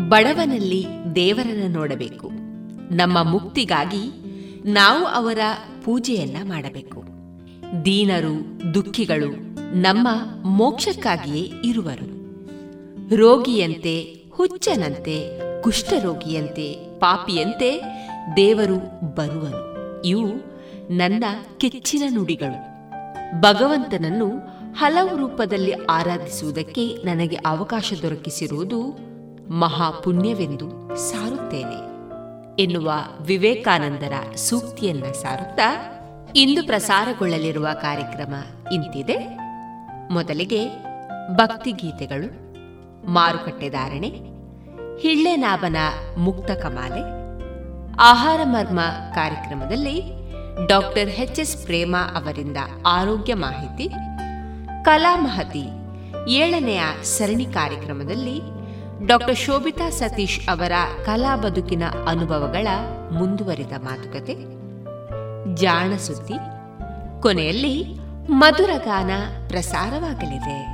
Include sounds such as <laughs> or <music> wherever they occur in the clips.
ಬಡವನಲ್ಲಿ ದೇವರನ್ನು ನೋಡಬೇಕು. ನಮ್ಮ ಮುಕ್ತಿಗಾಗಿ ನಾವು ಅವರ ಪೂಜೆಯನ್ನ ಮಾಡಬೇಕು. ದೀನರು, ದುಃಖಿಗಳು ನಮ್ಮ ಮೋಕ್ಷಕ್ಕಾಗಿಯೇ ಇರುವರು. ರೋಗಿಯಂತೆ, ಹುಚ್ಚನಂತೆ, ಕುಷ್ಠರೋಗಿಯಂತೆ, ಪಾಪಿಯಂತೆ ದೇವರು ಬರುವನು. ಇವು ನನ್ನ ಕೆಚ್ಚಿನ ನುಡಿಗಳು. ಭಗವಂತನನ್ನು ಹಲವು ರೂಪದಲ್ಲಿ ಆರಾಧಿಸುವುದಕ್ಕೆ ನನಗೆ ಅವಕಾಶ ದೊರಕಿಸಿರುವುದು ಮಹಾಪುಣ್ಯವೆಂದು ಸಾರುತ್ತೇನೆ. ಎನ್ನುವ ವಿವೇಕಾನಂದರ ಸೂಕ್ತಿಯನ್ನ ಸಾರುತ್ತಾ, ಇಂದು ಪ್ರಸಾರಗೊಳ್ಳಲಿರುವ ಕಾರ್ಯಕ್ರಮ ಇಂತಿದೆ. ಮೊದಲಿಗೆ ಭಕ್ತಿಗೀತೆಗಳು, ಮಾರುಕಟ್ಟೆ ಧಾರಣೆ ಹಿಳ್ಳೆನಾಭನ ಮುಕ್ತ ಕಮಾಲೆ, ಆಹಾರ ಮರ್ಮ ಕಾರ್ಯಕ್ರಮದಲ್ಲಿ ಡಾಕ್ಟರ್ ಎಚ್ ಎಸ್ ಪ್ರೇಮ ಅವರಿಂದ ಆರೋಗ್ಯ ಮಾಹಿತಿ, ಕಲಾ ಮಹತಿ, ಏಳನೆಯ ಸರಣಿ ಕಾರ್ಯಕ್ರಮದಲ್ಲಿ ಡಾಕ್ಟರ್ ಶೋಭಿತಾ ಸತೀಶ್ ಅವರ ಕಲಾ ಬದುಕಿನ ಅನುಭವಗಳ ಮುಂದುವರಿದ ಮಾತುಕತೆ. ಜಾಣ ಸುದ್ದಿ. ಕೊನೆಯಲ್ಲಿ ಮಧುರಗಾನ ಪ್ರಸಾರವಾಗಲಿದೆ.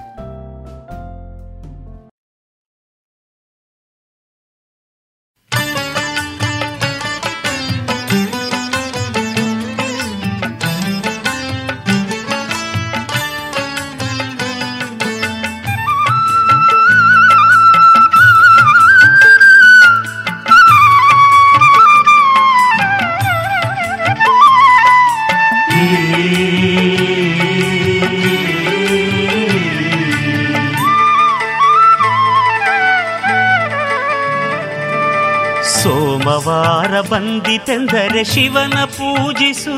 ಬಂದಿತೆಂದರೆ ಶಿವನ ಪೂಜಿಸು,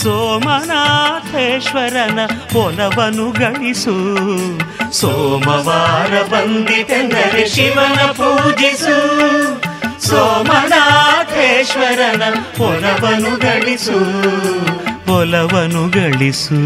ಸೋಮನಾಥೇಶ್ವರನ ಪೊಲವನು ಗಳಿಸು ಸೋಮವಾರ ಬಂದಿತೆಂದರೆ ಶಿವನ ಪೂಜಿಸು, ಸೋಮನಾಥೇಶ್ವರನ ಪೊಲವನು ಗಳಿಸು ಪೊಲವನು ಗಳಿಸು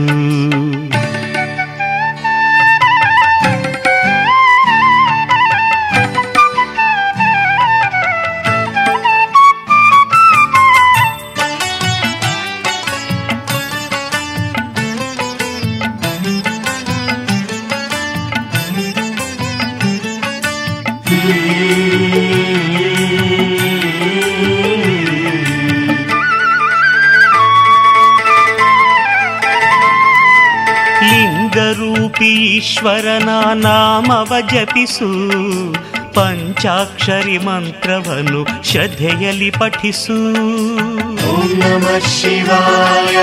ನಾಮವ ಜಪಿಸು. ಪಂಚಾಕ್ಷರಿ ಮಂತ್ರವನ್ನು ಶ್ರದ್ಧೆಯಲ್ಲಿ ಪಠಿಸು. ಓಂ ನಮ ಶಿವಾಯ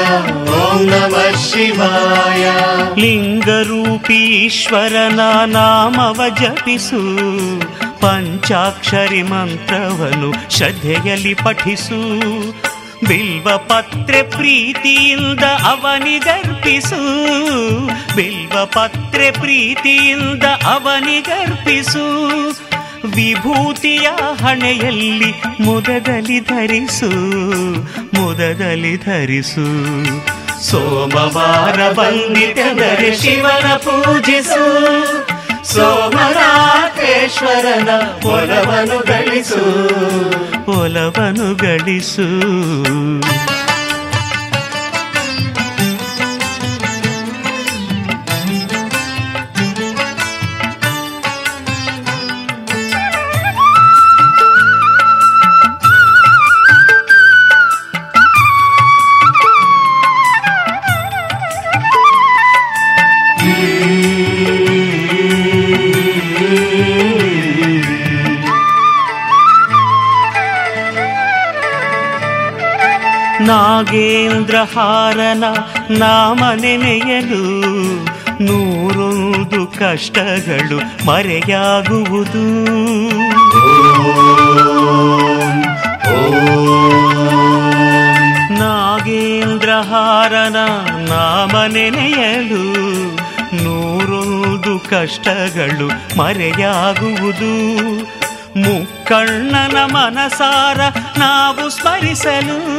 ಓಂ ನಮ ಶಿವಾಯ. ಲಿಂಗರೂಪೀಶ್ವರನ ನಾಮವ ಜಪಿಸು. ಪಂಚಾಕ್ಷರಿ ಮಂತ್ರವನ್ನು ಶ್ರದ್ಧೆಯಲ್ಲಿ ಪಠಿಸು. ಬಿಲ್ವ ಪತ್ರೆ ಪ್ರೀತಿಯಿಂದ ಅವನಿಗರ್ಪಿಸು. ಬಿಲ್ವ ಬಿಲ್ವ ಪತ್ರೆ ಪ್ರೀತಿಯಿಂದ ಅವನಿಗರ್ಪಿಸು. ವಿಭೂತಿಯ ಹಣೆಯಲ್ಲಿ ಮುದದಲ್ಲಿ ಧರಿಸು ಮುದದಲ್ಲಿ ಧರಿಸು. ಸೋಮವಾರ ಬಂದಿತೆಂದರೆ ಶಿವನ ಪೂಜಿಸು. ಸೋಮನಾಥೇಶ್ವರನ ಒಲವನು ಗಳಿಸು. ಒಲವನು ಗಳಿಸು. ನಾಗೇಂದ್ರಹಾರನ ನಾಮ ನೆನೆಯಲು ನೂರೊಂದು ಕಷ್ಟಗಳು ಮರೆಯಾಗುವುದು. ನಾಗೇಂದ್ರಹಾರನ ನಾಮ ನೆನೆಯಲು ನೂರೊಂದು ಕಷ್ಟಗಳು ಮರೆಯಾಗುವುದು. ಮುಕ್ಕಣ್ಣನ ಮನಸಾರ ನಾವು ಸ್ಮರಿಸಲು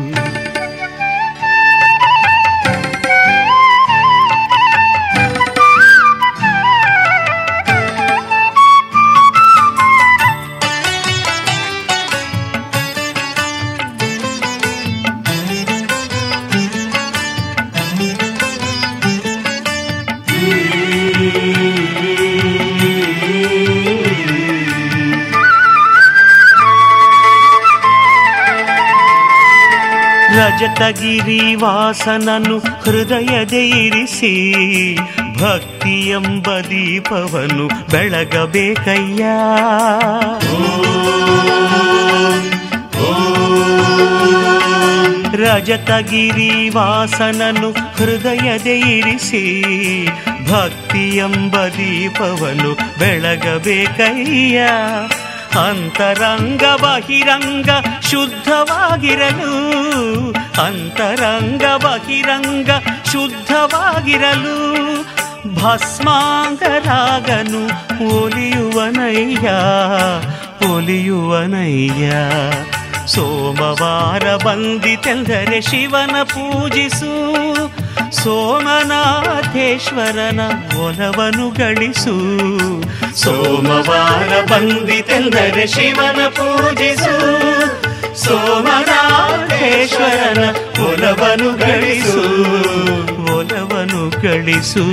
ರಜತಗಿರಿ ವಾಸನನು ಹೃದಯದೆ ಇರಿಸಿ, ಭಕ್ತಿ ಎಂಬ ದೀಪವನ್ನು ಬೆಳಗಬೇಕಯ್ಯ. ರಜತಗಿರಿ ವಾಸನನು ಹೃದಯದೆ ಇರಿಸಿ, ಭಕ್ತಿ ಎಂಬ ದೀಪವನ್ನು ಬೆಳಗಬೇಕಯ್ಯ. ಅಂತರಂಗ ಬಹಿರಂಗ ಶುದ್ಧವಾಗಿರಲು ಅಂತರಂಗ ಬಹಿರಂಗ ಶುದ್ಧವಾಗಿರಲು ಭಸ್ಮಾಂಗರಾಗನು ಒಲಿಯುವನಯ್ಯ ಒಲಿಯುವನಯ್ಯ. ಸೋಮವಾರ ಬಂದಿತೆಂದರೆ ಶಿವನ ಪೂಜಿಸು, ಸೋಮನಾಥೇಶ್ವರನ ಒಲವನು ಗಳಿಸು. ಸೋಮವಾರ ಬಂದಿತೆಂದರೆ ಶಿವನ ಪೂಜಿಸು ಸೋಮನಾಥೇಶ್ವರನ ಒಲವನು ಗಳಿಸು ಒಲವನು ಗಳಿಸು.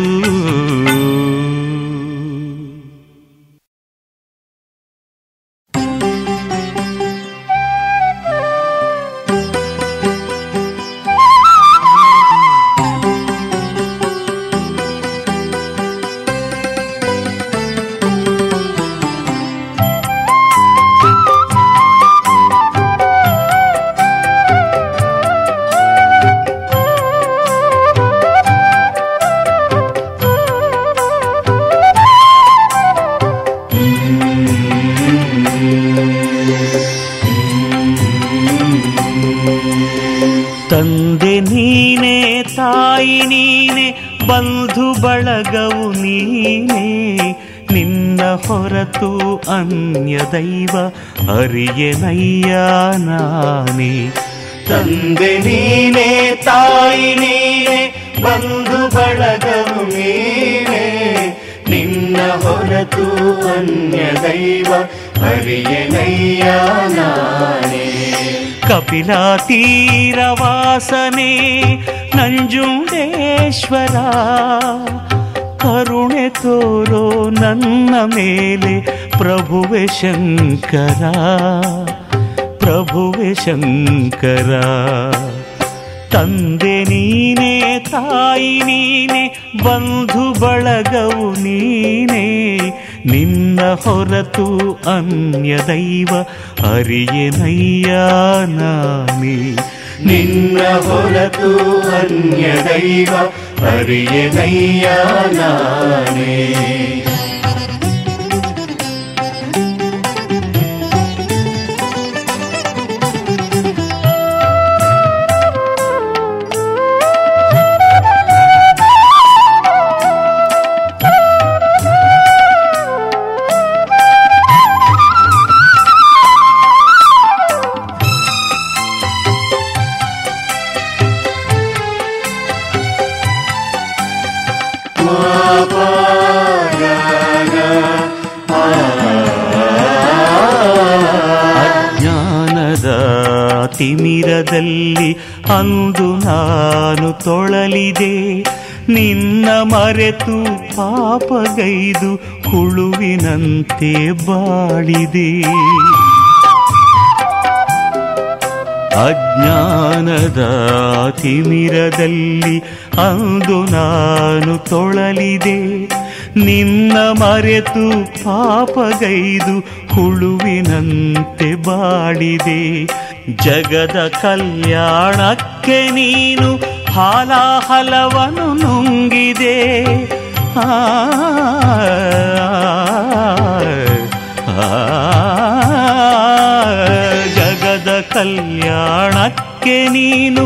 ದೈವ ಅರಿಯನಯ್ಯ ನಾನೇ. ತಂದೆ ನೀನೇ ತಾಯಿ ನೀನೇ ಬಂಧು ಬಳಗವು ನೀನೇ. ನಿನ್ನ ಹೊರತು ಅನ್ಯ ದೈವ ನಾನೇ. ಕಪಿಲಾ ತೀರವಾಸನೆ ನಂಜುಂಡೇಶ್ವರ ಕರುಣೆ ತೋರೋ ನನ್ನ ಮೇಲೆ ಪ್ರಭುವೆ ಶಂಕರ ಪ್ರಭುವೆ ಶಂಕರ. ತಂದೆ ನೀನೆ, ತಾಯಿ ನೀನೆ, ಬಂಧು ಬಳಗವು ನೀನೆ. ನಿನ್ನ ಹೊರತು ಅನ್ಯ ದೈವ ಅರಿಯನಯ್ಯ ನಾನೇ. ನಿನ್ನ ಹೊರತು ಅನ್ಯ ದೈವ ಅರಿಯನಯ್ಯ ನಾನೇ. ಮರೆತು ಪಾಪಗೈದು ಹುಳುವಿನಂತೆ ಬಾಳಿದೆ. ಅಜ್ಞಾನದ ತಿಮಿರದಲ್ಲಿ ಅಂದು ನಾನು ತೊಳಲಿದೆ. ನಿನ್ನ ಮರೆತು ಪಾಪಗೈದು ಹುಳುವಿನಂತೆ ಬಾಳಿದೆ. ಜಗದ ಕಲ್ಯಾಣಕ್ಕೆ ನೀನು ಹಾಲಾಹಲವನ್ನು ನುಂಗಿದೆ ಆ ಜಗದ ಕಲ್ಯಾಣಕ್ಕೆ ನೀನು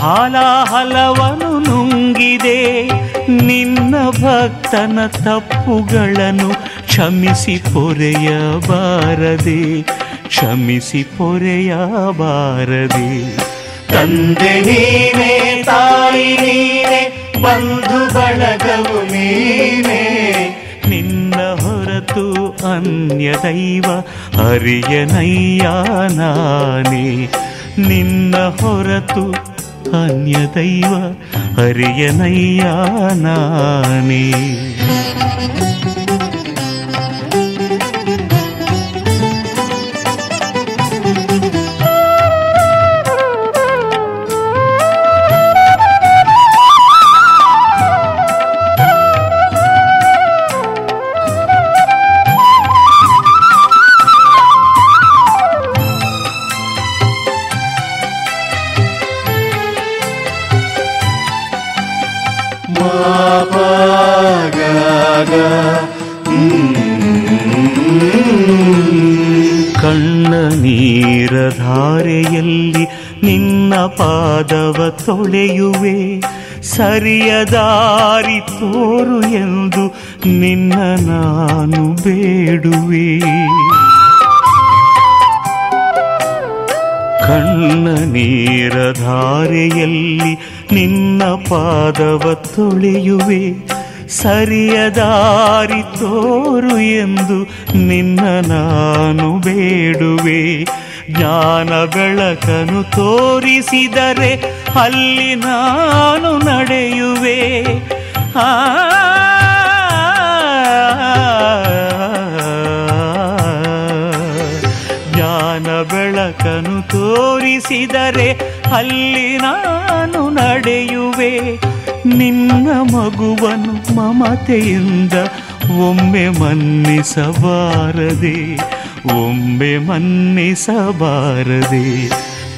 ಹಾಲಾಹಲವನ್ನು ನುಂಗಿದೆ ನಿನ್ನ ಭಕ್ತನ ತಪ್ಪುಗಳನ್ನು ಕ್ಷಮಿಸಿ ಪೊರೆಯಬಾರದೆ ಕ್ಷಮಿಸಿ ಪೊರೆಯಬಾರದೆ ತಂದೆ ನೀನೇ, ತಾಯಿ ನೀನೇ, ಬಂಧು ಬಳಗವು ನೀನೇ. ನಿನ್ನ ಹೊರತು ಅನ್ಯ ದೈವ ಅರಿಯನಯ್ಯ ನಾನೇ. ನಿನ್ನ ಹೊರತು ಅನ್ಯ ದೈವ ಅರಿಯನಯ್ಯ ಪಾದವ ತೊಳೆಯುವೆ ಸರಿಯದಾರಿ ತೋರು ಎಂದು ನಿನ್ನ ನಾನು ಬೇಡುವೆ. ಕಣ್ಣ ನೀರ ಧಾರೆಯಲ್ಲಿ ನಿನ್ನ ಪಾದವ ತೊಳೆಯುವೆ ಸರಿಯದಾರಿ ತೋರು ಎಂದು ನಿನ್ನ ನಾನು ಬೇಡುವೆ. ಜ್ಞಾನ ಬೆಳಕನು ತೋರಿಸಿದರೆ ಅಲ್ಲಿ ನಾನು ನಡೆಯುವೆ ಜ್ಞಾನ ಬೆಳಕನು ತೋರಿಸಿದರೆ ಅಲ್ಲಿ ನಾನು ನಡೆಯುವೆ ನಿನ್ನ ಮಗುವನು ಮಮತೆಯಿಂದ ಒಮ್ಮೆ ಮನ್ನಿಸಬಾರದೆ ಒಮ್ಮೆ ಮನ್ನಿಸಬಾರದೆ.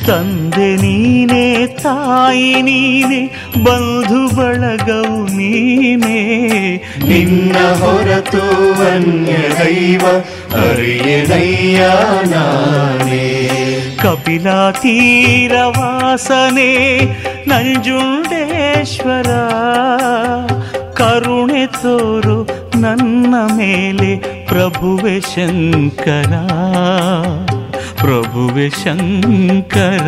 ತಂದೆ ನೀನೇ, ತಾಯಿ ನೀನೇ, ಬಂಧು ಬಳಗವು ನೀನೇ. ನಿನ್ನ ಹೊರತು ಅನ್ಯ ದೈವ ಅರಿಯನಯ್ಯ ನಾನೇ. ಕಪಿಲ ತೀರವಾಸನೆ ನಂಜುಂಡೇಶ್ವರ. ಕರುಣೆ ತೋರು ನನ್ನ ಮೇಲೆ ಪ್ರಭುವೆ ಶಂಕರ ಪ್ರಭುವೆ ಶಂಕರ.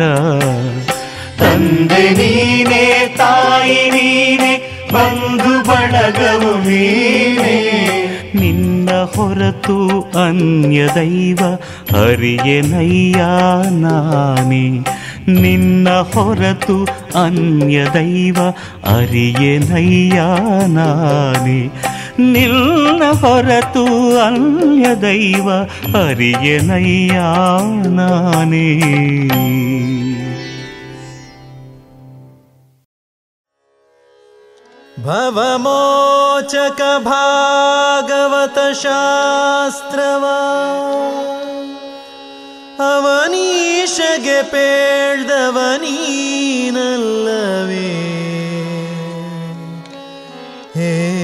ತಂದೆ ನೀನೇ ತಾಯಿ ನೀನೇ ಬಂಧು ಬಳಗವು ನೀನೇ. ನಿನ್ನ ಹೊರತು ಅನ್ಯ ದೈವ ಅರಿಯನಯ್ಯ ನಾನೇ. ನಿನ್ನ ಹೊರತು ಅನ್ಯ ದೈವ ಅರಿಯನಯ್ಯ ನಾನೇ. ನಿನ್ನ ಹೊರತು ಅನ್ಯ ದೈವ ಅರಿಯನಯ್ಯ ನಾನೇ. ಭವಮೋಚಕ ಭಾಗವತ ಶಾಸ್ತ್ರವ ಅವನೀಶಗೆ ಪೇಳ್ದವನೀನಲ್ಲವೇ ಹೇ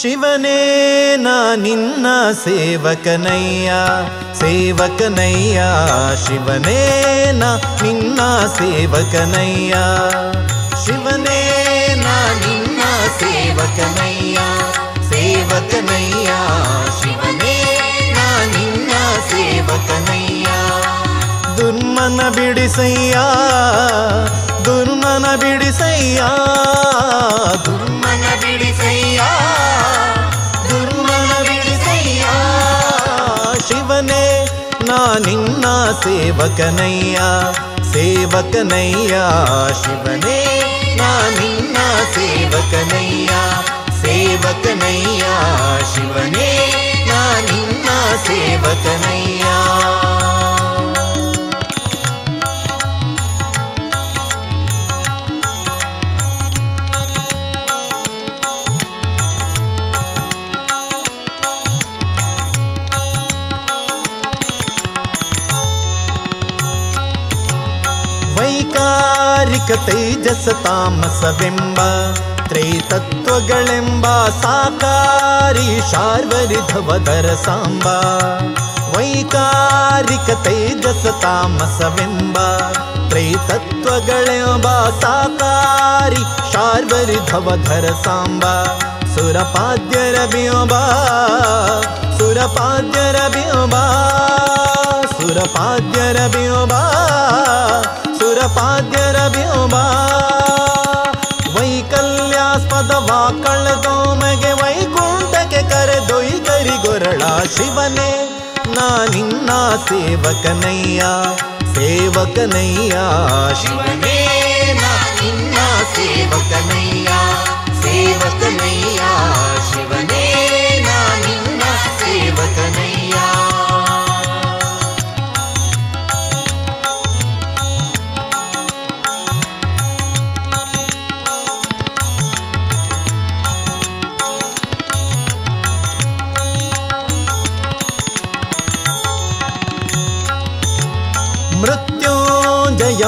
ಶಿವನೇ, ನಾ ನಿನ್ನ ಸೇವಕನಯ್ಯ ಸೇವಕನಯ್ಯ. ಶಿವನೇ, ನಾ ನಿನ್ನ ಸೇವಕನಯ್ಯ. ಶಿವನೇ, ನಾ ನಿನ್ನ ಸೇವಕನಯ್ಯ ಸೇವಕನಯ್ಯ. ಶಿವನೇ, ನಾ ನಿನ್ನ ಸೇವಕನಯ್ಯ. ದುರ್ಮನ ಬಿಡಿಸಯ್ಯ ದುರ್ಮನ ಬಿಡಿಸಯ್ಯ. ದುರ್ಮನ ಬಿಡಿಸಯ್ಯ. ನಿನ್ನ ಸೇವಕನಯ್ಯ ಸೇವಕನಯ್ಯ ಶಿವನೇ ನಾ ನಿನ್ನ ಸೇವಕನಯ್ಯ ಸೇವಕನಯ್ಯ ಶಿವನೇ ನಾ ನಿನ್ನ ಸೇವಕನಯ್ಯ ವೈಕಾರಿಕ ತೇಜಸ ತಾಮಸವೆಂಬ ತ್ರೈತತ್ವಗಳೆಂಬ ಸಾಕಾರಿ ಶಾರ್ವರಿಧವದರ ಸಾಂಬ ವೈಕಾರಿಕ ತೇಜಸ ತಾಮಸವೆಂಬ ತ್ರೈತತ್ವಗಳೆಂಬ ಸಾಕಾರಿ ಶಾರ್ವರಿಧವಧರ ಸಾಂಬ ಸುರಪಾದ್ಯರ ಬಿಂಬ ಸುರಪಾದ್ಯರ ಬಿಂಬ ಸುರಪಾದ್ಯರ ವ್ಯೋಮ ಸುರಪಾದ್ಯರ ಬಿಂಬ ವೈಕಲ್ಯಾಸ್ಪದ ವಾಕಳದೋಮಗೆ ವೈಕುಂಠಕ್ಕೆ ಕರೆದೊಯ್ ಕರಿಗೊರಳ ಶಿವನೇ. ನಾ ನಿನ್ನ ಸೇವಕನಯ್ಯ ಸೇವಕನಯ್ಯ. ಶಿವನೇ, ನಾ ನಿನ್ನ ಸೇವಕನಯ್ಯ ಸೇವಕನಯ್ಯ.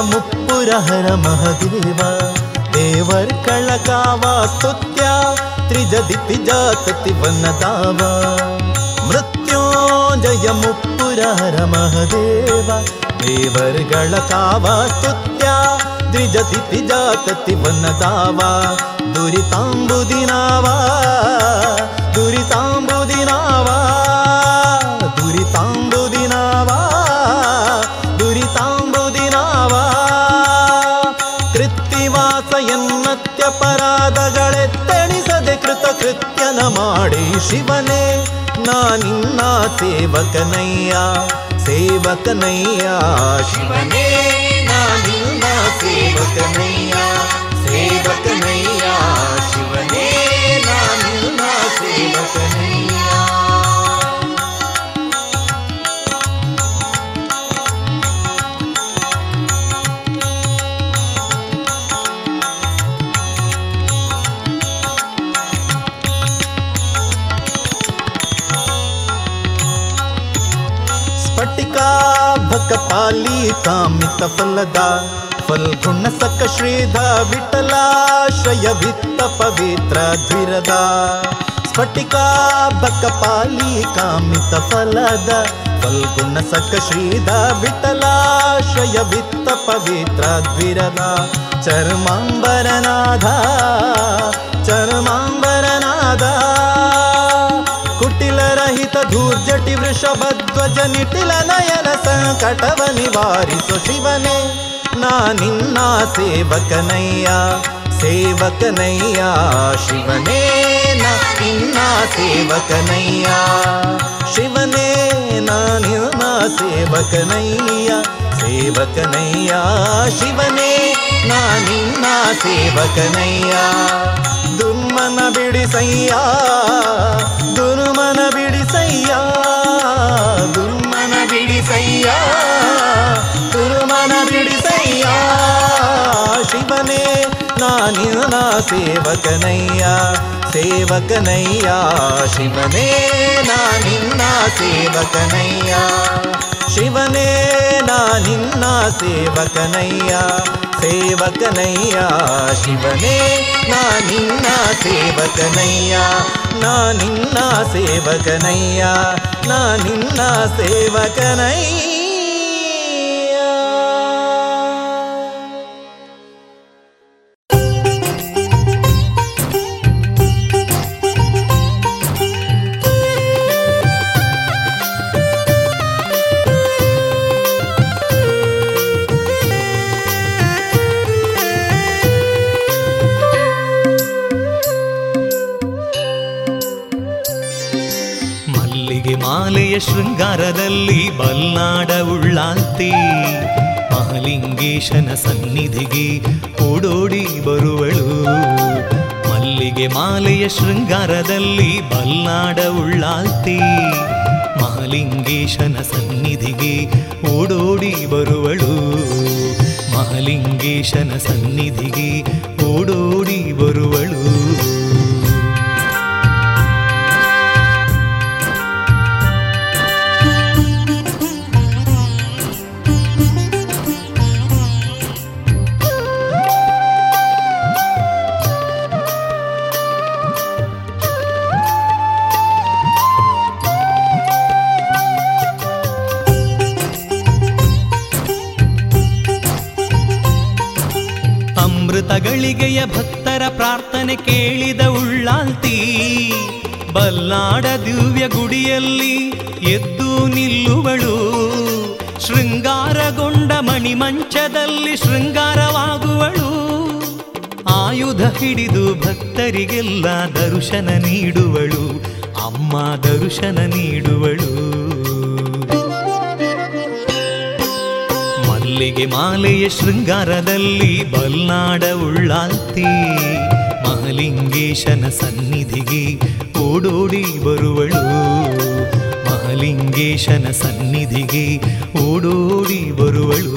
ಮುಪ್ಪುರಹರ ಮಹದೇವ, ದೇವರ್ ಕಳಕಾವ ಸ್ತುತ್ಯ, ತ್ರಿಜದಿ ತ್ರಿಜಾತತಿ ವನ್ನದಾವ ಮೃತ್ಯೋಂಜಯ ಮುಪ್ಪುರಹರ ಮಹದೇವ, ದೇವರ್ಗಳ ಕಾವ ಸ್ತುತ್ಯ ತ್ರಿಜಾತತಿ ವನ್ನದಾವ ದುರಿತಾಂಬುದಿನಾವ ದುರಿತಾಂಬುದಿನಾವ ಮಾಡಿ ಶಿವನೇ ನಾ ನಿನ್ನ ಸೇವಕನಯ್ಯ ಸೇವಕನಯ್ಯ ಶಿವನೇ ನಾ ನಿನ್ನ ಸೇವಕನಯ್ಯ ಸೇವಕನಯ್ಯ ಶಿವನೇ ನಾ ನಿನ್ನ ಸೇವಕನಯ್ಯ ಪಾಲಿ ಕಾಮಿತ ಫಲದ ಫಲ್ಗುಣ ಸಕ ಶ್ರೀಧ ವಿಠಲಾಶ್ರಯ ವಿತ್ತ ಪವಿತ್ರ ಧ್ವಿರದ ಸ್ಫಟಿಕಾಭಕ ಪಾಲಿ ಕಾಮಿತ ಫಲದ ಫಲ್ಗುಣ ಸಕ ಶ್ರೀಧ ವಿಠಲಾಶ್ರಯ ವಿತ್ತ ಪವಿತ್ರ ಧ್ವಿರದ ಚರ್ಮಾಂಬರನಾದ ಚರ್ಮಾಂಬರನಾಥ ಧೂರ್ಜಟಿ ವೃಷಭಧ್ವಜ ನಿಟಿಲ ನಯನ ಸಂಕಟವ ನಿವಾರಿಸು ಶಿವನೇ. ನಾ ನಿನ್ನ ಸೇವಕನಯ್ಯ ಸೇವಕನಯ್ಯ ಶಿವನೇ. ನಾ ನಿನ್ನ ಸೇವಕನಯ್ಯ, ಶಿವನೇ. ನಾ ನಿನ್ನ ಸೇವಕನಯ್ಯ ಸೇವಕನಯ್ಯ ಶಿವನೇ. ನಾ ನಿನ್ನ ಸೇವಕನಯ್ಯ. ದುರ್ಮನ ಬಿಡಿಸಯ್ಯ ದುರ್ಮನ ಬಿಡಿಸಯ್ಯ ದುರ್ಮನ ಬಿಡಿಸ ಬಿಡಿಸಯ್ಯ ದುರ್ಮನ ಬಿಡಿಸಯ್ಯ. ಶಿವನೇ ನಾನಿನ ಸೇವಕನಯ್ಯ. ಸೇವಕನಯ್ಯ ಶಿವನೇ ನಾನಿನ್ನ ಸೇವಕನಯ್ಯ. ಶಿವನೇ ನಾನಿನ್ನ ಸೇವಕನಯ್ಯ. ಸೇವಕನಯ್ಯ, ಶಿವನೇ ನಾನಿನ್ನ ಸೇವಕನಯ್ಯ. ನಾನಿನ್ನ ಸೇವಕನಯ್ಯ. ನಾನಿನ್ನ ಸೇವಕನಯ್ಯ. ಶೃಂಗಾರದಲ್ಲಿ ಬಲ್ನಾಡ ಉಳ್ಳಾಲ್ತಿ. ಮಹಲಿಂಗೇಶನ ಸನ್ನಿಧಿಗೆ ಓಡೋಡಿ ಬರುವಳು. ಮಲ್ಲಿಗೆ ಮಾಲೆಯ ಶೃಂಗಾರದಲ್ಲಿ ಬಲ್ನಾಡ ಉಳ್ಳಾಲ್ತಿ. ಮಹಲಿಂಗೇಶನ ಸನ್ನಿಧಿಗೆ ಓಡೋಡಿ ಬರುವಳು. ಮಹಲಿಂಗೇಶನ ಸನ್ನಿಧಿಗೆ ಓಡೋಡಿ ಬರುವಳು. ಕೇಳಿದ ಉಳ್ಳಾಲ್ತಿ, ಬಲ್ಲಾಡ ದಿವ್ಯ ಗುಡಿಯಲ್ಲಿ ಎದ್ದು ನಿಲ್ಲುವಳು. ಶೃಂಗಾರಗೊಂಡ ಮಣಿಮಂಚದಲ್ಲಿ ಶೃಂಗಾರವಾಗುವಳು. ಆಯುಧ ಹಿಡಿದು ಭಕ್ತರಿಗೆಲ್ಲ ದರ್ಶನ ನೀಡುವಳು, ಅಮ್ಮ ದರ್ಶನ ನೀಡುವಳು. ಮಲ್ಲಿಗೆ ಮಾಲೆಯ ಶೃಂಗಾರದಲ್ಲಿ ಬಲ್ನಾಡ ಉಳ್ಳಾಲ್ತಿ ಮಹಲಿಂಗೇಶನ ಸನ್ನಿಧಿಗೆ ಓಡೋಡಿ ಬರುವಳು. ಮಹಾಲಿಂಗೇಶನ ಸನ್ನಿಧಿಗೆ ಓಡೋಡಿ ಬರುವಳು.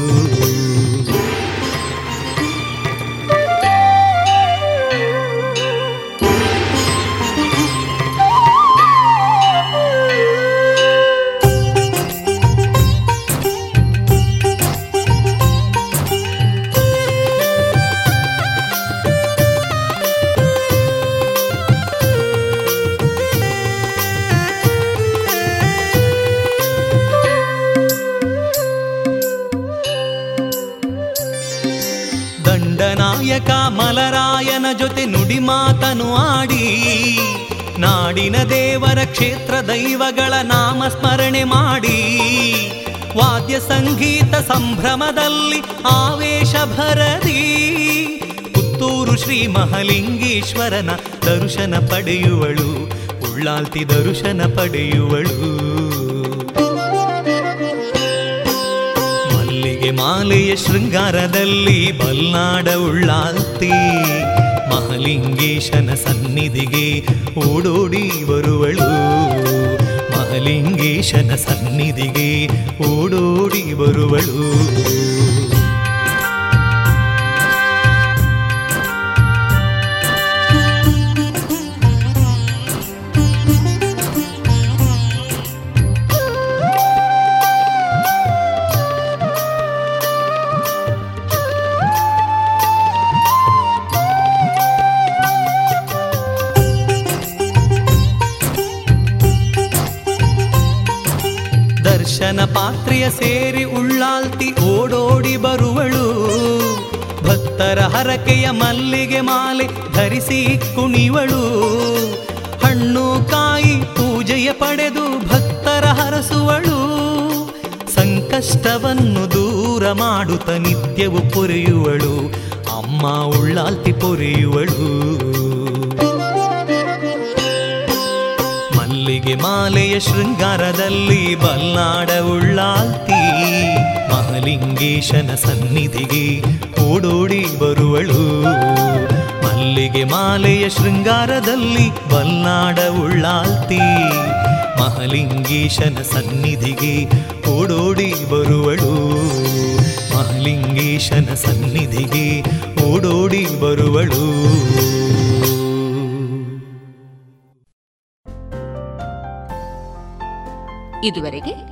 ನಾಡಿನ ದೇವರ ಕ್ಷೇತ್ರ ದೈವಗಳ ನಾಮ ಸ್ಮರಣೆ ಮಾಡಿ ವಾದ್ಯ ಸಂಗೀತ ಸಂಭ್ರಮದಲ್ಲಿ ಆವೇಶ ಭರದಿ. ಪುತ್ತೂರು ಶ್ರೀ ಮಹಲಿಂಗೇಶ್ವರನ ದರ್ಶನ ಪಡೆಯುವಳು, ಉಳ್ಳಾಲ್ತಿ ದರ್ಶನ ಪಡೆಯುವಳು. ಮಲ್ಲಿಗೆ ಮಾಲೆಯ ಶೃಂಗಾರದಲ್ಲಿ ಬಲ್ನಾಡ ಉಳ್ಳಾಲ್ತಿ. ಮಹಲಿಂಗೇಶನ ಸನ್ನಿಧಿಗೆ ಓಡೋಡಿ ಬರುವಳು ಮಹಾಲಿಂಗೇಶನ ಸನ್ನಿಧಿಗೆ ಓಡೋಡಿ ಬರುವಳು ಮಲ್ಲಿಗೆ ಮಾಲೆ ಧರಿಸಿ ಕುಣಿವಳು. ಹಣ್ಣು ಕಾಯಿ ಪೂಜೆಯ ಪಡೆದು ಭಕ್ತರ ಹರಸುವಳು. ಸಂಕಷ್ಟವನ್ನು ದೂರ ಮಾಡುತ್ತ ನಿತ್ಯವು ಪೊರೆಯುವಳು. ಅಮ್ಮ ಉಳ್ಳಾಲ್ತಿ ಪೊರೆಯುವಳು. ಮಲ್ಲಿಗೆ ಮಾಲೆಯ ಶೃಂಗಾರದಲ್ಲಿ ಬಲ್ಲಾಡ ಉಳ್ಳಾಲ್ತಿ ಮಹಲಿಂಗೇಶನ ಸನ್ನಿಧಿಗೆ ಓಡೋಡಿ ಬರುವಳು. ಮಲ್ಲಿಗೆ ಮಾಲೆಯ ಶೃಂಗಾರದಲ್ಲಿ ಬಲ್ನಾಡ ಉಳ್ಳಾಲ್ತಿ. ಮಹಾಲಿಂಗೇಶನ ಸನ್ನಿಧಿಗೆ ಓಡೋಡಿ ಬರುವಳು. ಮಹಾಲಿಂಗೇಶನ ಸನ್ನಿಧಿಗೆ ಓಡೋಡಿ ಬರುವಳು. ಇದುವರೆಗೆ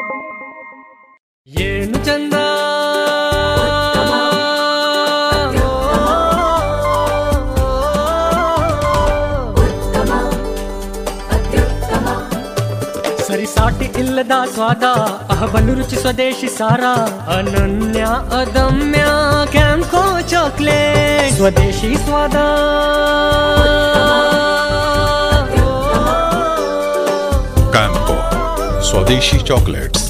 ಏನು ಚಂದ ಸರಿಸಾಟಿ ಇಲ್ಲದ ಸ್ವಾದ ಅಹಬಲು ರುಚಿ ಸ್ವದೇಶಿ ಸಾರ ಅನನ್ಯ ಅದಮ್ಯ ಕ್ಯಾಂಕೋ ಚಾಕ್ಲೇಟ್ ಸ್ವದೇಶಿ ಸ್ವಾದ ಕ್ಯಾಂಪೋ ಸ್ವದೇಶಿ ಚಾಕ್ಲೇಟ್ಸ್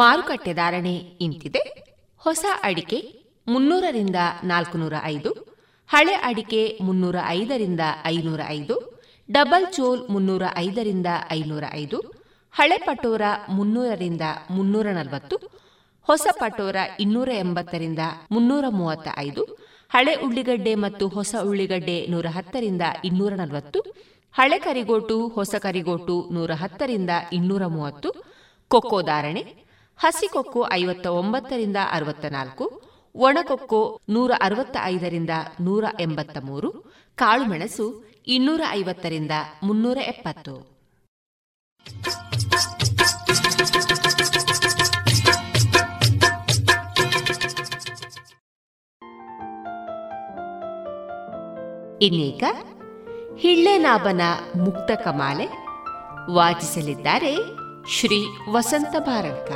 ಮಾರುಕಟ್ಟೆ ಧಾರಣೆ ಇಂತಿದೆ. ಹೊಸ ಅಡಿಕೆ ಮುನ್ನೂರರಿಂದ ನಾಲ್ಕುನೂರ ಐದು, ಹಳೆ ಅಡಿಕೆ ಮುನ್ನೂರ ಐದರಿಂದ ಐನೂರ ಐದು, ಡಬಲ್ ಚೋಲ್ ಮುನ್ನೂರ ಐದರಿಂದ ಐನೂರ ಐದು, ಹಳೆ ಪಟೋರ ಮುನ್ನೂರರಿಂದ ಮುನ್ನೂರ ನಲವತ್ತು, ಹೊಸ ಪಟೋರ ಇನ್ನೂರ ಎಂಬತ್ತರಿಂದ ಮುನ್ನೂರ ಮೂವತ್ತ ಐದು, ಹಳೆ ಉಳ್ಳಿಗಡ್ಡೆ ಮತ್ತು ಹೊಸ ಉಳ್ಳಿಗಡ್ಡೆ ನೂರ ಹತ್ತರಿಂದ ಇನ್ನೂರ ನಲವತ್ತು, ಹಳೆ ಕರಿಗೋಟು, ಹೊಸ ಕರಿಗೋಟು ನೂರ ಹತ್ತರಿಂದ ಇನ್ನೂರ ಮೂವತ್ತು ಕೊಕ್ಕೋ ಧಾರಣೆ ಹಸಿಕೊಕ್ಕೋ ಐವತ್ತ ಒಂಬತ್ತರಿಂದ ಅರವತ್ತ ನಾಲ್ಕು ಒಣಕೊಕ್ಕೋ ನೂರ ಅರವತ್ತ ಐದರಿಂದ ನೂರ ಎಂಬತ್ತ ಮೂರು ಕಾಳುಮೆಣಸು ಇನ್ನೂರ ಐವತ್ತರಿಂದ ಮುನ್ನೂರ ಎಪ್ಪತ್ತು ಇನ್ನೀಗ ಹಿಳ್ಳೆನಾಭನ ಮುಕ್ತ ಕಮಾಲೆ ವಾಚಿಸಲಿದ್ದಾರೆ ಶ್ರೀ ವಸಂತ ಭಾರಡ್ಕ.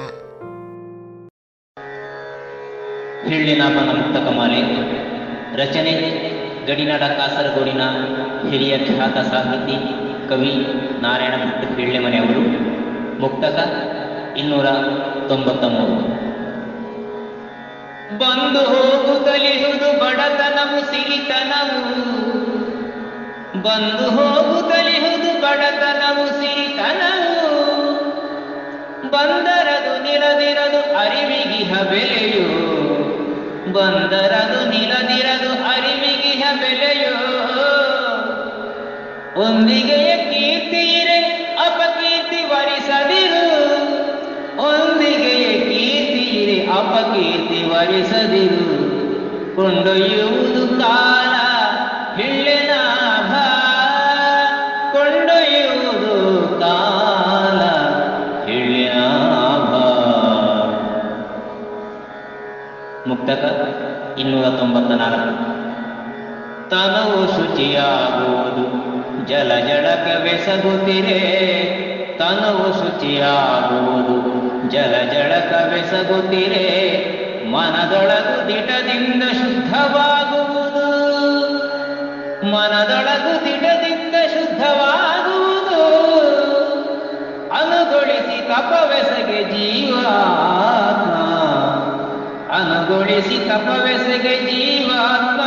ಹಿಳ್ಳಿನಾಭನ ಮುಕ್ತ ಕಮಾಲೆ. ರಚನೆ, ಗಡಿನಾಡ ಕಾಸರಗೋಡಿನ ಹಿರಿಯ ಖ್ಯಾತ ಸಾಹಿತಿ ಕವಿ ನಾರಾಯಣ ಭಟ್ ಹಿಳ್ಳೆಮನೆಯವರು ಮುಕ್ತಕ ಇನ್ನೂರ ತೊಂಬತ್ತ ಮೂರು. ಬಂದು ಹೋಗುತ್ತಲಿಹುದು ಬಡತನವು ಸಿರಿತನವು ಬಂದು ಹೋಗುತ್ತಲಿಹುದು ಬಡತನವು ಸಿರಿತನವು ಬಂದರದು, ನಿರದಿರದು, ಅರಿವಿಗಿಹ ಬೆಲೆಯು. ಬಂದರದು ನಿರದಿರದು ಅರಿವಿಗಿಹ ಬೆಲೆಯೋ? ಒಂದಿಗೆಯ ಕೀರ್ತಿಯಿರೆ ಅಪಕೀರ್ತಿ ವರಿಸದಿರು. ಒಂದಿಗೆಯ ಕೀರ್ತಿಯಿರೆ ಅಪಕೀರ್ತಿ ವರಿಸದಿರು. ಕೊಂಡೊಯ್ಯುವುದು ಕಾಲ ಮುಕ್ತಕ ಇನ್ನೂರ ತೊಂಬತ್ತ ನಾಲ್ಕು ತನವು ಶುಚಿಯಾಗುವುದು, ಜಲ ಜಳಕವೆಸಗುತ್ತಿರೆ ತನವು ಶುಚಿಯಾಗುವುದು, ಜಲ ಜಳಕವೆಸಗುತ್ತಿರೆ ಮನದೊಳಗು ದಿಟದಿಂದ ಶುದ್ಧವಾಗುವುದು, ಮನದೊಳಗು ದಿಟದಿಂದ ಶುದ್ಧವಾಗುವುದು. ಅನುಗೊಳಿಸಿ ತಪವೆಸಗೆ ಜೀವಾತ್ಮ ಅನುಗೊಳಿಸಿ ತಪವೆಸೆಗೆ ಜೀವಾತ್ಮ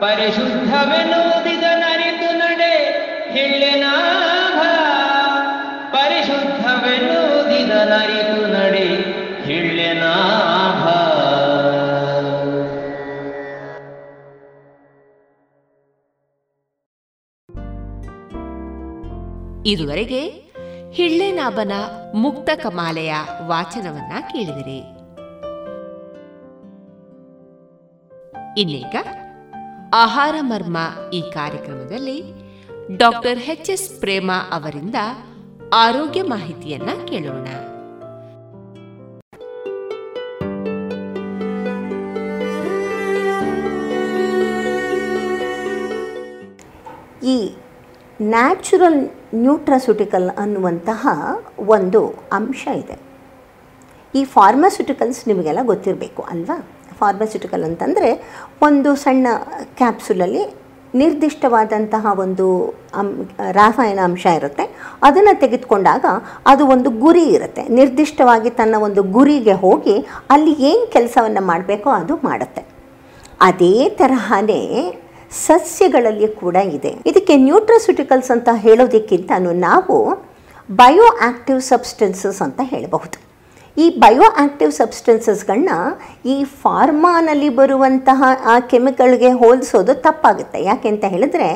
ಪರಿಶುದ್ಧವೆನ್ನುವುದಿದನರಿತು ನಡೆ ಹಿಳ್ಳೆನಾಭ ಪರಿಶುದ್ಧವೆನ್ನುವುದಿದನರಿತು ನಡೆ ಹಿಳ್ಳೆನಾಭ ಇದುವರೆಗೆ ಹಿಳ್ಳೆನಾಭನ ಮುಕ್ತ ಕಮಾಲೆಯ ವಾಚನವನ್ನ ಕೇಳಿದಿರಿ. ಇನ್ನೀಗ ಆಹಾರ ಮರ್ಮ ಈ ಕಾರ್ಯಕ್ರಮದಲ್ಲಿ ಡಾಕ್ಟರ್ ಎಚ್ ಎಸ್ ಪ್ರೇಮ ಅವರಿಂದ ಆರೋಗ್ಯ ಮಾಹಿತಿಯನ್ನ ಕೇಳೋಣ. ಈ ನ್ಯಾಚುರಲ್ ನ್ಯೂಟ್ರಾಸುಟಿಕಲ್ ಅನ್ನುವಂತಹ ಒಂದು ಅಂಶ ಇದೆ. ಈ ಫಾರ್ಮಾಸ್ಯೂಟಿಕಲ್ಸ್ ನಿಮಗೆಲ್ಲ ಗೊತ್ತಿರಬೇಕು ಅಲ್ವಾ? ಫಾರ್ಮಾಸ್ಯೂಟಿಕಲ್ ಅಂತಂದರೆ ಒಂದು ಸಣ್ಣ ಕ್ಯಾಪ್ಸುಲಲ್ಲಿ ನಿರ್ದಿಷ್ಟವಾದಂತಹ ಒಂದು, ಅಂ ರಾಸಾಯನ ಅಂಶ ಇರುತ್ತೆ. ಅದನ್ನು ತೆಗೆದುಕೊಂಡಾಗ ಅದು ಒಂದು ಗುರಿ ಇರುತ್ತೆ. ನಿರ್ದಿಷ್ಟವಾಗಿ ತನ್ನ ಒಂದು ಗುರಿಗೆ ಹೋಗಿ ಅಲ್ಲಿ ಏನು ಕೆಲಸವನ್ನು ಮಾಡಬೇಕೋ ಅದು ಮಾಡುತ್ತೆ. ಅದೇ ತರಹನೇ ಸಸ್ಯಗಳಲ್ಲಿ ಕೂಡ ಇದೆ. ಇದಕ್ಕೆ ನ್ಯೂಟ್ರಸ್ಯುಟಿಕಲ್ಸ್ ಅಂತ ಹೇಳೋದಕ್ಕಿಂತ ನಾವು ಬಯೋ ಆಕ್ಟಿವ್ ಸಬ್ಸ್ಟೆನ್ಸಸ್ ಅಂತ ಹೇಳಬಹುದು. ಈ ಬಯೋ ಆಕ್ಟಿವ್ ಸಬ್ಸ್ಟೆನ್ಸಸ್ಗಳನ್ನ ಈ ಫಾರ್ಮಾನಲ್ಲಿ ಬರುವಂತಹ ಆ ಕೆಮಿಕಲ್ಗೆ ಹೋಲಿಸೋದು ತಪ್ಪಾಗುತ್ತೆ. ಯಾಕೆ ಅಂತ ಹೇಳಿದ್ರೆ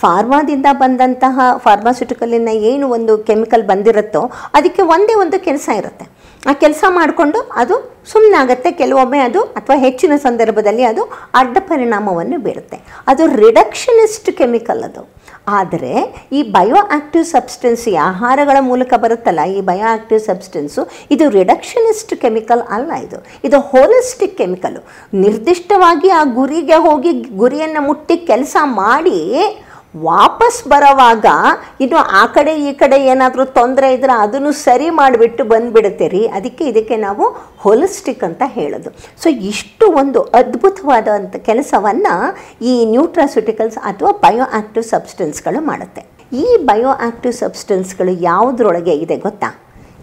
ಫಾರ್ಮಾದಿಂದ ಬಂದಂತಹ ಫಾರ್ಮಾಸ್ಯೂಟಿಕಲಿನ ಏನು ಒಂದು ಕೆಮಿಕಲ್ ಬಂದಿರುತ್ತೋ, ಅದಕ್ಕೆ ಒಂದೇ ಒಂದು ಕೆಲಸ ಇರುತ್ತೆ. ಆ ಕೆಲಸ ಮಾಡಿಕೊಂಡು ಅದು ಸುಮ್ಮನಾಗತ್ತೆ ಕೆಲವೊಮ್ಮೆ ಅದು ಅಥವಾ ಹೆಚ್ಚಿನ ಸಂದರ್ಭದಲ್ಲಿ ಅದು ಅಡ್ಡ ಪರಿಣಾಮವನ್ನು ಬೀರುತ್ತೆ. ಅದು ರಿಡಕ್ಷನಿಸ್ಟ್ ಕೆಮಿಕಲ್ ಅದು. ಆದರೆ ಈ ಬಯೋ ಆಕ್ಟಿವ್ ಸಬ್ಸ್ಟೆನ್ಸ್ ಈ ಆಹಾರಗಳ ಮೂಲಕ ಬರುತ್ತಲ್ಲ, ಈ ಬಯೋ ಆಕ್ಟಿವ್ ಸಬ್ಸ್ಟೆನ್ಸು ಇದು ರಿಡಕ್ಷನಿಸ್ಟ್ ಕೆಮಿಕಲ್ ಅಲ್ಲ ಇದು. ಇದು ಹೋಲಿಸ್ಟಿಕ್ ಕೆಮಿಕಲು ನಿರ್ದಿಷ್ಟವಾಗಿ ಆ ಗುರಿಗೆ ಹೋಗಿ ಗುರಿಯನ್ನು ಮುಟ್ಟಿ ಕೆಲಸ ಮಾಡಿ ವಾಪಸ್ ಬರೋವಾಗ ಇನ್ನು ಆ ಕಡೆ ಈ ಕಡೆ ಏನಾದರೂ ತೊಂದರೆ ಇದ್ದರೆ ಅದನ್ನು ಸರಿ ಮಾಡಿಬಿಟ್ಟು ಬಂದುಬಿಡುತ್ತೆ ರೀ ಅದಕ್ಕೆ ಇದಕ್ಕೆ ನಾವು ಹೋಲಿಸ್ಟಿಕ್ ಅಂತ ಹೇಳೋದು. ಸೊ ಇಷ್ಟು ಒಂದು ಅದ್ಭುತವಾದಂಥ ಕೆಲಸವನ್ನು ಈ ನ್ಯೂಟ್ರಾಸ್ಯೂಟಿಕಲ್ಸ್ ಅಥವಾ ಬಯೋ ಆಕ್ಟಿವ್ ಸಬ್ಸ್ಟೆನ್ಸ್ಗಳು ಮಾಡುತ್ತೆ. ಈ ಬಯೋ ಆಕ್ಟಿವ್ ಸಬ್ಸ್ಟೆನ್ಸ್ಗಳು ಯಾವುದ್ರೊಳಗೆ ಇದೆ ಗೊತ್ತಾ?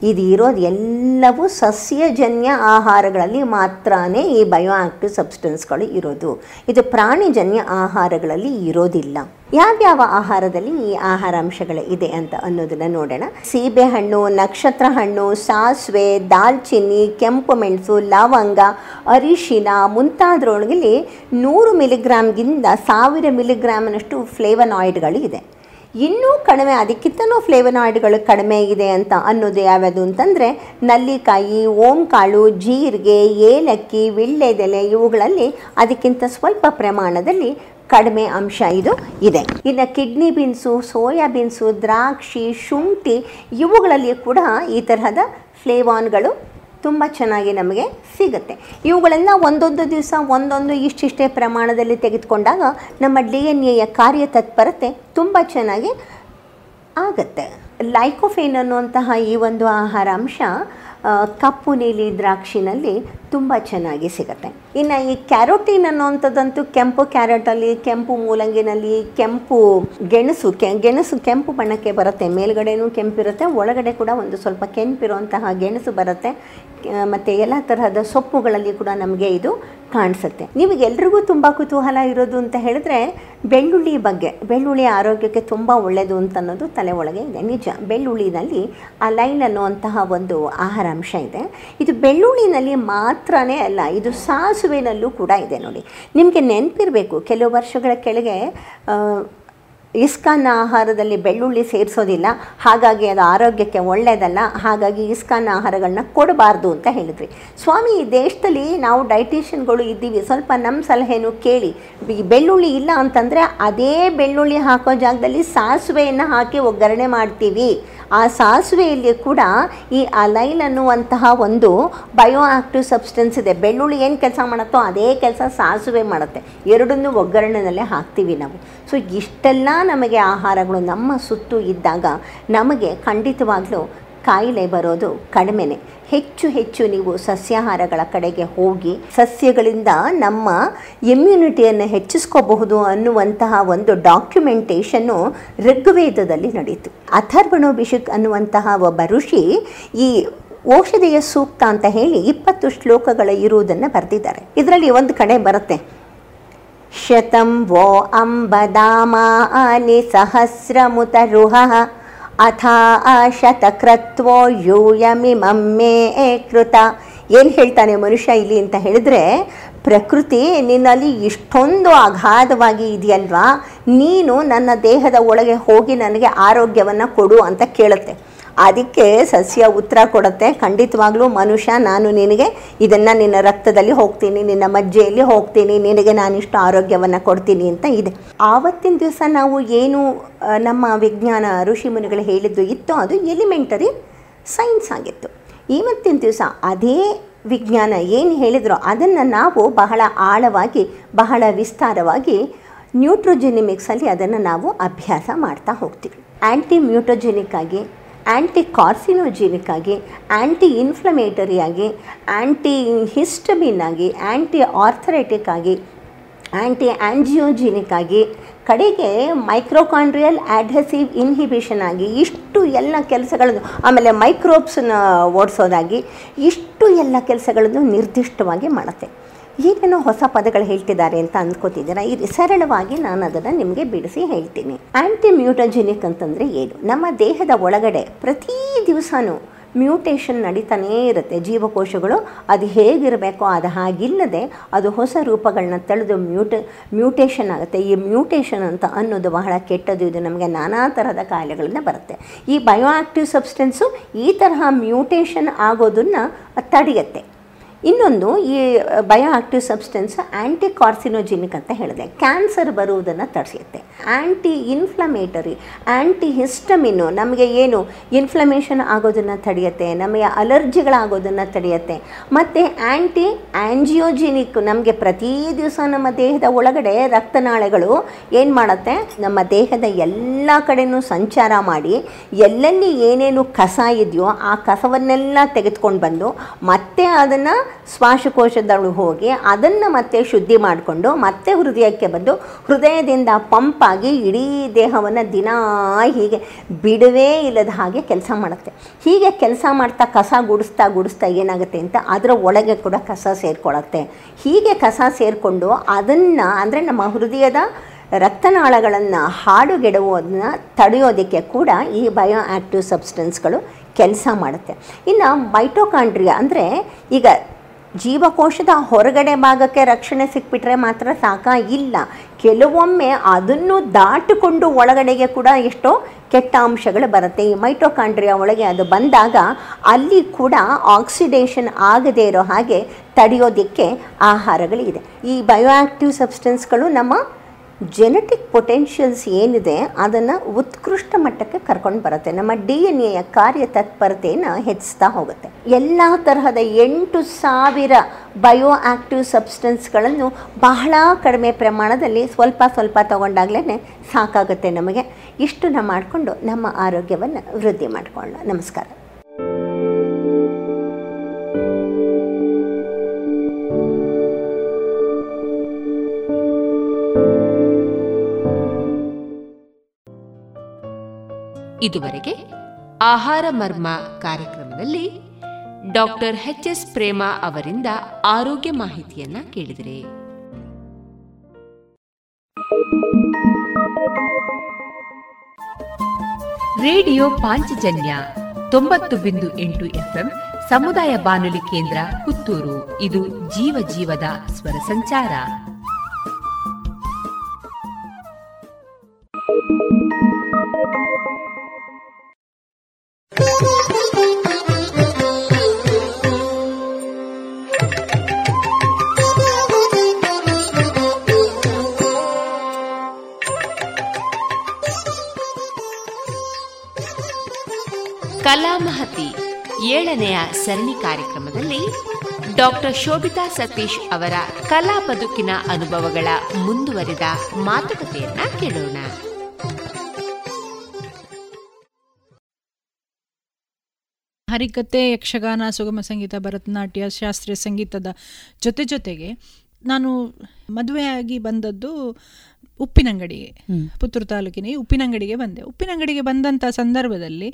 ಇದು ಇರೋದು ಎಲ್ಲವೂ ಸಸ್ಯಜನ್ಯ ಆಹಾರಗಳಲ್ಲಿ ಮಾತ್ರನೇ ಈ ಬಯೋ ಆಕ್ಟಿವ್ ಸಬ್ಸ್ಟೆನ್ಸ್ಗಳು ಇರೋದು. ಇದು ಪ್ರಾಣಿಜನ್ಯ ಆಹಾರಗಳಲ್ಲಿ ಇರೋದಿಲ್ಲ. ಯಾವ್ಯಾವ ಆಹಾರದಲ್ಲಿ ಈ ಆಹಾರಾಂಶಗಳು ಇದೆ ಅಂತ ಅನ್ನೋದನ್ನ ನೋಡೋಣ. ಸೀಬೆಹಣ್ಣು ನಕ್ಷತ್ರ ಹಣ್ಣು, ಸಾಸಿವೆ, ದಾಲ್ಚಿನ್ನಿ, ಕೆಂಪು ಮೆಣಸು, ಲವಂಗ, ಅರಿಶಿನ ಮುಂತಾದ್ರೊಳಗಲ್ಲಿ ನೂರು ಮಿಲಿಗ್ರಾಮ್ಗಿಂತ ಸಾವಿರ ಮಿಲಿಗ್ರಾಮ್ನಷ್ಟು ಫ್ಲೇವನಾಯ್ಡ್ಗಳು ಇದೆ. ಇನ್ನೂ ಕಡಿಮೆ, ಅದಕ್ಕಿಂತನೂ ಫ್ಲೇವನಾಯ್ಡ್ಗಳು ಕಡಿಮೆ ಇದೆ ಅಂತ ಅನ್ನೋದು ಯಾವ್ಯಾವುದು ಅಂತಂದರೆ, ನಲ್ಲಿಕಾಯಿ, ಓಂಕಾಳು, ಜೀರಿಗೆ, ಏಲಕ್ಕಿ ವಿಳ್ಳೆದೆಲೆ ಇವುಗಳಲ್ಲಿ ಅದಕ್ಕಿಂತ ಸ್ವಲ್ಪ ಪ್ರಮಾಣದಲ್ಲಿ ಕಡಿಮೆ ಅಂಶ ಇದು ಇದೆ. ಇನ್ನು ಕಿಡ್ನಿ ಬೀನ್ಸು, ಸೋಯಾ ಬೀನ್ಸು, ದ್ರಾಕ್ಷಿ, ಶುಂಠಿ ಇವುಗಳಲ್ಲಿ ಕೂಡ ಈ ತರಹದ ಫ್ಲೇವಾನ್ಗಳು ತುಂಬ ಚೆನ್ನಾಗಿ ನಮಗೆ ಸಿಗುತ್ತೆ. ಇವುಗಳೆಲ್ಲ ಒಂದೊಂದು ದಿವಸ, ಒಂದೊಂದು ಇಷ್ಟಿಷ್ಟೇ ಪ್ರಮಾಣದಲ್ಲಿ ತೆಗೆದುಕೊಂಡಾಗ ನಮ್ಮ ಡಿ ಎನ್ ಎಯ ಕಾರ್ಯತತ್ಪರತೆ ತುಂಬ ಚೆನ್ನಾಗಿ ಆಗುತ್ತೆ. ಲೈಕೋಫೇನ್ ಅನ್ನುವಂತಹ ಈ ಒಂದು ಆಹಾರಾಂಶ ಕಪ್ಪು ನೀಲಿ ದ್ರಾಕ್ಷಿನಲ್ಲಿ ತುಂಬ ಚೆನ್ನಾಗಿ ಸಿಗುತ್ತೆ. ಇನ್ನು ಈ ಕ್ಯಾರೋಟಿನ್ ಅನ್ನೋವಂಥದ್ದಂತೂ ಕೆಂಪು ಕ್ಯಾರೆಟಲ್ಲಿ, ಕೆಂಪು ಮೂಲಂಗಿನಲ್ಲಿ, ಕೆಂಪು ಗೆಣಸು, ಕೆ, ಗೆಣಸು ಕೆಂಪು ಬಣ್ಣಕ್ಕೆ ಬರುತ್ತೆ. ಮೇಲ್ಗಡೆನೂ ಕೆಂಪಿರುತ್ತೆ, ಒಳಗಡೆ ಕೂಡ ಒಂದು ಸ್ವಲ್ಪ ಕೆಂಪಿರುವಂತಹ ಗೆಣಸು ಬರುತ್ತೆ. ಮತ್ತು ಎಲ್ಲ ತರಹದ ಸೊಪ್ಪುಗಳಲ್ಲಿ ಕೂಡ ನಮಗೆ ಇದು ಕಾಣಿಸುತ್ತೆ. ನಿಮಗೆಲ್ರಿಗೂ ತುಂಬ ಕುತೂಹಲ ಇರೋದು ಅಂತ ಹೇಳಿದ್ರೆ, ಬೆಳ್ಳುಳ್ಳಿ ಬಗ್ಗೆ, ಬೆಳ್ಳುಳ್ಳಿ ಆರೋಗ್ಯಕ್ಕೆ ತುಂಬ ಒಳ್ಳೆಯದು ಅಂತ ಅನ್ನೋದು ತಲೆ ಒಳಗೆ ಇದೆ. ನಿಜ, ಬೆಳ್ಳುಳ್ಳಿನಲ್ಲಿ ಅಲೈನ್ ಅನ್ನುವಂತಹ ಒಂದು ಆಹಾರಾಂಶ ಇದೆ. ಇದು ಬೆಳ್ಳುಳ್ಳಿನಲ್ಲಿ ಮಾತ್ರನೇ ಅಲ್ಲ, ಇದು ಸಾಸುವೆನಲ್ಲೂ ಕೂಡ ಇದೆ ನೋಡಿ. ನಿಮಗೆ ನೆನಪಿರಬೇಕು, ಕೆಲವು ವರ್ಷಗಳ ಕೆಳಗೆ ಇಸ್ಕಾನ್ ಆಹಾರದಲ್ಲಿ ಬೆಳ್ಳುಳ್ಳಿ ಸೇರಿಸೋದಿಲ್ಲ, ಹಾಗಾಗಿ ಅದು ಆರೋಗ್ಯಕ್ಕೆ ಒಳ್ಳೆಯದಲ್ಲ ಹಾಗಾಗಿ ಇಸ್ಕಾನ್ ಆಹಾರಗಳನ್ನ ಕೊಡಬಾರ್ದು ಅಂತ ಹೇಳಿದ್ರಿ ಸ್ವಾಮಿ, ಈ ದೇಶದಲ್ಲಿ ನಾವು ಡೈಟಿಷಿಯನ್ಗಳು ಇದ್ದೀವಿ, ಸ್ವಲ್ಪ ನಮ್ಮ ಸಲಹೆನೂ ಕೇಳಿ. ಬೆಳ್ಳುಳ್ಳಿ ಇಲ್ಲ ಅಂತಂದರೆ, ಅದೇ ಬೆಳ್ಳುಳ್ಳಿ ಹಾಕೋ ಜಾಗದಲ್ಲಿ ಸಾಸಿವೆಯನ್ನು ಹಾಕಿ ಒಗ್ಗರಣೆ ಮಾಡ್ತೀವಿ. ಆ ಸಾಸಿವೆಯಲ್ಲಿ ಕೂಡ ಈ ಅಲೈನ್ ಅನ್ನುವಂತಹ ಒಂದು ಬಯೋ ಆಕ್ಟಿವ್ ಸಬ್ಸ್ಟೆನ್ಸ್ ಇದೆ. ಬೆಳ್ಳುಳ್ಳಿ ಏನು ಕೆಲಸ ಮಾಡುತ್ತೋ ಅದೇ ಕೆಲಸ ಸಾಸಿವೆ ಮಾಡುತ್ತೆ. ಎರಡನ್ನೂ ಒಗ್ಗರಣೆಯಲ್ಲೇ ಹಾಕ್ತೀವಿ ನಾವು. ಸೊ ಇಷ್ಟೆಲ್ಲ ನಮಗೆ ಆಹಾರಗಳು ನಮ್ಮ ಸುತ್ತು ಇದ್ದಾಗ ನಮಗೆ ಖಂಡಿತವಾಗ್ಲೂ ಕಾಯಿಲೆ ಬರೋದು ಕಡಿಮೆನೆ. ಹೆಚ್ಚು ಹೆಚ್ಚು ನೀವು ಸಸ್ಯಾಹಾರಗಳ ಕಡೆಗೆ ಹೋಗಿ ಸಸ್ಯಗಳಿಂದ ನಮ್ಮ ಇಮ್ಯುನಿಟಿಯನ್ನು ಹೆಚ್ಚಿಸ್ಕೋಬಹುದು ಅನ್ನುವಂತಹ ಒಂದು ಡಾಕ್ಯುಮೆಂಟೇಷನ್ನು ಋಗ್ವೇದದಲ್ಲಿ ನಡೀತು. ಅಥರ್ವಣೋಭಿಷಕ್ ಅನ್ನುವಂತಹ ಒಬ್ಬ ಋಷಿ ಈ ಔಷಧಿಯ ಸೂಕ್ತ ಅಂತ ಹೇಳಿ ಇಪ್ಪತ್ತು ಶ್ಲೋಕಗಳ ಇರುವುದನ್ನು ಬರೆದಿದ್ದಾರೆ. ಇದರಲ್ಲಿ ಒಂದು ಕಡೆ ಬರುತ್ತೆ. ಶತಂ ವೋ ಅಂಬದಾಮಾನಿ ಸಹಸ್ರಮುತರುಹ ಅಥಾ ಶತಕ್ರತ್ವೋ ಯೂಯಮಿಮಂ ಮೇ ಕೃತ ಏನು ಹೇಳ್ತಾನೆ ಮನುಷ್ಯ ಇಲ್ಲಿ ಅಂತ ಹೇಳಿದ್ರೆ, ಪ್ರಕೃತಿ ನಿನ್ನಲ್ಲಿ ಇಷ್ಟೊಂದು ಅಗಾಧವಾಗಿ ಇದೆಯಲ್ವಾ? ನೀನು ನನ್ನ ದೇಹದ ಒಳಗೆ ಹೋಗಿ ನನಗೆ ಆರೋಗ್ಯವನ್ನು ಕೊಡು ಅಂತ ಕೇಳುತ್ತೆ. ಅದಕ್ಕೆ ಸಸ್ಯ ಉತ್ತರ ಕೊಡುತ್ತೆ. ಖಂಡಿತವಾಗ್ಲೂ ಮನುಷ್ಯ, ನಾನು ನಿನಗೆ ಇದನ್ನು ನಿನ್ನ ರಕ್ತದಲ್ಲಿ ಹೋಗ್ತೀನಿ, ನಿನ್ನ ಮಜ್ಜೆಯಲ್ಲಿ ಹೋಗ್ತೀನಿ, ನಿನಗೆ ನಾನಿಷ್ಟು ಆರೋಗ್ಯವನ್ನು ಕೊಡ್ತೀನಿ ಅಂತ ಇದೆ. ಆವತ್ತಿನ ದಿವಸ ನಾವು ಏನು ನಮ್ಮ ವಿಜ್ಞಾನ ಋಷಿ ಮುನಿಗಳು ಹೇಳಿದ್ದು ಇತ್ತು ಅದು ಎಲಿಮೆಂಟರಿ ಸೈನ್ಸ್ ಆಗಿತ್ತು. ಇವತ್ತಿನ ದಿವಸ ಅದೇ ವಿಜ್ಞಾನ ಏನು ಹೇಳಿದ್ರೋ ಅದನ್ನು ನಾವು ಬಹಳ ಆಳವಾಗಿ, ಬಹಳ ವಿಸ್ತಾರವಾಗಿ ನ್ಯೂಟ್ರೋಜೆನಿಮಿಕ್ಸಲ್ಲಿ ಅದನ್ನು ನಾವು ಅಭ್ಯಾಸ ಮಾಡ್ತಾ ಹೋಗ್ತೀವಿ. ಆ್ಯಂಟಿ ಮ್ಯೂಟೋಜೆನಿಕ್ ಆಗಿ ಆ್ಯಂಟಿ ಕಾರ್ಸಿನೋಜಿನಿಕ್ ಆಗಿ ಆ್ಯಂಟಿ ಇನ್ಫ್ಲಮೇಟರಿಯಾಗಿ ಆ್ಯಂಟಿ ಹಿಸ್ಟಮಿನ್ ಆಗಿ ಆ್ಯಂಟಿ ಆರ್ಥರೈಟಿಕ್ ಆಗಿ ಆ್ಯಂಟಿ ಆ್ಯಂಜಿಯೋಜಿನಿಕ್ ಆಗಿ ಕಡೆಗೆ ಮೈಕ್ರೋಕಾಂಡ್ರಿಯಲ್ ಆಡ್ಹೆಸಿವ್ ಇನ್ಹಿಬಿಷನ್ ಆಗಿ ಇಷ್ಟು ಎಲ್ಲ ಕೆಲಸಗಳನ್ನು, ಆಮೇಲೆ ಮೈಕ್ರೋಬ್ಸನ್ನ ಓಡಿಸೋದಾಗಿ ಇಷ್ಟು ಎಲ್ಲ ಕೆಲಸಗಳನ್ನು ನಿರ್ದಿಷ್ಟವಾಗಿ ಮಾಡುತ್ತೆ. ಏನೇನೋ ಹೊಸ ಪದಗಳು ಹೇಳ್ತಿದ್ದಾರೆ ಅಂತ ಅಂದ್ಕೋತಿದ್ದೀರಾ? ಇದು ಸರಳವಾಗಿ ನಾನು ಅದನ್ನು ನಿಮಗೆ ಬಿಡಿಸಿ ಹೇಳ್ತೀನಿ. ಆ್ಯಂಟಿ ಮ್ಯೂಟಜೆನಿಕ್ ಅಂತಂದರೆ ಏನು? ನಮ್ಮ ದೇಹದ ಒಳಗಡೆ ಪ್ರತಿ ದಿವಸನೂ ಮ್ಯೂಟೇಷನ್ ನಡೀತಾನೇ ಇರುತ್ತೆ. ಜೀವಕೋಶಗಳು ಅದು ಹೇಗಿರಬೇಕೋ ಅದು ಹಾಗಿಲ್ಲದೆ ಅದು ಹೊಸ ರೂಪಗಳನ್ನ ತಳೆದು ಮ್ಯೂಟ ಮ್ಯೂಟೇಷನ್ ಆಗುತ್ತೆ. ಈ ಮ್ಯೂಟೇಷನ್ ಅಂತ ಅನ್ನೋದು ಬಹಳ ಕೆಟ್ಟದು ಇದು ನಮಗೆ ನಾನಾ ಥರದ ಕಾಯಿಲೆಗಳನ್ನ ಬರುತ್ತೆ. ಈ ಬಯೋ ಆಕ್ಟಿವ್ ಸಬ್ಸ್ಟೆನ್ಸು ಈ ತರಹ ಮ್ಯೂಟೇಷನ್ ಆಗೋದನ್ನು ತಡೆಯುತ್ತೆ. ಇನ್ನೊಂದು ಈ bio active substance anti carcinogenic ಅಂತ ಹೇಳಿದೆ. ಕ್ಯಾನ್ಸರ್ ಬರುವುದನ್ನು ತಡೆಯುತ್ತೆ ಆ್ಯಂಟಿ ಇನ್ಫ್ಲಮೇಟರಿ ಆ್ಯಂಟಿ ಹಿಸ್ಟಮಿನು ನಮಗೆ ಏನು? ಇನ್ಫ್ಲಮೇಷನ್ ಆಗೋದನ್ನು ತಡೆಯುತ್ತೆ, ನಮಗೆ ಅಲರ್ಜಿಗಳಾಗೋದನ್ನು ತಡೆಯುತ್ತೆ. ಮತ್ತು ಆ್ಯಂಟಿ ಆ್ಯಂಜಿಯೋಜಿನಿಕ್ ನಮಗೆ ಪ್ರತಿ ದಿವಸ ನಮ್ಮ ದೇಹದ ಒಳಗಡೆ ರಕ್ತನಾಳಗಳು ಏನು ಮಾಡುತ್ತೆ? ನಮ್ಮ ದೇಹದ ಎಲ್ಲ ಕಡೆಯೂ ಸಂಚಾರ ಮಾಡಿ ಎಲ್ಲೆಲ್ಲಿ ಏನೇನು ಕಸ ಇದೆಯೋ ಆ ಕಸವನ್ನೆಲ್ಲ ತೆಗೆದುಕೊಂಡು ಬಂದು ಮತ್ತೆ ಅದನ್ನು ಶ್ವಾಸಕೋಶದೊಳಗೆ ಹೋಗಿ ಅದನ್ನು ಮತ್ತೆ ಶುದ್ಧಿ ಮಾಡಿಕೊಂಡು ಮತ್ತೆ ಹೃದಯಕ್ಕೆ ಬಂದು ಹೃದಯದಿಂದ ಪಂಪಾಗಿ ಇಡೀ ದೇಹವನ್ನು ದಿನ ಹೀಗೆ ಬಿಡುವೇ ಇಲ್ಲದ ಹಾಗೆ ಕೆಲಸ ಮಾಡುತ್ತೆ. ಹೀಗೆ ಕೆಲಸ ಮಾಡ್ತಾ ಕಸ ಗುಡಿಸ್ತಾ ಗುಡಿಸ್ತಾ ಏನಾಗುತ್ತೆ ಅಂತ ಅದರ ಒಳಗೆ ಕೂಡ ಕಸ ಸೇರಿಕೊಳ್ಳುತ್ತೆ. ಹೀಗೆ ಕಸ ಸೇರಿಕೊಂಡು ಅದನ್ನು ಅಂದರೆ ನಮ್ಮ ಹೃದಯದ ರಕ್ತನಾಳಗಳನ್ನು ಹಾಡುಗೆಡುವುದನ್ನು ತಡೆಯೋದಕ್ಕೆ ಕೂಡ ಈ ಬಯೋ ಆ್ಯಕ್ಟಿವ್ ಸಬ್ಸ್ಟೆನ್ಸ್ಗಳು ಕೆಲಸ ಮಾಡುತ್ತೆ. ಇನ್ನು ಮೈಟೋಕಾಂಡ್ರಿಯಾ ಅಂದರೆ ಈಗ ಜೀವಕೋಶದ ಹೊರಗಡೆ ಭಾಗಕ್ಕೆ ರಕ್ಷಣೆ ಸಿಕ್ಬಿಟ್ರೆ ಮಾತ್ರ ಸಾಕ ಇಲ್ಲ ಕೆಲವೊಮ್ಮೆ ಅದನ್ನು ದಾಟಿಕೊಂಡು ಒಳಗಡೆಗೆ ಕೂಡ ಎಷ್ಟೋ ಕೆಟ್ಟ ಅಂಶಗಳು ಬರುತ್ತೆ. ಈ ಮೈಟೋಕಾಂಡ್ರಿಯಾ ಒಳಗೆ ಅದು ಬಂದಾಗ ಅಲ್ಲಿ ಕೂಡ ಆಕ್ಸಿಡೇಷನ್ ಆಗದೇ ಇರೋ ಹಾಗೆ ತಡೆಯೋದಕ್ಕೆ ಆಹಾರಗಳಿದೆ. ಈ ಬಯೋ ಆಕ್ಟಿವ್ ಸಬ್ಸ್ಟೆನ್ಸ್ಗಳು ನಮ್ಮ ಜೆನೆಟಿಕ್ ಪೊಟೆನ್ಷಿಯಲ್ಸ್ ಏನಿದೆ, ಅದನ್ನು ಉತ್ಕೃಷ್ಟ ಮಟ್ಟಕ್ಕೆ ಕರ್ಕೊಂಡು ಬರುತ್ತೆ. ನಮ್ಮ ಡಿ ಎನ್ ಎಯ ಕಾರ್ಯ ತತ್ಪರತೆಯನ್ನು ಹೆಚ್ಚಿಸ್ತಾ ಹೋಗುತ್ತೆ. ಎಲ್ಲ ತರಹದ ಎಂಟು ಸಾವಿರ ಬಯೋ ಆಕ್ಟಿವ್ ಸಬ್ಸ್ಟೆನ್ಸ್ಗಳನ್ನು ಬಹಳ ಕಡಿಮೆ ಪ್ರಮಾಣದಲ್ಲಿ ಸ್ವಲ್ಪ ಸ್ವಲ್ಪ ತಗೊಂಡಾಗಲೇ ಸಾಕಾಗುತ್ತೆ ನಮಗೆ. ಇಷ್ಟನ್ನು ಮಾಡಿಕೊಂಡು ನಮ್ಮ ಆರೋಗ್ಯವನ್ನು ವೃದ್ಧಿ ಮಾಡಿಕೊಳ್ಳೋಣ. ನಮಸ್ಕಾರ. ಇದುವರೆಗೆ ಆಹಾರ ಮರ್ಮ ಕಾರ್ಯಕ್ರಮದಲ್ಲಿ ಡಾಕ್ಟರ್ ಎಚ್ ಎಸ್ ಪ್ರೇಮ ಅವರಿಂದ ಆರೋಗ್ಯ ಮಾಹಿತಿಯನ್ನ ಕೇಳಿದರೆ. ರೇಡಿಯೋ ಪಾಂಚಜನ್ಯ ತೊಂಬತ್ತು ಬಿಂದು ಎಂಟು ಎಫ್ಎಂ ಸಮುದಾಯ ಬಾನುಲಿ ಕೇಂದ್ರ ಪುತ್ತೂರು. ಇದು ಜೀವ ಜೀವದ ಸ್ವರ ಸಂಚಾರ. ಕಲಾಮಹತಿ ಏಳನೆಯ ಸರಣಿ ಕಾರ್ಯಕ್ರಮದಲ್ಲಿ ಡಾಕ್ಟರ್ ಶೋಭಿತಾ ಸತೀಶ್ ಅವರ ಕಲಾ ಬದುಕಿನ ಅನುಭವಗಳ ಮುಂದುವರಿದ ಮಾತುಕತೆಯನ್ನ ಕೇಳೋಣ. ಹರಿಕತೆ ಯಕ್ಷಗಾನ ಸುಗಮ ಸಂಗೀತ ಭರತನಾಟ್ಯ ಶಾಸ್ತ್ರೀಯ ಸಂಗೀತದ ಜೊತೆ ಜೊತೆಗೆ ನಾನು ಮದುವೆಯಾಗಿ ಬಂದದ್ದು ಉಪ್ಪಿನಂಗಡಿಗೆ ಪುತ್ತೂರು ತಾಲೂಕಿನ ಉಪ್ಪಿನಂಗಡಿಗೆ ಬಂದೆ. ಉಪ್ಪಿನಂಗಡಿಗೆ ಬಂದಂಥ ಸಂದರ್ಭದಲ್ಲಿ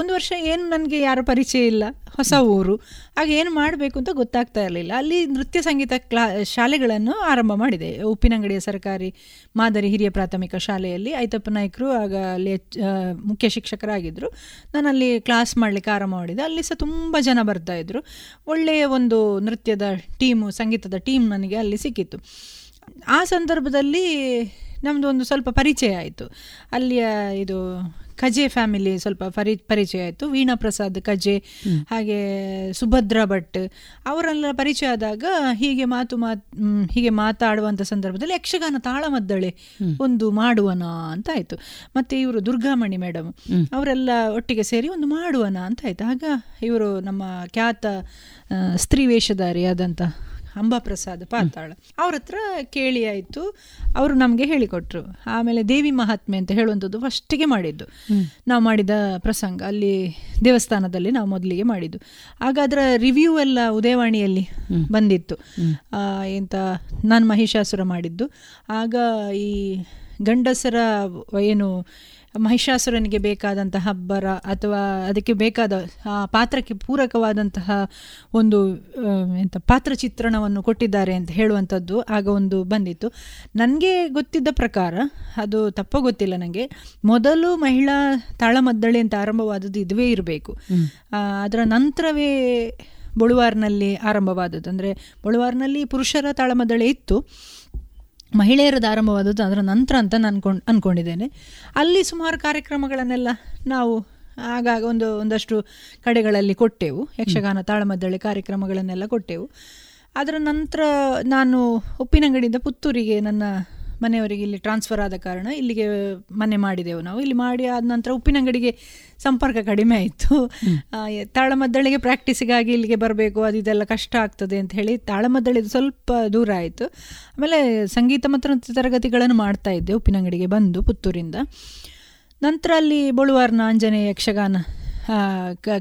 ಒಂದು ವರ್ಷ ಏನು ನನಗೆ ಯಾರು ಪರಿಚಯ ಇಲ್ಲ, ಹೊಸ ಊರು. ಆಗ ಏನು ಮಾಡಬೇಕು ಅಂತ ಗೊತ್ತಾಗ್ತಾ ಇರಲಿಲ್ಲ. ಅಲ್ಲಿ ನೃತ್ಯ ಸಂಗೀತ ಕ್ಲಾ, ಶಾಲೆಗಳನ್ನು ಆರಂಭ ಮಾಡಿದೆ. ಉಪ್ಪಿನಂಗಡಿಯ ಸರ್ಕಾರಿ ಮಾದರಿ ಹಿರಿಯ ಪ್ರಾಥಮಿಕ ಶಾಲೆಯಲ್ಲಿ ಐತಪ್ಪ ನಾಯ್ಕರು, ಆಗ ಅಲ್ಲಿ ಮುಖ್ಯ ಶಿಕ್ಷಕರಾಗಿದ್ದರು ನಾನು ಅಲ್ಲಿ ಕ್ಲಾಸ್ ಮಾಡಲಿಕ್ಕೆ ಆರಂಭ ಮಾಡಿದೆ. ಅಲ್ಲಿ ಸಹ ತುಂಬ ಜನ ಬರ್ತಾಯಿದ್ರು ಒಳ್ಳೆಯ ಒಂದು ನೃತ್ಯದ ಟೀಮು ಸಂಗೀತದ ಟೀಮ್ ನನಗೆ ಅಲ್ಲಿ ಸಿಕ್ಕಿತ್ತು. ಆ ಸಂದರ್ಭದಲ್ಲಿ ನಮ್ಮದು ಒಂದು ಸ್ವಲ್ಪ ಪರಿಚಯ ಆಯಿತು. ಅಲ್ಲಿಯ ಇದು ಕಜೆ ಫ್ಯಾಮಿಲಿ ಸ್ವಲ್ಪ ಪರಿ ಪರಿಚಯ ಆಯಿತು. ವೀಣಾ ಪ್ರಸಾದ್ ಕಜೆ ಹಾಗೆ ಸುಭದ್ರಾ ಭಟ್ ಅವರೆಲ್ಲ ಪರಿಚಯ ಆದಾಗ ಹೀಗೆ ಮಾತು ಮಾತ್ ಹೀಗೆ ಮಾತಾಡುವಂಥ ಸಂದರ್ಭದಲ್ಲಿ ಯಕ್ಷಗಾನ ತಾಳಮದ್ದಳೆ ಒಂದು ಮಾಡುವನ ಅಂತ ಆಯಿತು. ಮತ್ತು ಇವರು ದುರ್ಗಾಮಣಿ ಮೇಡಮ್ ಅವರೆಲ್ಲ ಒಟ್ಟಿಗೆ ಸೇರಿ ಒಂದು ಮಾಡುವನ ಅಂತ ಆಯಿತು. ಆಗ ಇವರು ನಮ್ಮ ಖ್ಯಾತ ಸ್ತ್ರೀ ವೇಷಧಾರಿ ಆದಂಥ ಅಂಬಾಪ್ರಸಾದ್ ಪಾತಾಳ. ಅವ್ರ ಹತ್ರ ಕೇಳಿ ಆಯಿತು ಅವರು ನಮಗೆ ಹೇಳಿಕೊಟ್ರು. ಆಮೇಲೆ ದೇವಿ ಮಹಾತ್ಮೆ ಅಂತ ಹೇಳುವಂಥದ್ದು ಫಸ್ಟಿಗೆ ಮಾಡಿದ್ದು. ನಾವು ಮಾಡಿದ ಪ್ರಸಂಗ ಅಲ್ಲಿ ದೇವಸ್ಥಾನದಲ್ಲಿ ನಾವು ಮೊದಲಿಗೆ ಮಾಡಿದ್ದು. ಆಗ ಅದರ ರಿವ್ಯೂ ಎಲ್ಲ ಉದಯವಾಣಿಯಲ್ಲಿ ಬಂದಿತ್ತು. ಎಂತ ನಾನು ಮಹಿಷಾಸುರ ಮಾಡಿದ್ದು. ಆಗ ಈ ಗಂಡಸರ ಏನು ಮಹಿಷಾಸುರನಿಗೆ ಬೇಕಾದಂತಹ ಹಬ್ಬರ ಅಥವಾ ಅದಕ್ಕೆ ಬೇಕಾದ ಆ ಪಾತ್ರಕ್ಕೆ ಪೂರಕವಾದಂತಹ ಒಂದು ಎಂಥ ಪಾತ್ರ ಚಿತ್ರಣವನ್ನು ಕೊಟ್ಟಿದ್ದಾರೆ ಅಂತ ಹೇಳುವಂಥದ್ದು ಆಗ ಒಂದು ಬಂದಿತ್ತು. ನನಗೆ ಗೊತ್ತಿದ್ದ ಪ್ರಕಾರ ಅದು ತಪ್ಪ ಗೊತ್ತಿಲ್ಲ ನನಗೆ ಮೊದಲು ಮಹಿಳಾ ತಾಳಮದ್ದಳೆ ಅಂತ ಆರಂಭವಾದದ್ದು ಇದುವೇ ಇರಬೇಕು. ಅದರ ನಂತರವೇ ಬೊಳುವಾರ್ನಲ್ಲಿ ಆರಂಭವಾದದ್ದು. ಅಂದರೆ ಬೊಳುವಾರ್ನಲ್ಲಿ ಪುರುಷರ ತಾಳಮದ್ದಳೆ ಇತ್ತು. ಮಹಿಳೆಯರದ್ದು ಆರಂಭವಾದದ್ದು ಅದರ ನಂತರ ಅಂತ ನಾನು ಅನ್ಕೊಂಡು ಅಂದ್ಕೊಂಡಿದ್ದೇನೆ ಅಲ್ಲಿ ಸುಮಾರು ಕಾರ್ಯಕ್ರಮಗಳನ್ನೆಲ್ಲ ನಾವು ಆಗಾಗ ಒಂದು ಒಂದಷ್ಟು ಕಡೆಗಳಲ್ಲಿ ಕೊಟ್ಟೆವು. ಯಕ್ಷಗಾನ ತಾಳಮದ್ದಳೆ ಕಾರ್ಯಕ್ರಮಗಳನ್ನೆಲ್ಲ ಕೊಟ್ಟೆವು. ಅದರ ನಂತರ ನಾನು ಉಪ್ಪಿನಂಗಡಿಯಿಂದ ಪುತ್ತೂರಿಗೆ ನನ್ನ ಮನೆಯವರಿಗೆ ಇಲ್ಲಿ ಟ್ರಾನ್ಸ್ಫರ್ ಆದ ಕಾರಣ ಇಲ್ಲಿಗೆ ಮನೆ ಮಾಡಿದೆವು ನಾವು. ಇಲ್ಲಿ ಮಾಡಿ ಆದ ನಂತರ ಉಪ್ಪಿನಂಗಡಿಗೆ ಸಂಪರ್ಕ ಕಡಿಮೆ ಆಯಿತು. ತಾಳಮದ್ದಳೆಗೆ ಪ್ರಾಕ್ಟೀಸಿಗಾಗಿ ಇಲ್ಲಿಗೆ ಬರಬೇಕು ಅದು ಇದೆಲ್ಲ ಕಷ್ಟ ಆಗ್ತದೆ ಅಂತ ಹೇಳಿ ತಾಳಮದ್ದಳೆದು ಸ್ವಲ್ಪ ದೂರ ಆಯಿತು. ಆಮೇಲೆ ಸಂಗೀತ ಮತ್ತು ನೃತ್ಯ ತರಗತಿಗಳನ್ನು ಮಾಡ್ತಾ ಇದ್ದೆ ಉಪ್ಪಿನಂಗಡಿಗೆ ಬಂದು ಪುತ್ತೂರಿಂದ. ನಂತರ ಅಲ್ಲಿ ಬಳುವಾರ್ನ ಆಂಜನೇಯ ಯಕ್ಷಗಾನ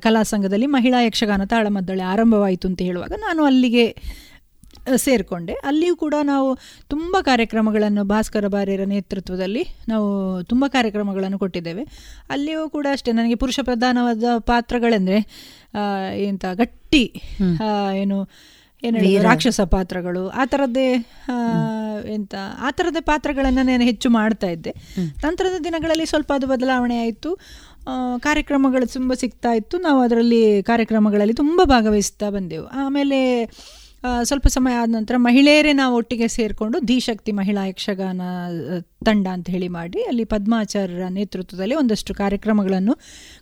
ಕಲಾ ಸಂಘದಲ್ಲಿ ಮಹಿಳಾ ಯಕ್ಷಗಾನ ತಾಳಮದ್ದಳೆ ಆರಂಭವಾಯಿತು ಅಂತ ಹೇಳುವಾಗ ನಾನು ಅಲ್ಲಿಗೆ ಸೇರಿಕೊಂಡೆ. ಅಲ್ಲಿಯೂ ಕೂಡ ನಾವು ತುಂಬ ಕಾರ್ಯಕ್ರಮಗಳನ್ನು ಭಾಸ್ಕರ ಬಾರ್ಯರ ನೇತೃತ್ವದಲ್ಲಿ ನಾವು ತುಂಬ ಕಾರ್ಯಕ್ರಮಗಳನ್ನು ಕೊಟ್ಟಿದ್ದೇವೆ. ಅಲ್ಲಿಯೂ ಕೂಡ ಅಷ್ಟೇ ನನಗೆ ಪುರುಷ ಪ್ರಧಾನವಾದ ಪಾತ್ರಗಳೆಂದರೆ ಎಂತ ಗಟ್ಟಿ ಏನು ಏನು ರಾಕ್ಷಸ ಪಾತ್ರಗಳು ಆ ಥರದ್ದೇ ಎಂತ ಆ ಥರದ ಪಾತ್ರಗಳನ್ನು ನಾನು ಹೆಚ್ಚು ಮಾಡ್ತಾ ಇದ್ದೆ. ನಂತರದ ದಿನಗಳಲ್ಲಿ ಸ್ವಲ್ಪ ಅದು ಬದಲಾವಣೆ ಆಯಿತು. ಕಾರ್ಯಕ್ರಮಗಳು ತುಂಬ ಸಿಗ್ತಾ ಇತ್ತು. ನಾವು ಅದರಲ್ಲಿ ಕಾರ್ಯಕ್ರಮಗಳಲ್ಲಿ ತುಂಬ ಭಾಗವಹಿಸ್ತಾ ಬಂದೆವು. ಆಮೇಲೆ ಸ್ವಲ್ಪ ಸಮಯ ಆದ ನಂತರ ಮಹಿಳೆಯರೇ ನಾವು ಒಟ್ಟಿಗೆ ಸೇರಿಕೊಂಡು ಧೀಶಕ್ತಿ ಮಹಿಳಾ ಯಕ್ಷಗಾನ ತಂಡ ಅಂತ ಹೇಳಿ ಮಾಡಿ ಅಲ್ಲಿ ಪದ್ಮಾಚಾರ್ಯರ ನೇತೃತ್ವದಲ್ಲಿ ಒಂದಷ್ಟು ಕಾರ್ಯಕ್ರಮಗಳನ್ನು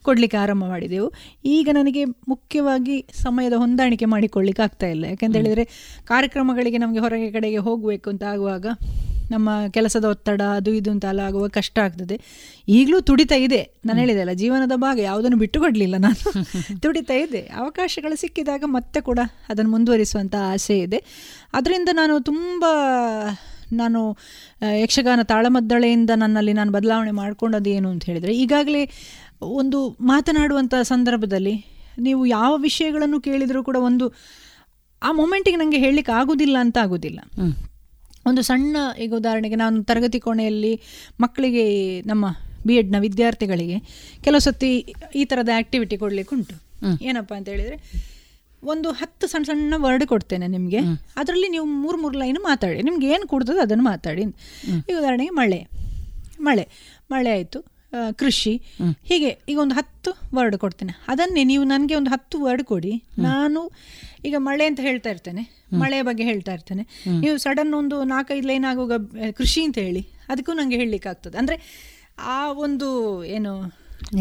ಕೊಡಲಿಕ್ಕೆ ಆರಂಭ ಮಾಡಿದೆವು. ಈಗ ನನಗೆ ಮುಖ್ಯವಾಗಿ ಸಮಯದ ಹೊಂದಾಣಿಕೆ ಮಾಡಿಕೊಳ್ಳಿಕ್ಕೆ ಆಗ್ತಾ ಇಲ್ಲ. ಯಾಕೆಂತ ಹೇಳಿದರೆ ಕಾರ್ಯಕ್ರಮಗಳಿಗೆ ನಮಗೆ ಹೊರಗೆ ಕಡೆಗೆ ಹೋಗಬೇಕು ಅಂತ ಆಗುವಾಗ ನಮ್ಮ ಕೆಲಸದ ಒತ್ತಡ ಅದು ಇದು ಅಂತ ಎಲ್ಲ ಆಗುವಾಗ ಕಷ್ಟ ಆಗ್ತದೆ. ಈಗಲೂ ತುಡಿತ ಇದೆ. ನಾನು ಹೇಳಿದೆ ಅಲ್ಲ ಜೀವನದ ಭಾಗ ಯಾವುದನ್ನು ಬಿಟ್ಟು ಕೊಡಲಿಲ್ಲ ನಾನು. <laughs> ತುಡಿತ ಇದೆ. ಅವಕಾಶಗಳು ಸಿಕ್ಕಿದಾಗ ಮತ್ತೆ ಕೂಡ ಅದನ್ನು ಮುಂದುವರಿಸುವಂಥ ಆಸೆ ಇದೆ. ಅದರಿಂದ ನಾನು ತುಂಬ ನಾನು ಯಕ್ಷಗಾನ ತಾಳಮದ್ದಳೆಯಿಂದ ನನ್ನಲ್ಲಿ ನಾನು ಬದಲಾವಣೆ ಮಾಡ್ಕೊಂಡದ್ದು ಏನು ಅಂತ ಹೇಳಿದರೆ ಈಗಾಗಲೇ ಒಂದು ಮಾತನಾಡುವಂಥ ಸಂದರ್ಭದಲ್ಲಿ ನೀವು ಯಾವ ವಿಷಯಗಳನ್ನು ಕೇಳಿದರೂ ಕೂಡ ಒಂದು ಆ ಮೊಮೆಂಟಿಗೆ ನನಗೆ ಹೇಳಲಿಕ್ಕೆ ಆಗೋದಿಲ್ಲ ಅಂತ ಆಗೋದಿಲ್ಲ. ಒಂದು ಸಣ್ಣ ಈಗ ಉದಾಹರಣೆಗೆ ನಾನು ತರಗತಿ ಕೋಣೆಯಲ್ಲಿ ಮಕ್ಕಳಿಗೆ ನಮ್ಮ ಬಿ ಎಡ್ನ ವಿದ್ಯಾರ್ಥಿಗಳಿಗೆ ಕೆಲವು ಸತಿ ಈ ಥರದ ಆ್ಯಕ್ಟಿವಿಟಿ ಕೊಡಲಿಕ್ಕೆ ಉಂಟು. ಏನಪ್ಪ ಅಂತ ಹೇಳಿದರೆ ಒಂದು ಹತ್ತು ಸಣ್ಣ ಸಣ್ಣ ವರ್ಡ್ ಕೊಡ್ತೇನೆ ನಿಮಗೆ. ಅದರಲ್ಲಿ ನೀವು ಮೂರು ಮೂರು ಲೈನ್ ಮಾತಾಡಿ. ನಿಮ್ಗೆ ಏನು ಕೊಡ್ತದೋ ಅದನ್ನು ಮಾತಾಡಿ. ಈಗ ಉದಾಹರಣೆಗೆ ಮಳೆ. ಮಳೆ. ಮಳೆ ಆಯಿತು. ಕೃಷಿ. ಹೀಗೆ ಈಗ ಒಂದು ಹತ್ತು ವರ್ಡ್ ಕೊಡ್ತೇನೆ. ಅದನ್ನೇ ನೀವು ನನಗೆ ಒಂದು ಹತ್ತು ವರ್ಡ್ ಕೊಡಿ. ನಾನು ಈಗ ಮಳೆ ಅಂತ ಹೇಳ್ತಾ ಇರ್ತೇನೆ. ಮಳೆಯ ಬಗ್ಗೆ ಹೇಳ್ತಾ ಇರ್ತೇನೆ. ನೀವು ಸಡನ್ ಒಂದು ನಾಲ್ಕೈದು ಲೈನ್ ಆಗುವಾಗ ಕೃಷಿ ಅಂತ ಹೇಳಿ ಅದಕ್ಕೂ ನನಗೆ ಹೇಳಲಿಕ್ಕೆ ಆಗ್ತದೆ. ಅಂದರೆ ಆ ಒಂದು ಏನು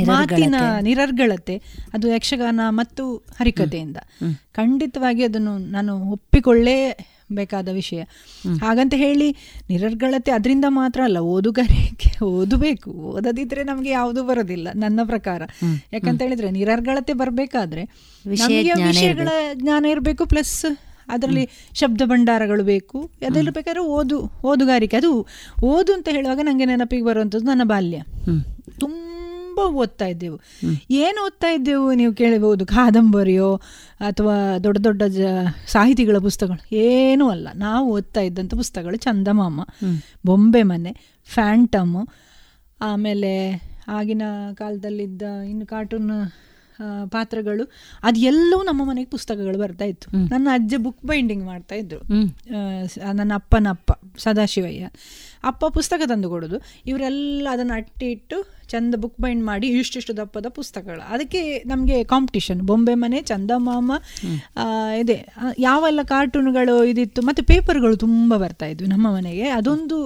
ಮಾತಿನ ನಿರರ್ಗಳತೆ ಅದು ಯಕ್ಷಗಾನ ಮತ್ತು ಹರಿಕತೆಯಿಂದ ಖಂಡಿತವಾಗಿ ಅದನ್ನು ನಾನು ಒಪ್ಪಿಕೊಳ್ಳೇ ಬೇಕಾದ ವಿಷಯ. ಹಾಗಂತ ಹೇಳಿ ನಿರರ್ಗಳತೆ ಅದರಿಂದ ಮಾತ್ರ ಅಲ್ಲ ಓದುಗಾರಿಕೆ <laughs> ಓದಬೇಕು. ಓದದಿದ್ರೆ ನಮಗೆ ಯಾವುದು ಬರೋದಿಲ್ಲ ನನ್ನ ಪ್ರಕಾರ. ಯಾಕಂತ ಹೇಳಿದ್ರೆ ನಿರರ್ಗಳತೆ ಬರಬೇಕಾದ್ರೆ ವಿಷಯಗಳ ಜ್ಞಾನ ಇರಬೇಕು ಪ್ಲಸ್ ಅದರಲ್ಲಿ ಶಬ್ದ ಭಂಡಾರಗಳು ಬೇಕು. ಅದೆಲ್ಲ ಬೇಕಾದ್ರೆ ಓದು ಓದುಗಾರಿಕೆ. ಅದು ಓದು ಅಂತ ಹೇಳುವಾಗ ನನಗೆ ನೆನಪಿಗೆ ಬರುವಂಥದ್ದು ನನ್ನ ಬಾಲ್ಯ. ತುಂಬ ಓದ್ತಾ ಇದ್ದೆವು. ಏನು ಓದ್ತಾ ಇದ್ದೆವು ನೀವು ಕೇಳಬಹುದು ಕಾದಂಬರಿಯೋ ಅಥವಾ ದೊಡ್ಡ ದೊಡ್ಡ ಜ ಸಾಹಿತಿಗಳ ಪುಸ್ತಕಗಳು. ಏನೂ ಅಲ್ಲ. ನಾವು ಓದ್ತಾ ಇದ್ದಂಥ ಪುಸ್ತಕಗಳು. ಚಂದಮಾಮ ಬೊಂಬೆ ಮನೆ ಫ್ಯಾಂಟಮ್ ಆಮೇಲೆ ಆಗಿನ ಕಾಲದಲ್ಲಿದ್ದ ಇನ್ನು ಕಾರ್ಟೂನ್ ಪಾತ್ರಗಳು. ಅದೆಲ್ಲವೂ ನಮ್ಮ ಮನೆಗೆ ಪುಸ್ತಕಗಳು ಬರ್ತಾ ಇತ್ತು. ನನ್ನ ಅಜ್ಜ ಬುಕ್ ಬೈಂಡಿಂಗ್ ಮಾಡ್ತಾ ಇದ್ರು. ನನ್ನ ಅಪ್ಪನ ಅಪ್ಪ ಸದಾಶಿವಯ್ಯ. ಅಪ್ಪ ಪುಸ್ತಕ ತಂದು ಕೊಡೋದು. ಇವರೆಲ್ಲ ಅದನ್ನು ಅಟ್ಟಿ ಇಟ್ಟು ಚಂದ ಬುಕ್ ಬೈಂಡ್ ಮಾಡಿ ಇಷ್ಟಿಷ್ಟು ದಪ್ಪದ ಪುಸ್ತಕಗಳು. ಅದಕ್ಕೆ ನಮಗೆ ಕಾಂಪಿಟಿಷನ್ ಬೊಂಬೆ ಮನೆ ಚಂದಮಾಮ ಮಾಮ ಇದೆ. ಯಾವೆಲ್ಲ ಕಾರ್ಟೂನ್ಗಳು ಇದಿತ್ತು. ಮತ್ತು ಪೇಪರ್ಗಳು ತುಂಬ ಬರ್ತಾ ಇದ್ವು ನಮ್ಮ ಮನೆಗೆ. ಅದೊಂದು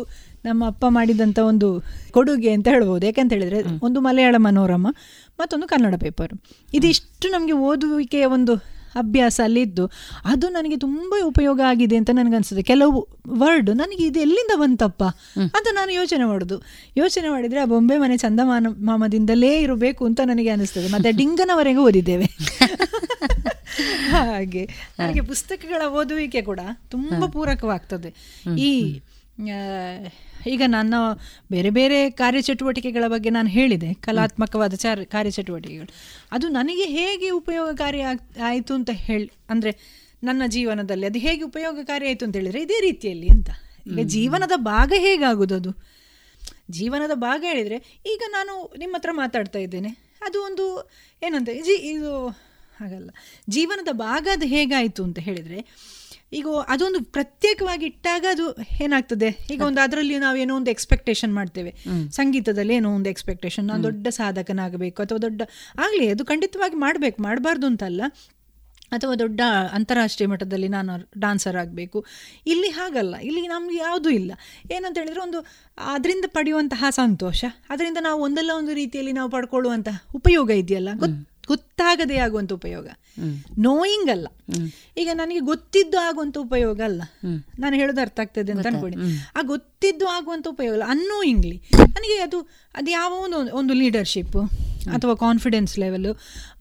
ನಮ್ಮ ಅಪ್ಪ ಮಾಡಿದಂಥ ಒಂದು ಕೊಡುಗೆ ಅಂತ ಹೇಳ್ಬೋದು. ಯಾಕಂತ ಹೇಳಿದ್ರೆ ಒಂದು ಮಲಯಾಳ ಮನೋರಮ. ಮತ್ತೊಂದು ಕನ್ನಡ ಪೇಪರ್. ಇದಿಷ್ಟು ನಮಗೆ ಓದುವಿಕೆಯ ಒಂದು ಅಭ್ಯಾಸ ಅಲ್ಲಿದ್ದು ಅದು ನನಗೆ ತುಂಬ ಉಪಯೋಗ ಆಗಿದೆ ಅಂತ ನನಗನ್ಸುತ್ತೆ. ಕೆಲವು ವರ್ಡ್ ನನಗೆ ಇದು ಎಲ್ಲಿಂದ ಬಂತಪ್ಪ? ಅಂತ ನಾನು ಯೋಚನೆ ಮಾಡೋದು. ಯೋಚನೆ ಮಾಡಿದರೆ ಆ ಬೊಂಬೆ ಮನೆ ಚಂದಮಾನ ಮಾಮದಿಂದಲೇ ಇರಬೇಕು ಅಂತ ನನಗೆ ಅನಿಸ್ತದೆ. ಮತ್ತೆ ಡಿಂಗನವರೆಗೂ ಓದಿದ್ದೇವೆ. <laughs> ಹಾಗೆ. ನನಗೆ ಪುಸ್ತಕಗಳ ಓದುವಿಕೆ ಕೂಡ ತುಂಬ ಪೂರಕವಾಗ್ತದೆ. ಈ ಈಗ ನನ್ನ ಬೇರೆ ಬೇರೆ ಕಾರ್ಯಚಟುವಟಿಕೆಗಳ ಬಗ್ಗೆ ನಾನು ಹೇಳಿದೆ ಕಲಾತ್ಮಕವಾದ ಚಾರ್ ಕಾರ್ಯಚಟುವಟಿಕೆಗಳು. ಅದು ನನಗೆ ಹೇಗೆ ಉಪಯೋಗಕಾರಿ ಆಗ್ ಆಯಿತು ಅಂತ ಹೇಳಿ ಅಂದರೆ ನನ್ನ ಜೀವನದಲ್ಲಿ ಅದು ಹೇಗೆ ಉಪಯೋಗಕಾರಿ ಆಯಿತು ಅಂತ ಹೇಳಿದರೆ ಇದೇ ರೀತಿಯಲ್ಲಿ ಅಂತ. ಈಗ ಜೀವನದ ಭಾಗ ಹೇಗಾಗೋದು ಅದು? ಜೀವನದ ಭಾಗ ಹೇಳಿದರೆ ಈಗ ನಾನು ನಿಮ್ಮ ಹತ್ರ ಮಾತಾಡ್ತಾ ಇದ್ದೇನೆ. ಅದು ಒಂದು ಏನಂತ ಜಿ ಇದು ಹಾಗಲ್ಲ. ಜೀವನದ ಭಾಗ ಅದು ಹೇಗಾಯಿತು ಅಂತ ಹೇಳಿದರೆ ಈಗ ಅದೊಂದು ಪ್ರತ್ಯೇಕವಾಗಿ ಇಟ್ಟಾಗ ಅದು ಏನಾಗ್ತದೆ? ಈಗ ಒಂದು ಅದರಲ್ಲಿ ನಾವು ಏನೋ ಒಂದು ಎಕ್ಸ್ಪೆಕ್ಟೇಷನ್ ಮಾಡ್ತೇವೆ. ಸಂಗೀತದಲ್ಲಿ ಏನೋ ಒಂದು ಎಕ್ಸ್ಪೆಕ್ಟೇಷನ್ ನಾನು ದೊಡ್ಡ ಸಾಧಕನಾಗಬೇಕು ಅಥವಾ ದೊಡ್ಡ ಆಗಲಿ ಅದು ಖಂಡಿತವಾಗಿ ಮಾಡಬೇಕು ಮಾಡಬಾರ್ದು ಅಂತಲ್ಲ. ಅಥವಾ ದೊಡ್ಡ ಅಂತಾರಾಷ್ಟ್ರೀಯ ಮಟ್ಟದಲ್ಲಿ ನಾನು ಡಾನ್ಸರ್ ಆಗಬೇಕು. ಇಲ್ಲಿ ಹಾಗಲ್ಲ. ಇಲ್ಲಿ ನಮ್ಗೆ ಯಾವುದೂ ಇಲ್ಲ. ಏನಂತ ಹೇಳಿದರೆ ಒಂದು ಅದರಿಂದ ಪಡೆಯುವಂತಹ ಸಂತೋಷ ಅದರಿಂದ ನಾವು ಒಂದಲ್ಲ ಒಂದು ರೀತಿಯಲ್ಲಿ ನಾವು ಪಡ್ಕೊಳ್ಳುವಂತಹ ಉಪಯೋಗ ಇದೆಯಲ್ಲ? ಗೊತ್ತಾಗದೇ ಆಗುವಂಥ ಉಪಯೋಗ. ನೋಯಿಂಗ್ ಅಲ್ಲ ಈಗ ನನಗೆ ಗೊತ್ತಿದ್ದು ಆಗುವಂಥ ಉಪಯೋಗ ಅಲ್ಲ. ನಾನು ಹೇಳೋದು ಅರ್ಥ ಆಗ್ತದೆ ಅಂತ ಅನ್ಕೊಳ್ಳಿ. ಆ ಗೊತ್ತಿದ್ದು ಆಗುವಂಥ ಉಪಯೋಗ ಅಲ್ಲ. ಅನ್ನೋಯಿಂಗ್ಲಿ ನನಗೆ ಅದು ಅದು ಯಾವ ಒಂದು ಒಂದು ಲೀಡರ್ಶಿಪ್ಪು ಅಥವಾ ಕಾನ್ಫಿಡೆನ್ಸ್ ಲೆವೆಲ್ಲು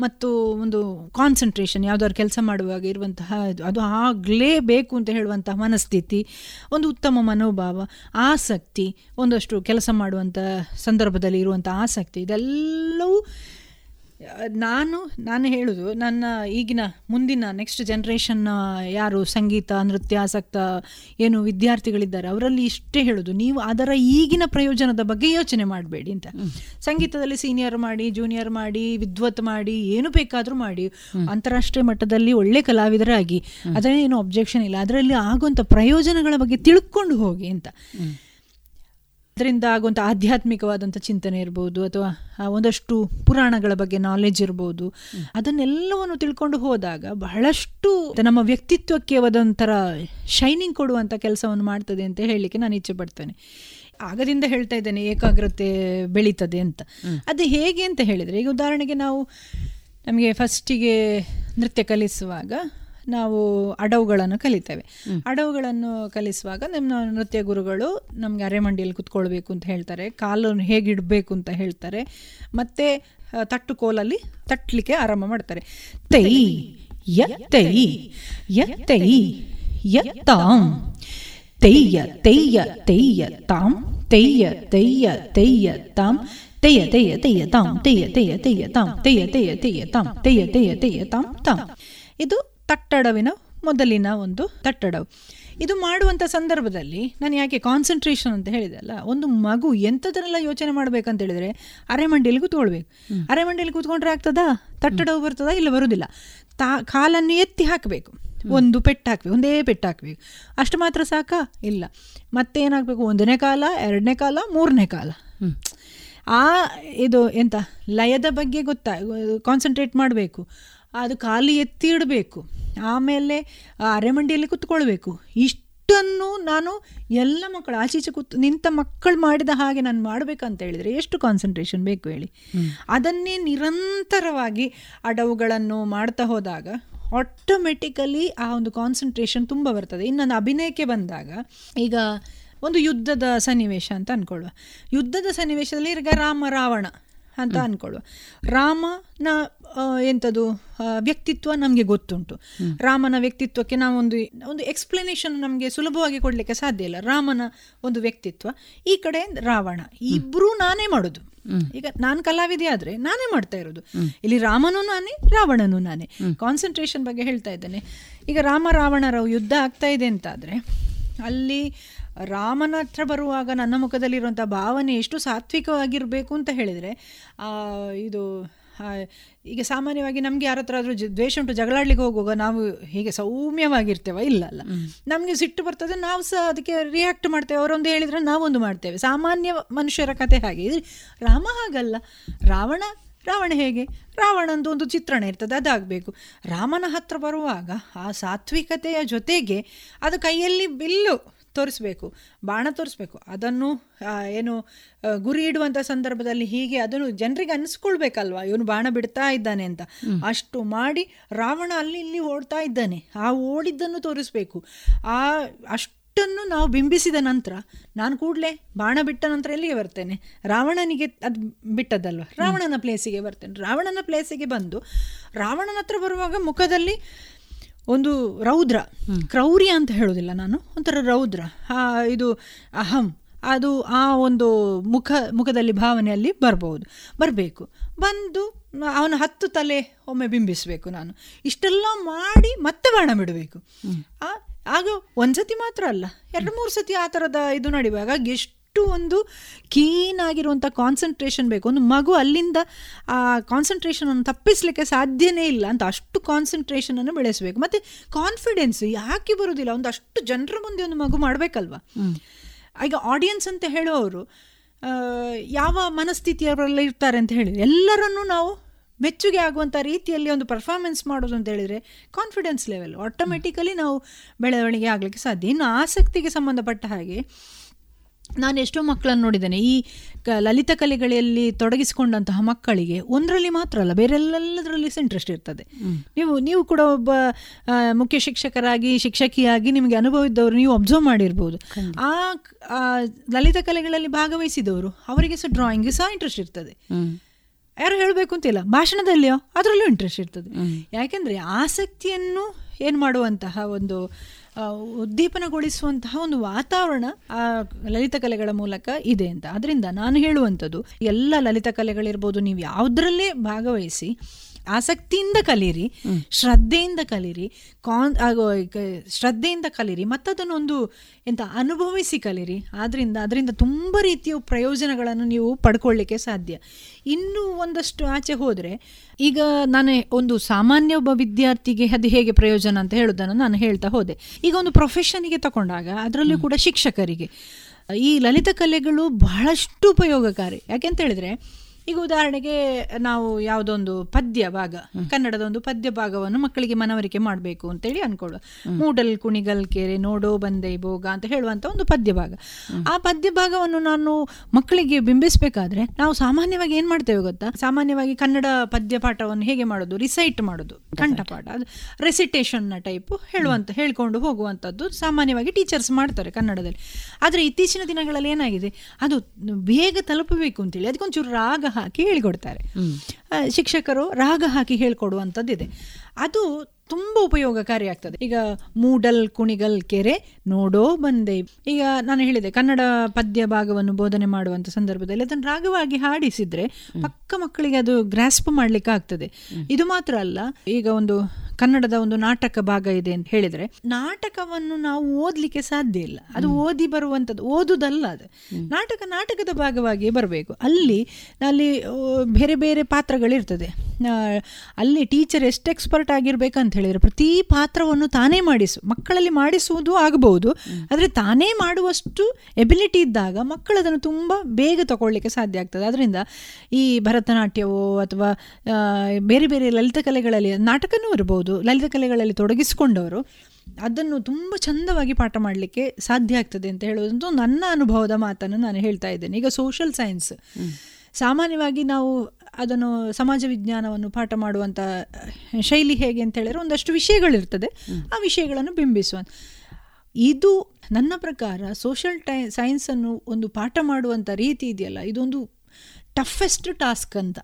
ಮತ್ತು ಒಂದು ಕಾನ್ಸಂಟ್ರೇಷನ್ ಯಾವುದಾದ್ರು ಕೆಲಸ ಮಾಡುವಾಗ ಇರುವಂತಹ ಅದು ಅದು ಆಗಲೇಬೇಕು ಅಂತ ಹೇಳುವಂತಹ ಮನಸ್ಥಿತಿ ಒಂದು ಉತ್ತಮ ಮನೋಭಾವ ಆಸಕ್ತಿ ಒಂದಷ್ಟು ಕೆಲಸ ಮಾಡುವಂಥ ಸಂದರ್ಭದಲ್ಲಿ ಇರುವಂಥ ಆಸಕ್ತಿ ಇದೆಲ್ಲವೂ ನಾನು ನಾನು ಹೇಳುದು ನನ್ನ ಈಗಿನ ಮುಂದಿನ ನೆಕ್ಸ್ಟ್ ಜನ್ರೇಷನ್ ಯಾರು ಸಂಗೀತ ನೃತ್ಯ ಆಸಕ್ತ ಏನು ವಿದ್ಯಾರ್ಥಿಗಳಿದ್ದಾರೆ ಅವರಲ್ಲಿ ಇಷ್ಟೇ ಹೇಳುದು ನೀವು ಅದರ ಈಗಿನ ಪ್ರಯೋಜನದ ಬಗ್ಗೆ ಯೋಚನೆ ಮಾಡಬೇಡಿ ಅಂತ. ಸಂಗೀತದಲ್ಲಿ ಸೀನಿಯರ್ ಮಾಡಿ ಜೂನಿಯರ್ ಮಾಡಿ ವಿದ್ವತ್ ಮಾಡಿ ಏನು ಬೇಕಾದರೂ ಮಾಡಿ ಅಂತಾರಾಷ್ಟ್ರೀಯ ಮಟ್ಟದಲ್ಲಿ ಒಳ್ಳೆ ಕಲಾವಿದರಾಗಿ ಅದರೇನು ಅಬ್ಜೆಕ್ಷನ್ ಇಲ್ಲ ಅದರಲ್ಲಿ ಆಗುವಂಥ ಪ್ರಯೋಜನಗಳ ಬಗ್ಗೆ ತಿಳ್ಕೊಂಡು ಹೋಗಿ ಅಂತ. ಅದರಿಂದ ಆಗುವಂಥ ಆಧ್ಯಾತ್ಮಿಕವಾದಂಥ ಚಿಂತನೆ ಇರ್ಬೋದು ಅಥವಾ ಒಂದಷ್ಟು ಪುರಾಣಗಳ ಬಗ್ಗೆ ನಾಲೆಜ್ ಇರ್ಬೋದು. ಅದನ್ನೆಲ್ಲವನ್ನು ತಿಳ್ಕೊಂಡು ಹೋದಾಗ ಬಹಳಷ್ಟು ನಮ್ಮ ವ್ಯಕ್ತಿತ್ವಕ್ಕೆ ಅದೊಂಥರ ಶೈನಿಂಗ್ ಕೊಡುವಂಥ ಕೆಲಸವನ್ನು ಮಾಡ್ತದೆ ಅಂತ ಹೇಳಲಿಕ್ಕೆ ನಾನು ಇಚ್ಛೆ ಪಡ್ತೇನೆ. ಆಗದಿಂದ ಹೇಳ್ತಾ ಇದ್ದೇನೆ ಏಕಾಗ್ರತೆ ಬೆಳೀತದೆ ಅಂತ. ಅದು ಹೇಗೆ ಅಂತ ಹೇಳಿದರೆ ಈಗ ಉದಾಹರಣೆಗೆ ನಾವು ನಮಗೆ ಫಸ್ಟಿಗೆ ನೃತ್ಯ ಕಲಿಸುವಾಗ ನಾವು ಅಡವುಗಳನ್ನು ಕಲಿತೇವೆ. ಅಡವುಗಳನ್ನು ಕಲಿಸುವಾಗ ನಮ್ಮ ನೃತ್ಯ ಗುರುಗಳು ನಮಗೆ ಅರೆಮಂಡಿಯಲ್ಲಿ ಕುತ್ಕೊಳ್ಬೇಕು ಅಂತ ಹೇಳ್ತಾರೆ ಕಾಲನ್ನು ಹೇಗೆ ಇಡಬೇಕು ಅಂತ ಹೇಳ್ತಾರೆ ಮತ್ತು ತಟ್ಟು ಕೋಲಲ್ಲಿ ತಟ್ಟಲಿಕ್ಕೆ ಆರಂಭ ಮಾಡ್ತಾರೆ. ತೈ ಯ ತೈ ಯ ತೈ ಯ ತಾಂ ತೆಯ್ಯ ತೆಯ್ಯ ತೆಯ್ಯ ತಾಂ. ತೆಯ್ಯ ತೆಯ್ಯ ತೆಯ್ಯ ತಾಂ. ತೆಯ್ಯ ತೆಯ್ಯ ತೆಯ್ಯ ತಾಂ. ತೆಯ್ಯ ತೆಯ್ಯ ತೆಯ್ಯ ತಾಂ. ತೆಯ್ಯ ತೆಯ್ಯ ತೆಯ್ಯ ತಾಂ. ತೆಯ್ಯ ತೆಯ್ಯ ತೆಯ್ಯ ತಾಂ. ತಾಂ. ಇದು ತಟ್ಟಡವಿನ ಮೊದಲಿನ ಒಂದು ತಟ್ಟಡವು. ಇದು ಮಾಡುವಂಥ ಸಂದರ್ಭದಲ್ಲಿ ನಾನು ಯಾಕೆ ಕಾನ್ಸಂಟ್ರೇಷನ್ ಅಂತ ಹೇಳಿದೆ ಅಲ್ಲ? ಒಂದು ಮಗು ಎಂಥದನ್ನೆಲ್ಲ ಯೋಚನೆ ಮಾಡಬೇಕಂತ ಹೇಳಿದ್ರೆ ಅರೆಮಂಡಿಯಲ್ಲಿ ಕೂತ್ಕೊಳ್ಬೇಕು. ಅರೆಮಂಡಿಯಲ್ಲಿ ಕೂತ್ಕೊಂಡ್ರೆ ಆಗ್ತದಾ? ತಟ್ಟಡವು ಬರ್ತದಾ ಇಲ್ಲ ಬರುವುದಿಲ್ಲ ತಾ ಕಾಲನ್ನು ಎತ್ತಿ ಹಾಕಬೇಕು. ಒಂದು ಪೆಟ್ಟು ಹಾಕಬೇಕು ಒಂದೇ ಪೆಟ್ಟು ಹಾಕಬೇಕು. ಅಷ್ಟು ಮಾತ್ರ ಸಾಕಾ? ಇಲ್ಲ. ಮತ್ತೇನಾಗಬೇಕು? ಒಂದನೇ ಕಾಲ ಎರಡನೇ ಕಾಲ ಮೂರನೇ ಕಾಲ. ಆ ಇದು ಎಂತ? ಲಯದ ಬಗ್ಗೆ ಗೊತ್ತಾ? ಕಾನ್ಸಂಟ್ರೇಟ್ ಮಾಡಬೇಕು. ಅದು ಖಾಲಿ ಎತ್ತಿ ಇಡಬೇಕು ಆಮೇಲೆ ಅರೆಮಂಡಿಯಲ್ಲಿ ಕುತ್ಕೊಳ್ಬೇಕು. ಇಷ್ಟನ್ನು ನಾನು ಎಲ್ಲ ಮಕ್ಕಳು ಆಚೀಚೆ ಕೂತ್ ನಿಂತ ಮಕ್ಕಳು ಮಾಡಿದ ಹಾಗೆ ನಾನು ಮಾಡಬೇಕಂತ ಹೇಳಿದರೆ ಎಷ್ಟು ಕಾನ್ಸಂಟ್ರೇಷನ್ ಬೇಕು ಹೇಳಿ. ಅದನ್ನೇ ನಿರಂತರವಾಗಿ ಅಡವುಗಳನ್ನು ಮಾಡ್ತಾ ಹೋದಾಗ ಆಟೋಮೆಟಿಕಲಿ ಆ ಒಂದು ಕಾನ್ಸಂಟ್ರೇಷನ್ ತುಂಬ ಬರ್ತದೆ. ಇನ್ನು ಅಭಿನಯಕ್ಕೆ ಬಂದಾಗ ಈಗ ಒಂದು ಯುದ್ಧದ ಸನ್ನಿವೇಶ ಅಂತ ಅಂದ್ಕೊಳ್ಳುವ ಯುದ್ಧದ ಸನ್ನಿವೇಶದಲ್ಲಿ ಈಗ ರಾಮ ರಾವಣ ಅಂತ ಅಂದ್ಕೊಳ್ಳುವ ರಾಮನ ಎಂಥದ್ದು ವ್ಯಕ್ತಿತ್ವ ನಮಗೆ ಗೊತ್ತುಂಟು. ರಾಮನ ವ್ಯಕ್ತಿತ್ವಕ್ಕೆ ನಾವೊಂದು ಒಂದು ಎಕ್ಸ್ಪ್ಲನೇಷನ್ ನಮಗೆ ಸುಲಭವಾಗಿ ಕೊಡಲಿಕ್ಕೆ ಸಾಧ್ಯ ಇಲ್ಲ. ರಾಮನ ಒಂದು ವ್ಯಕ್ತಿತ್ವ ಈ ಕಡೆ ರಾವಣ ಇಬ್ಬರೂ ನಾನೇ ಮಾಡೋದು. ಈಗ ನಾನು ಕಲಾವಿದೆ ಆದ್ರೆ ನಾನೇ ಮಾಡ್ತಾ ಇರೋದು. ಇಲ್ಲಿ ರಾಮನೂ ನಾನೇ ರಾವಣನು ನಾನೇ. ಕಾನ್ಸಂಟ್ರೇಷನ್ ಬಗ್ಗೆ ಹೇಳ್ತಾ ಇದ್ದೇನೆ. ಈಗ ರಾಮ ರಾವಣರ ಯುದ್ಧ ಆಗ್ತಾ ಇದೆ ಅಂತಾದ್ರೆ ಅಲ್ಲಿ ರಾಮನ ಹತ್ರ ಬರುವಾಗ ನನ್ನ ಮುಖದಲ್ಲಿರುವಂಥ ಭಾವನೆ ಎಷ್ಟು ಸಾತ್ವಿಕವಾಗಿರಬೇಕು ಅಂತ ಹೇಳಿದರೆ ಇದು ಈಗ ಸಾಮಾನ್ಯವಾಗಿ ನಮಗೆ ಯಾರ ಹತ್ರ ಆದರೂ ದ್ವೇಷ ಉಂಟು ಜಗಳಾಡ್ಲಿಕ್ಕೆ ಹೋಗುವಾಗ ನಾವು ಹೀಗೆ ಸೌಮ್ಯವಾಗಿರ್ತೇವ ಇಲ್ಲ ಅಲ್ಲ ನಮಗೆ ಸಿಟ್ಟು ಬರ್ತದೆ ನಾವು ಸಹ ಅದಕ್ಕೆ ರಿಯಾಕ್ಟ್ ಮಾಡ್ತೇವೆ ಅವರೊಂದು ಹೇಳಿದರೆ ನಾವೊಂದು ಮಾಡ್ತೇವೆ. ಸಾಮಾನ್ಯ ಮನುಷ್ಯರ ಕತೆ ಹಾಗೆ. ಇದು ರಾಮ ಹಾಗಲ್ಲ. ರಾವಣ ರಾವಣ ಹೇಗೆ? ರಾವಣಂದು ಒಂದು ಚಿತ್ರಣ ಇರ್ತದೆ ಅದಾಗಬೇಕು. ರಾಮನ ಹತ್ರ ಬರುವಾಗ ಆ ಸಾತ್ವಿಕತೆಯ ಜೊತೆಗೆ ಅದು ಕೈಯಲ್ಲಿ ಬಿಲ್ಲು ತೋರಿಸ್ಬೇಕು ಬಾಣ ತೋರಿಸ್ಬೇಕು. ಅದನ್ನು ಏನು ಗುರಿ ಇಡುವಂಥ ಸಂದರ್ಭದಲ್ಲಿ ಹೀಗೆ ಅದನ್ನು ಜನರಿಗೆ ಅನಿಸ್ಕೊಳ್ಬೇಕಲ್ವಾ? ಇವನು ಬಾಣ ಬಿಡ್ತಾ ಇದ್ದಾನೆ ಅಂತ. ಅಷ್ಟು ಮಾಡಿ ರಾವಣ ಅಲ್ಲಿ ಇಲ್ಲಿ ಓಡ್ತಾ ಇದ್ದಾನೆ. ಆ ಓಡಿದ್ದನ್ನು ತೋರಿಸ್ಬೇಕು. ಆ ಅಷ್ಟನ್ನು ನಾವು ಬಿಂಬಿಸಿದ ನಂತರ ನಾನು ಕೂಡಲೇ ಬಾಣ ಬಿಟ್ಟ ನಂತರ ಎಲ್ಲಿಗೆ ಬರ್ತೇನೆ? ರಾವಣನಿಗೆ ಅದು ಬಿಟ್ಟದ್ದಲ್ವ? ರಾವಣನ ಪ್ಲೇಸಿಗೆ ಬರ್ತೇನೆ. ರಾವಣನ ಪ್ಲೇಸಿಗೆ ಬಂದು ರಾವಣನ ಹತ್ರ ಬರುವಾಗ ಮುಖದಲ್ಲಿ ಒಂದು ರೌದ್ರ. ಕ್ರೌರಿ ಅಂತ ಹೇಳೋದಿಲ್ಲ ನಾನು. ಒಂಥರ ರೌದ್ರ. ಇದು ಅಹಂ. ಅದು ಆ ಒಂದು ಮುಖ ಮುಖದಲ್ಲಿ ಭಾವನೆಯಲ್ಲಿ ಬರ್ಬೋದು. ಬರಬೇಕು. ಬಂದು ಅವನ ಹತ್ತು ತಲೆ ಒಮ್ಮೆ ಬಿಂಬಿಸಬೇಕು ನಾನು. ಇಷ್ಟೆಲ್ಲ ಮಾಡಿ ಮತ್ತೆ ಬಾಣ ಬಿಡಬೇಕು. ಆಗ ಒಂದ್ಸತಿ ಮಾತ್ರ ಅಲ್ಲ. ಎರಡು ಮೂರು ಸತಿ ಆ ಥರದ ಇದು ನಡಿವಾಗ ಎಷ್ಟು ಒಂದು ಕೀನ್ ಆಗಿರುವಂಥ ಕಾನ್ಸಂಟ್ರೇಷನ್ ಬೇಕು. ಒಂದು ಮಗು ಅಲ್ಲಿಂದ ಆ ಕಾನ್ಸಂಟ್ರೇಷನನ್ನು ತಪ್ಪಿಸಲಿಕ್ಕೆ ಸಾಧ್ಯನೇ ಇಲ್ಲ ಅಂತ ಅಷ್ಟು ಕಾನ್ಸಂಟ್ರೇಷನನ್ನು ಬೆಳೆಸಬೇಕು. ಮತ್ತು ಕಾನ್ಫಿಡೆನ್ಸ್ ಯಾಕೆ ಬರೋದಿಲ್ಲ? ಒಂದು ಅಷ್ಟು ಜನರ ಮುಂದೆ ಒಂದು ಮಗು ಮಾಡಬೇಕಲ್ವ? ಈಗ ಆಡಿಯನ್ಸ್ ಅಂತ ಹೇಳುವವರು ಯಾವ ಮನಸ್ಥಿತಿಯವರೆಲ್ಲ ಇರ್ತಾರೆ ಅಂತ ಹೇಳಿ ಎಲ್ಲರನ್ನೂ ನಾವು ಮೆಚ್ಚುಗೆ ಆಗುವಂಥ ರೀತಿಯಲ್ಲಿ ಒಂದು ಪರ್ಫಾರ್ಮೆನ್ಸ್ ಮಾಡೋದು ಅಂತ ಹೇಳಿದರೆ ಕಾನ್ಫಿಡೆನ್ಸ್ ಲೆವೆಲ್ ಆಟೋಮೆಟಿಕಲಿ ನಾವು ಬೆಳವಣಿಗೆ ಆಗಲಿಕ್ಕೆ ಸಾಧ್ಯ. ಇನ್ನು ಆಸಕ್ತಿಗೆ ಸಂಬಂಧಪಟ್ಟ ಹಾಗೆ ನಾನು ಎಷ್ಟೋ ಮಕ್ಕಳನ್ನು ನೋಡಿದ್ದೇನೆ. ಈ ಕ ಲಲಿತ ಕಲೆಗಳಲ್ಲಿ ತೊಡಗಿಸಿಕೊಂಡಂತಹ ಮಕ್ಕಳಿಗೆ ಒಂದರಲ್ಲಿ ಮಾತ್ರ ಅಲ್ಲ ಬೇರೆಲ್ಲದರಲ್ಲಿ ಸಹ ಇಂಟ್ರೆಸ್ಟ್ ಇರ್ತದೆ. ನೀವು ನೀವು ಕೂಡ ಒಬ್ಬ ಮುಖ್ಯ ಶಿಕ್ಷಕರಾಗಿ ಶಿಕ್ಷಕಿಯಾಗಿ ನಿಮಗೆ ಅನುಭವ ಇದ್ದವರು ನೀವು ಅಬ್ಸರ್ವ್ ಮಾಡಿರ್ಬೋದು. ಆ ಲಲಿತ ಕಲೆಗಳಲ್ಲಿ ಭಾಗವಹಿಸಿದವರು ಅವರಿಗೆ ಸಹ ಡ್ರಾಯಿಂಗ್ ಸಹ ಇಂಟ್ರೆಸ್ಟ್ ಇರ್ತದೆ. ಯಾರು ಹೇಳಬೇಕು ಅಂತಿಲ್ಲ. ಭಾಷಣದಲ್ಲಿಯೋ ಅದರಲ್ಲೂ ಇಂಟ್ರೆಸ್ಟ್ ಇರ್ತದೆ. ಯಾಕೆಂದರೆ ಆಸಕ್ತಿಯನ್ನು ಏನು ಮಾಡುವಂತಹ ಒಂದು ಉದ್ದೀಪನಗೊಳಿಸುವಂತಹ ಒಂದು ವಾತಾವರಣ ಆ ಲಲಿತ ಕಲೆಗಳ ಮೂಲಕ ಇದೆ ಅಂತ. ಅದರಿಂದ ನಾನು ಹೇಳುವಂಥದ್ದು, ಎಲ್ಲ ಲಲಿತ ಕಲೆಗಳಿರ್ಬೋದು, ನೀವು ಯಾವುದರಲ್ಲೇ ಭಾಗವಹಿಸಿ ಆಸಕ್ತಿಯಿಂದ ಕಲೀರಿ ಶ್ರದ್ಧೆಯಿಂದ ಕಲೀರಿ ಕಾನ್ ಶ್ರದ್ಧೆಯಿಂದ ಕಲೀರಿ ಮತ್ತದನ್ನು ಒಂದು ಎಂತ ಅನುಭವಿಸಿ ಕಲೀರಿ. ಆದ್ದರಿಂದ ಅದರಿಂದ ತುಂಬ ರೀತಿಯ ಪ್ರಯೋಜನಗಳನ್ನು ನೀವು ಪಡ್ಕೊಳ್ಳಿಕ್ಕೆ ಸಾಧ್ಯ. ಇನ್ನೂ ಒಂದಷ್ಟು ಆಚೆ ಹೋದರೆ ಈಗ ನಾನು ಒಂದು ಸಾಮಾನ್ಯ ಒಬ್ಬ ವಿದ್ಯಾರ್ಥಿಗೆ ಅದು ಹೇಗೆ ಪ್ರಯೋಜನ ಅಂತ ಹೇಳೋದನ್ನು ನಾನು ಹೇಳ್ತಾ ಹೋದೆ. ಈಗ ಒಂದು ಪ್ರೊಫೆಷನಿಗೆ ತಗೊಂಡಾಗ ಅದರಲ್ಲೂ ಕೂಡ ಶಿಕ್ಷಕರಿಗೆ ಈ ಲಲಿತ ಕಲೆಗಳು ಬಹಳಷ್ಟು ಉಪಯೋಗಕಾರಿ. ಯಾಕೆಂತ ಹೇಳಿದ್ರೆ ಈಗ ಉದಾಹರಣೆಗೆ ನಾವು ಯಾವುದೊಂದು ಪದ್ಯ ಭಾಗ ಕನ್ನಡದ ಒಂದು ಪದ್ಯ ಭಾಗವನ್ನು ಮಕ್ಕಳಿಗೆ ಮನವರಿಕೆ ಮಾಡಬೇಕು ಅಂತೇಳಿ ಅನ್ಕೊಳ್ಳುವ ಮೂಡಲ್ ಕುಣಿಗಲ್ ಕೆರೆ ನೋಡೋ ಬಂದೆ ಭೋಗ ಅಂತ ಹೇಳುವಂಥ ಒಂದು ಪದ್ಯ ಭಾಗ. ಆ ಪದ್ಯ ಭಾಗವನ್ನು ನಾನು ಮಕ್ಕಳಿಗೆ ಬಿಂಬಿಸಬೇಕಾದ್ರೆ ನಾವು ಸಾಮಾನ್ಯವಾಗಿ ಏನು ಮಾಡ್ತೇವೆ ಗೊತ್ತಾ? ಸಾಮಾನ್ಯವಾಗಿ ಕನ್ನಡ ಪದ್ಯ ಪಾಠವನ್ನು ಹೇಗೆ ಮಾಡೋದು? ರಿಸೈಟ್ ಮಾಡೋದು. ಕಂಠಪಾಠ. ಅದು ನ ಟೈಪ್ ಹೇಳುವಂತ ಹೇಳ್ಕೊಂಡು ಹೋಗುವಂಥದ್ದು ಸಾಮಾನ್ಯವಾಗಿ ಟೀಚರ್ಸ್ ಮಾಡ್ತಾರೆ ಕನ್ನಡದಲ್ಲಿ. ಆದರೆ ಇತ್ತೀಚಿನ ದಿನಗಳಲ್ಲಿ ಏನಾಗಿದೆ? ಅದು ಬೇಗ ತಲುಪಬೇಕು ಅಂತೇಳಿ. ಅದಕ್ಕೊಂಚೂರು ರಾಗ ಹಾಕಿ ಹೇಳಿಕೊಡ್ತಾರೆ. ಶಿಕ್ಷಕರು ರಾಗ ಹಾಕಿ ಹೇಳ್ಕೊಡುವಂಥದ್ದಿದೆ. ಅದು ತುಂಬ ಉಪಯೋಗಕಾರಿ ಆಗ್ತದೆ. ಈಗ ಮೂಡಲ್ ಕುಣಿಗಲ್ ಕೆರೆ ನೋಡೋ ಬಂದೆ. ಈಗ ನಾನು ಹೇಳಿದೆ ಕನ್ನಡ ಪದ್ಯ ಭಾಗವನ್ನು ಬೋಧನೆ ಮಾಡುವಂಥ ಸಂದರ್ಭದಲ್ಲಿ ಅದನ್ನು ರಾಗವಾಗಿ ಹಾಡಿಸಿದ್ರೆ ಪಕ್ಕ ಮಕ್ಕಳಿಗೆ ಅದು ಗ್ರಾಸ್ಪ್ ಮಾಡ್ಲಿಕ್ಕೆ ಆಗ್ತದೆ ಇದು ಮಾತ್ರ ಅಲ್ಲ ಈಗ ಒಂದು ಕನ್ನಡದ ಒಂದು ನಾಟಕ ಭಾಗ ಇದೆ ಅಂತ ಹೇಳಿದ್ರೆ ನಾಟಕವನ್ನು ನಾವು ಓದಲಿಕ್ಕೆ ಸಾಧ್ಯ ಇಲ್ಲ. ಅದು ಓದಿ ಬರುವಂಥದ್ದು ಓದುದಲ್ಲ ಅದು. ನಾಟಕ ನಾಟಕದ ಭಾಗವಾಗಿ ಬರಬೇಕು. ಅಲ್ಲಿ ಅಲ್ಲಿ ಬೇರೆ ಬೇರೆ ಪಾತ್ರಗಳಿರ್ತದೆ. ಅಲ್ಲಿ ಟೀಚರ್ ಎಷ್ಟು ಎಕ್ಸ್ಪರ್ಟ್ ಆಗಿರ್ಬೇಕಂತ ಹೇಳಿದ್ರೆ ಪ್ರತಿ ಪಾತ್ರವನ್ನು ತಾನೇ ಮಾಡಿಸು ಮಕ್ಕಳಲ್ಲಿ ಮಾಡಿಸುವುದು ಆಗಬಹುದು ಆದರೆ ತಾನೇ ಮಾಡುವಷ್ಟು ಎಬಿಲಿಟಿ ಇದ್ದಾಗ ಮಕ್ಕಳದನ್ನು ತುಂಬ ಬೇಗ ತಗೊಳ್ಳಿಕ್ಕೆ ಸಾಧ್ಯ ಆಗ್ತದೆ. ಅದರಿಂದ ಈ ಭರತನಾಟ್ಯವೋ ಅಥವಾ ಬೇರೆ ಬೇರೆ ಲಲಿತ ಕಲೆಗಳಲ್ಲಿ ನಾಟಕನೂ ಇರಬಹುದು ಲಲಿತ ಕಲೆಗಳಲ್ಲಿ ತೊಡಗಿಸಿಕೊಂಡವರು ಅದನ್ನು ತುಂಬ ಚಂದವಾಗಿ ಪಾಠ ಮಾಡಲಿಕ್ಕೆ ಸಾಧ್ಯ ಆಗ್ತದೆ ಅಂತ ಹೇಳೋದಂತೂ ನನ್ನ ಅನುಭವದ ಮಾತನ್ನು ನಾನು ಹೇಳ್ತಾ ಇದ್ದೇನೆ. ಈಗ ಸೋಷಲ್ ಸೈನ್ಸ್ ಸಾಮಾನ್ಯವಾಗಿ ನಾವು ಅದನ್ನು ಸಮಾಜ ವಿಜ್ಞಾನವನ್ನು ಪಾಠ ಮಾಡುವಂಥ ಶೈಲಿ ಹೇಗೆ ಅಂತ ಹೇಳಿದ್ರೆ ಒಂದಷ್ಟು ವಿಷಯಗಳಿರ್ತದೆ. ಆ ವಿಷಯಗಳನ್ನು ಬಿಂಬಿಸುವ. ಇದು ನನ್ನ ಪ್ರಕಾರ ಸೋಷಲ್ ಟೈ ಸೈನ್ಸನ್ನು ಒಂದು ಪಾಠ ಮಾಡುವಂಥ ರೀತಿ ಇದೆಯಲ್ಲ, ಇದೊಂದು ಟಫೆಸ್ಟ್ ಟಾಸ್ಕ್ ಅಂತ.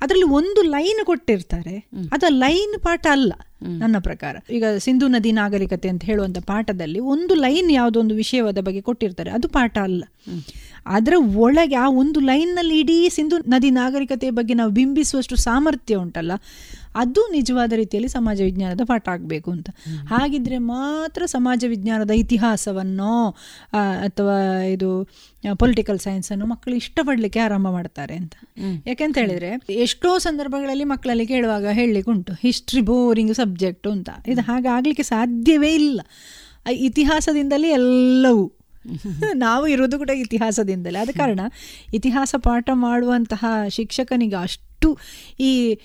ಅದರಲ್ಲಿ ಒಂದು ಲೈನ್ ಕೊಟ್ಟಿರ್ತಾರೆ. ಅದು ಲೈನ್ ಪಾಠ ಅಲ್ಲ ನನ್ನ ಪ್ರಕಾರ. ಈಗ ಸಿಂಧು ನದಿ ನಾಗರಿಕತೆ ಅಂತ ಹೇಳುವಂಥ ಪಾಠದಲ್ಲಿ ಒಂದು ಲೈನ್ ಯಾವುದೊಂದು ವಿಷಯವಾದ ಬಗ್ಗೆ ಕೊಟ್ಟಿರ್ತಾರೆ. ಅದು ಪಾಠ ಅಲ್ಲ. ಅದರ ಒಳಗೆ ಆ ಒಂದು ಲೈನ್ನಲ್ಲಿ ಇಡೀ ಸಿಂಧು ನದಿ ನಾಗರಿಕತೆಯ ಬಗ್ಗೆ ನಾವು ಬಿಂಬಿಸುವಷ್ಟು ಸಾಮರ್ಥ್ಯ ಉಂಟಲ್ಲ. ಅದು ನಿಜವಾದ ರೀತಿಯಲ್ಲಿ ಸಮಾಜ ವಿಜ್ಞಾನದ ಪಾಠ ಆಗಬೇಕು ಅಂತ. ಹಾಗಿದ್ರೆ ಮಾತ್ರ ಸಮಾಜ ವಿಜ್ಞಾನದ ಇತಿಹಾಸವನ್ನು ಅಥವಾ ಇದು ಪೊಲಿಟಿಕಲ್ ಸೈನ್ಸನ್ನು ಮಕ್ಕಳು ಇಷ್ಟಪಡಲಿಕ್ಕೆ ಆರಂಭ ಮಾಡ್ತಾರೆ ಅಂತ. ಯಾಕೆಂತ ಹೇಳಿದ್ರೆ ಎಷ್ಟೋ ಸಂದರ್ಭಗಳಲ್ಲಿ ಮಕ್ಕಳಲ್ಲಿ ಕೇಳುವಾಗ ಹೇಳಲಿಕ್ಕೆ ಉಂಟು ಹಿಸ್ಟ್ರಿ ಬೋರಿಂಗ್ ಸಬ್ಜೆಕ್ಟ್ ಅಂತ. ಇದು ಹಾಗಾಗಲಿಕ್ಕೆ ಸಾಧ್ಯವೇ ಇಲ್ಲ. ಇತಿಹಾಸದಿಂದಲೇ ಎಲ್ಲವೂ. <laughs> ನಾವು ಇರೋದು ಕೂಡ ಇತಿಹಾಸದಿಂದಲೇ. ಆದ ಕಾರಣ ಇತಿಹಾಸ ಪಾಠ ಮಾಡುವಂತಹ ಶಿಕ್ಷಕನಿಗೆ ಅಷ್ಟು ಈ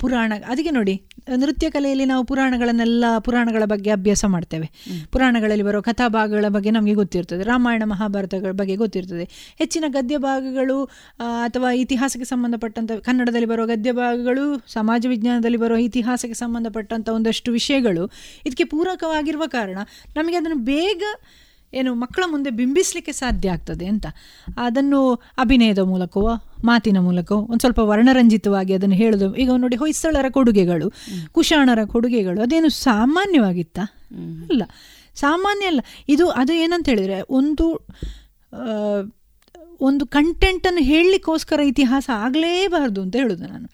ಪುರಾಣ ಅದಕ್ಕೆ ನೋಡಿ ನೃತ್ಯ ಕಲೆಯಲ್ಲಿ ನಾವು ಪುರಾಣಗಳನ್ನೆಲ್ಲ ಪುರಾಣಗಳ ಬಗ್ಗೆ ಅಭ್ಯಾಸ ಮಾಡ್ತೇವೆ. ಪುರಾಣಗಳಲ್ಲಿ ಬರೋ ಕಥಾಭಾಗಗಳ ಬಗ್ಗೆ ನಮಗೆ ಗೊತ್ತಿರ್ತದೆ. ರಾಮಾಯಣ ಮಹಾಭಾರತಗಳ ಬಗ್ಗೆ ಗೊತ್ತಿರ್ತದೆ. ಹೆಚ್ಚಿನ ಗದ್ಯ ಭಾಗಗಳು ಅಥವಾ ಇತಿಹಾಸಕ್ಕೆ ಸಂಬಂಧಪಟ್ಟಂಥ ಕನ್ನಡದಲ್ಲಿ ಬರೋ ಗದ್ಯ ಭಾಗಗಳು ಸಮಾಜ ವಿಜ್ಞಾನದಲ್ಲಿ ಬರೋ ಇತಿಹಾಸಕ್ಕೆ ಸಂಬಂಧಪಟ್ಟಂಥ ಒಂದಷ್ಟು ವಿಷಯಗಳು ಇದಕ್ಕೆ ಪೂರಕವಾಗಿರುವ ಕಾರಣ ನಮಗೆ ಅದನ್ನು ಬೇಗ ಏನು ಮಕ್ಕಳ ಮುಂದೆ ಬಿಂಬಿಸಲಿಕ್ಕೆ ಸಾಧ್ಯ ಆಗ್ತದೆ ಅಂತ. ಅದನ್ನು ಅಭಿನಯದ ಮೂಲಕವೋ ಮಾತಿನ ಮೂಲಕವೋ ಒಂದು ಸ್ವಲ್ಪ ವರ್ಣರಂಜಿತವಾಗಿ ಅದನ್ನು ಹೇಳೋದು. ಈಗ ನೋಡಿ ಹೊಯ್ಸಳರ ಕೊಡುಗೆಗಳು ಕುಶಾಣರ ಕೊಡುಗೆಗಳು ಅದೇನು ಸಾಮಾನ್ಯವಾಗಿತ್ತ? ಅಲ್ಲ ಸಾಮಾನ್ಯ ಅಲ್ಲ. ಇದು ಅದು ಏನಂತ ಹೇಳಿದರೆ ಒಂದು ಒಂದು ಕಂಟೆಂಟನ್ನು ಹೇಳಲಿಕ್ಕೋಸ್ಕರ ಇತಿಹಾಸ ಆಗಲೇಬಾರ್ದು ಅಂತ ಹೇಳೋದು ನಾನು.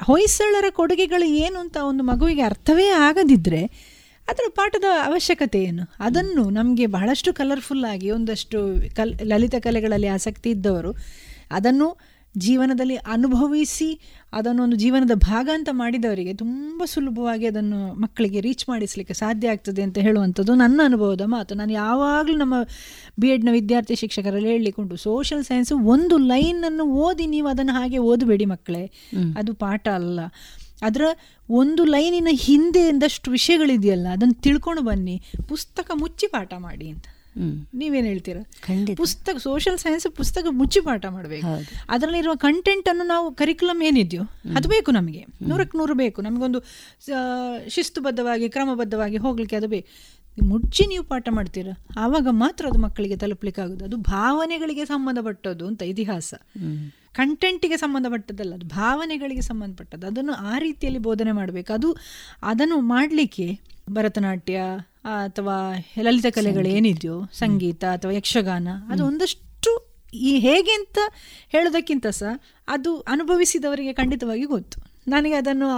ಹೊಯ್ಸಳರ ಕೊಡುಗೆಗಳು ಏನು ಅಂತ ಒಂದು ಮಗುವಿಗೆ ಅರ್ಥವೇ ಆಗದಿದ್ದರೆ ಅದರ ಪಾಠದ ಅವಶ್ಯಕತೆ ಏನು ಅದನ್ನು ನಮಗೆ ಬಹಳಷ್ಟು ಕಲರ್ಫುಲ್ ಆಗಿ ಒಂದಷ್ಟು ಕಲ್ ಲಲಿತ ಕಲೆಗಳಲ್ಲಿ ಆಸಕ್ತಿ ಇದ್ದವರು ಅದನ್ನು ಜೀವನದಲ್ಲಿ ಅನುಭವಿಸಿ ಅದನ್ನೊಂದು ಜೀವನದ ಭಾಗ ಅಂತ ಮಾಡಿದವರಿಗೆ ತುಂಬ ಸುಲಭವಾಗಿ ಅದನ್ನು ಮಕ್ಕಳಿಗೆ ರೀಚ್ ಮಾಡಿಸಲಿಕ್ಕೆ ಸಾಧ್ಯ ಆಗ್ತದೆ ಅಂತ ಹೇಳುವಂಥದ್ದು ನನ್ನ ಅನುಭವದ ಮಾತು. ನಾನು ಯಾವಾಗಲೂ ನಮ್ಮ ಬಿ ಎಡ್ನ ವಿದ್ಯಾರ್ಥಿ ಶಿಕ್ಷಕರಲ್ಲಿ ಹೇಳಿಕೊಂಡು ಸೋಷಿಯಲ್ ಸೈನ್ಸ್ ಒಂದು ಲೈನನ್ನು ಓದಿ ನೀವು ಅದನ್ನು ಹಾಗೆ ಓದಬೇಡಿ ಮಕ್ಕಳೇ. ಅದು ಪಾಠ ಅಲ್ಲ. ಅದರ ಒಂದು ಲೈನಿನ ಹಿಂದೆ ಒಂದಷ್ಟು ವಿಷಯಗಳಿದೆಯಲ್ಲ ಅದನ್ನು ತಿಳ್ಕೊಂಡು ಬನ್ನಿ. ಪುಸ್ತಕ ಮುಚ್ಚಿ ಪಾಠ ಮಾಡಿ ಅಂತ. ನೀವೇನು ಹೇಳ್ತೀರಾ? ಪುಸ್ತಕ ಸೋಷಿಯಲ್ ಸೈನ್ಸ್ ಪುಸ್ತಕ ಮುಚ್ಚಿ ಪಾಠ ಮಾಡಬೇಕು. ಅದರಲ್ಲಿರುವ ಕಂಟೆಂಟ್ ಅನ್ನು ನಾವು ಕರಿಕ್ಯುಲಮ್ ಏನಿದೆಯೋ ಅದು ಬೇಕು ನಮಗೆ. ನೂರಕ್ಕೆ ನೂರು ಬೇಕು. ನಮಗೊಂದು ಶಿಸ್ತುಬದ್ಧವಾಗಿ ಕ್ರಮಬದ್ಧವಾಗಿ ಹೋಗ್ಲಿಕ್ಕೆ ಅದು ಬೇಕು. ಮುಚ್ಚಿ ನೀವು ಪಾಠ ಮಾಡ್ತೀರಾ. ಆವಾಗ ಮಾತ್ರ ಅದು ಮಕ್ಕಳಿಗೆ ತಲುಪಲಿಕ್ಕೆ ಆಗುದು ಅದು ಭಾವನೆಗಳಿಗೆ ಸಂಬಂಧಪಟ್ಟದ್ದು ಅಂತ ಇತಿಹಾಸ. ಕಂಟೆಂಟಿಗೆ ಸಂಬಂಧಪಟ್ಟದ್ದಲ್ಲ ಅದು ಭಾವನೆಗಳಿಗೆ ಸಂಬಂಧಪಟ್ಟದ್ದು. ಅದನ್ನು ಆ ರೀತಿಯಲ್ಲಿ ಬೋಧನೆ ಮಾಡಬೇಕು. ಅದು ಅದನ್ನು ಮಾಡಲಿಕ್ಕೆ ಭರತನಾಟ್ಯ ಅಥವಾ ಲಲಿತ ಕಲೆಗಳು ಏನಿದೆಯೋ ಸಂಗೀತ ಅಥವಾ ಯಕ್ಷಗಾನ ಅದು ಒಂದಷ್ಟು ಈ ಹೇಗೆ ಅಂತ ಹೇಳೋದಕ್ಕಿಂತ ಸಹ ಅದು ಅನುಭವಿಸಿದವರಿಗೆ ಖಂಡಿತವಾಗಿ ಗೊತ್ತು. ನನಗೆ ಅದನ್ನು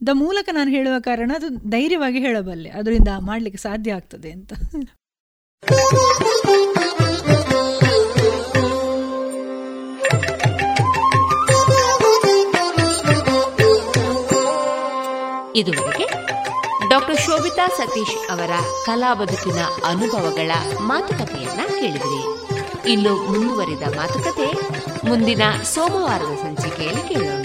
ಅನುಭವದ ಮೂಲಕ ನಾನು ಹೇಳುವ ಕಾರಣ ಅದು ಧೈರ್ಯವಾಗಿ ಹೇಳಬಲ್ಲೆ. ಅದರಿಂದ ಮಾಡಲಿಕ್ಕೆ ಸಾಧ್ಯ ಆಗ್ತದೆ ಅಂತ. ಇದುವರೆಗೆ ಡಾಕ್ಟರ್ ಶೋಭಿತಾ ಸತೀಶ್ ಅವರ ಕಲಾ ಬದುಕಿನ ಅನುಭವಗಳ ಮಾತುಕತೆಯನ್ನ ಕೇಳಿದ್ರಿ. ಇನ್ನು ಮುಂದುವರಿದ ಮಾತುಕತೆ ಮುಂದಿನ ಸೋಮವಾರದ ಸಂಚಿಕೆಯಲ್ಲಿ ಕೇಳೋಣ.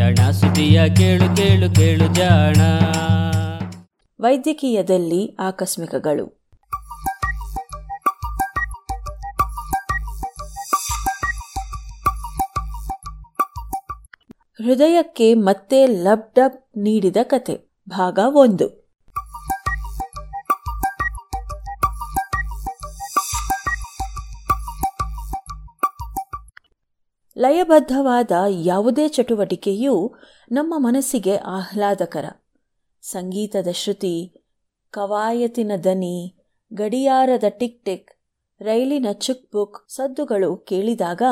ಜಾಣ ಸುದಿಯ ಕೇಳು ಕೇಳು ಕೇಳು ಜಾಣ. ವೈದ್ಯಕೀಯದಲ್ಲಿ ಆಕಸ್ಮಿಕಗಳು. ಹೃದಯಕ್ಕೆ ಮತ್ತೆ ಲಬ್ ಡಬ್ ನೀಡಿದ ಕತೆ, ಭಾಗ ಒಂದು. ಲಯಬದ್ಧವಾದ ಯಾವುದೇ ಚಟುವಟಿಕೆಯೂ ನಮ್ಮ ಮನಸ್ಸಿಗೆ ಆಹ್ಲಾದಕರ. ಸಂಗೀತದ ಶ್ರುತಿ, ಕವಾಯತಿನ ದನಿ ಗಡಿಯಾರದ ಟಿಕ್ ಟಿಕ್, ರೈಲಿನ ಚುಕ್ ಬುಕ್ ಸದ್ದುಗಳು ಕೇಳಿದಾಗ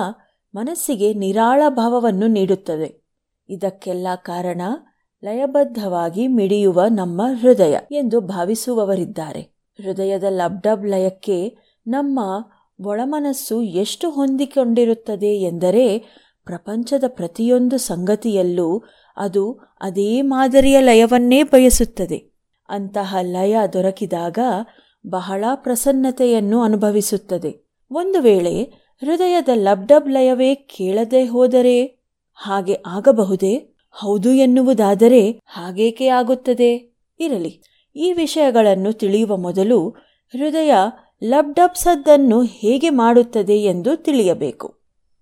ಮನಸ್ಸಿಗೆ ನಿರಾಳ ಭಾವವನ್ನು ನೀಡುತ್ತದೆ ಇದಕ್ಕೆಲ್ಲ ಕಾರಣ ಲಯಬದ್ಧವಾಗಿ ಮಿಡಿಯುವ ನಮ್ಮ ಹೃದಯ ಎಂದು ಭಾವಿಸುವವರಿದ್ದಾರೆ. ಹೃದಯದ ಲಬ್ಡಬ್ ಲಯಕ್ಕೆ ನಮ್ಮ ಒಳಮನಸ್ಸು ಎಷ್ಟು ಹೊಂದಿಕೊಂಡಿರುತ್ತದೆ ಎಂದರೆ ಪ್ರಪಂಚದ ಪ್ರತಿಯೊಂದು ಸಂಗತಿಯಲ್ಲೂ ಅದು ಅದೇ ಮಾದರಿಯ ಲಯವನ್ನೇ ಬಯಸುತ್ತದೆ. ಅಂತಹ ಲಯ ದೊರಕಿದಾಗ ಬಹಳ ಪ್ರಸನ್ನತೆಯನ್ನು ಅನುಭವಿಸುತ್ತದೆ. ಒಂದು ವೇಳೆ ಹೃದಯದ ಲಬ್ಡಬ್ ಲಯವೇ ಕೇಳದೆ ಹೋದರೆ ಹಾಗೆ ಆಗಬಹುದೇ? ಹೌದು ಎನ್ನುವುದಾದರೆ ಹಾಗೇಕೆ ಆಗುತ್ತದೆ? ಇರಲಿ, ಈ ವಿಷಯಗಳನ್ನು ತಿಳಿಯುವ ಮೊದಲು ಹೃದಯ ಲಬ್ಡಬ್ ಸದ್ದನ್ನು ಹೇಗೆ ಮಾಡುತ್ತದೆ ಎಂದು ತಿಳಿಯಬೇಕು.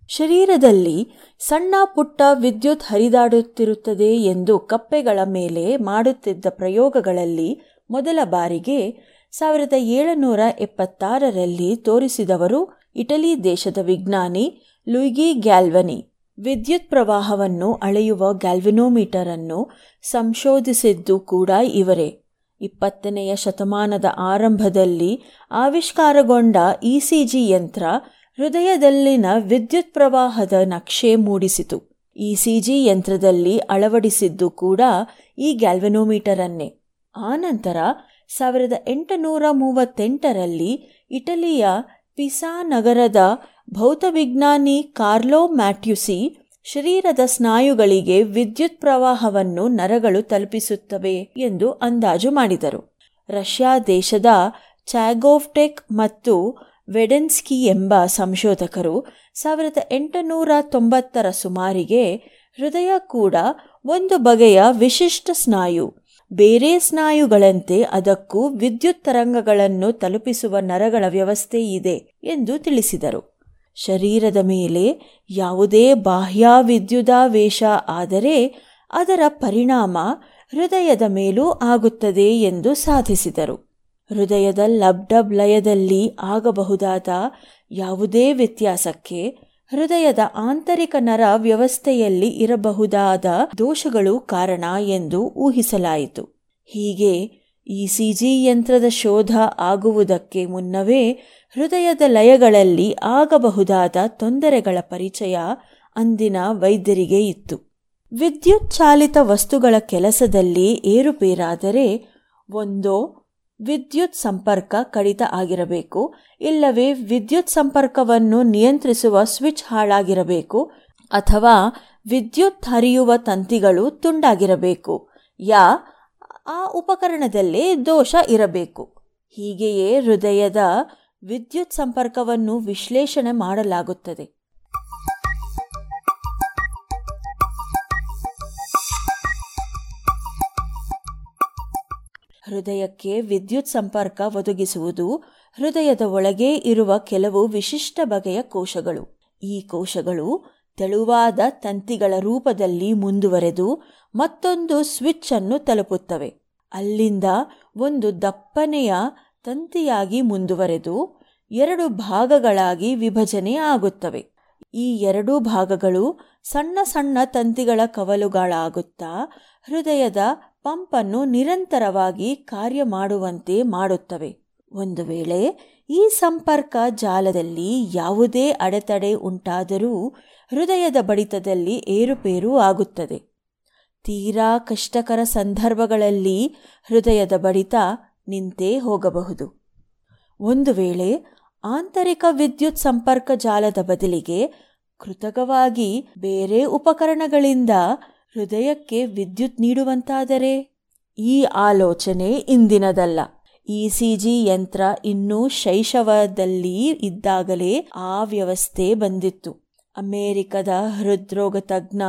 ಶರೀರದಲ್ಲಿ ಸಣ್ಣ ಪುಟ್ಟ ವಿದ್ಯುತ್ ಹರಿದಾಡುತ್ತಿರುತ್ತದೆ ಎಂದು ಕಪ್ಪೆಗಳ ಮೇಲೆ ಮಾಡುತ್ತಿದ್ದ ಪ್ರಯೋಗಗಳಲ್ಲಿ ಮೊದಲ ಬಾರಿಗೆ ಸಾವಿರದ ಏಳುನೂರ ಎಪ್ಪತ್ತಾರರಲ್ಲಿ ತೋರಿಸಿದವರು ಇಟಲಿ ದೇಶದ ವಿಜ್ಞಾನಿ ಲುಯಿಗಿ ಗ್ಯಾಲ್ವನಿ. ವಿದ್ಯುತ್ ಪ್ರವಾಹವನ್ನು ಅಳೆಯುವ ಗ್ಯಾಲ್ವಿನೋಮೀಟರ್ ಅನ್ನು ಸಂಶೋಧಿಸಿದ್ದು ಕೂಡ ಇವರೇ. ಇಪ್ಪತ್ತನೆಯ ಶತಮಾನದ ಆರಂಭದಲ್ಲಿ ಆವಿಷ್ಕಾರಗೊಂಡ ಇಸಿಜಿ ಯಂತ್ರ ಹೃದಯದಲ್ಲಿನ ವಿದ್ಯುತ್ ಪ್ರವಾಹದ ನಕ್ಷೆ ಮೂಡಿಸಿತು. ಇಸಿಜಿ ಯಂತ್ರದಲ್ಲಿ ಅಳವಡಿಸಿದ್ದು ಕೂಡ ಈ ಗ್ಯಾಲ್ವೆನೋಮೀಟರ್ ಅನ್ನೇ ಆನಂತರ ಸಾವಿರದ ಎಂಟುನೂರ ಮೂವತ್ತೆಂಟರಲ್ಲಿ ಇಟಲಿಯ ಪಿಸಾ ನಗರದ ಭೌತವಿಜ್ಞಾನಿ ಕಾರ್ಲೋ ಮ್ಯಾಟ್ಯುಸಿ ಶರೀರದ ಸ್ನಾಯುಗಳಿಗೆ ವಿದ್ಯುತ್ ಪ್ರವಾಹವನ್ನು ನರಗಳು ತಲುಪಿಸುತ್ತವೆ ಎಂದು ಅಂದಾಜು ಮಾಡಿದರು. ರಷ್ಯಾ ದೇಶದ ಚಾಗೋವ್ಟೆಕ್ ಮತ್ತು ವೆಡೆನ್ಸ್ಕಿ ಎಂಬ ಸಂಶೋಧಕರು ಸಾವಿರದ ಎಂಟುನೂರ ತೊಂಬತ್ತರ ಸುಮಾರಿಗೆ ಹೃದಯ ಕೂಡ ಒಂದು ಬಗೆಯ ವಿಶಿಷ್ಟ ಸ್ನಾಯು, ಬೇರೆ ಸ್ನಾಯುಗಳಂತೆ ಅದಕ್ಕೂ ವಿದ್ಯುತ್ ತರಂಗಗಳನ್ನು ತಲುಪಿಸುವ ನರಗಳ ವ್ಯವಸ್ಥೆ ಇದೆ ಎಂದು ತಿಳಿಸಿದರು. ಶರೀರದ ಮೇಲೆ ಯಾವುದೇ ಬಾಹ್ಯಾವಿದ್ಯುದಾವೇಶ ಆದರೆ ಅದರ ಪರಿಣಾಮ ಹೃದಯದ ಮೇಲೂ ಆಗುತ್ತದೆ ಎಂದು ಸಾಧಿಸಿದರು. ಹೃದಯದ ಲಬ್ಡಬ್ ಲಯದಲ್ಲಿ ಆಗಬಹುದಾದ ಯಾವುದೇ ವ್ಯತ್ಯಾಸಕ್ಕೆ ಹೃದಯದ ಆಂತರಿಕ ನರ ವ್ಯವಸ್ಥೆಯಲ್ಲಿ ಇರಬಹುದಾದ ದೋಷಗಳು ಕಾರಣ ಎಂದು ಊಹಿಸಲಾಯಿತು. ಹೀಗೆ ಇಸಿಜಿ ಯಂತ್ರದ ಶೋಧ ಆಗುವುದಕ್ಕೆ ಮುನ್ನವೇ ಹೃದಯದ ಲಯಗಳಲ್ಲಿ ಆಗಬಹುದಾದ ತೊಂದರೆಗಳ ಪರಿಚಯ ಅಂದಿನ ವೈದ್ಯರಿಗೆ ಇತ್ತು. ವಿದ್ಯುತ್ ಚಾಲಿತ ವಸ್ತುಗಳ ಕೆಲಸದಲ್ಲಿ ಏರುಪೇರಾದರೆ ಒಂದೋ ವಿದ್ಯುತ್ ಸಂಪರ್ಕ ಕಡಿತ ಆಗಿರಬೇಕು, ಇಲ್ಲವೇ ವಿದ್ಯುತ್ ಸಂಪರ್ಕವನ್ನು ನಿಯಂತ್ರಿಸುವ ಸ್ವಿಚ್ ಹಾಳಾಗಿರಬೇಕು ಅಥವಾ ವಿದ್ಯುತ್ ಹರಿಯುವ ತಂತಿಗಳು ತುಂಡಾಗಿರಬೇಕು. ಯಾ, ಆ ಉಪಕರಣದಲ್ಲೇ ದೋಷ ಇರಬೇಕು. ಹೀಗೆಯೇ ಹೃದಯದ ವಿದ್ಯುತ್ ಸಂಪರ್ಕವನ್ನು ವಿಶ್ಲೇಷಣೆ ಮಾಡಲಾಗುತ್ತದೆ. ಹೃದಯಕ್ಕೆ ವಿದ್ಯುತ್ ಸಂಪರ್ಕ ಒದಗಿಸುವುದು ಹೃದಯದ ಒಳಗೆ ಇರುವ ಕೆಲವು ವಿಶಿಷ್ಟ ಬಗೆಯ ಕೋಶಗಳು. ಈ ಕೋಶಗಳು ತೆಳುವಾದ ತಂತಿಗಳ ರೂಪದಲ್ಲಿ ಮುಂದುವರೆದು ಮತ್ತೊಂದು ಸ್ವಿಚ್ ಅನ್ನು ತಲುಪುತ್ತವೆ. ಅಲ್ಲಿಂದ ಒಂದು ದಪ್ಪನೆಯ ತಂತಿಯಾಗಿ ಮುಂದುವರೆದು ಎರಡು ಭಾಗಗಳಾಗಿ ವಿಭಜನೆ ಆಗುತ್ತವೆ. ಈ ಎರಡೂ ಭಾಗಗಳು ಸಣ್ಣ ಸಣ್ಣ ತಂತಿಗಳ ಕವಲುಗಳಾಗುತ್ತಾ ಹೃದಯದ ಪಂಪನ್ನು ನಿರಂತರವಾಗಿ ಕಾರ್ಯ ಮಾಡುವಂತೆ ಮಾಡುತ್ತವೆ. ಒಂದು ವೇಳೆ ಈ ಸಂಪರ್ಕ ಜಾಲದಲ್ಲಿ ಯಾವುದೇ ಅಡೆತಡೆ ಉಂಟಾದರೂ ಹೃದಯದ ಬಡಿತದಲ್ಲಿ ಏರುಪೇರು ಆಗುತ್ತದೆ. ತೀರಾ ಕಷ್ಟಕರ ಸಂದರ್ಭಗಳಲ್ಲಿ ಹೃದಯದ ಬಡಿತ ನಿಂತೇ ಹೋಗಬಹುದು. ಒಂದು ವೇಳೆ ಆಂತರಿಕ ವಿದ್ಯುತ್ ಸಂಪರ್ಕ ಜಾಲದ ಬದಲಿಗೆ ಕೃತಕವಾಗಿ ಬೇರೆ ಉಪಕರಣಗಳಿಂದ ಹೃದಯಕ್ಕೆ ವಿದ್ಯುತ್ ನೀಡುವಂತಾದರೆ? ಈ ಆಲೋಚನೆ ಇಂದಿನದಲ್ಲ. ಇಸಿಜಿ ಯಂತ್ರ ಇನ್ನೂ ಶೈಶವದಲ್ಲಿ ಇದ್ದಾಗಲೇ ಆ ವ್ಯವಸ್ಥೆ ಬಂದಿತ್ತು. ಅಮೆರಿಕದ ಹೃದ್ರೋಗ ತಜ್ಞ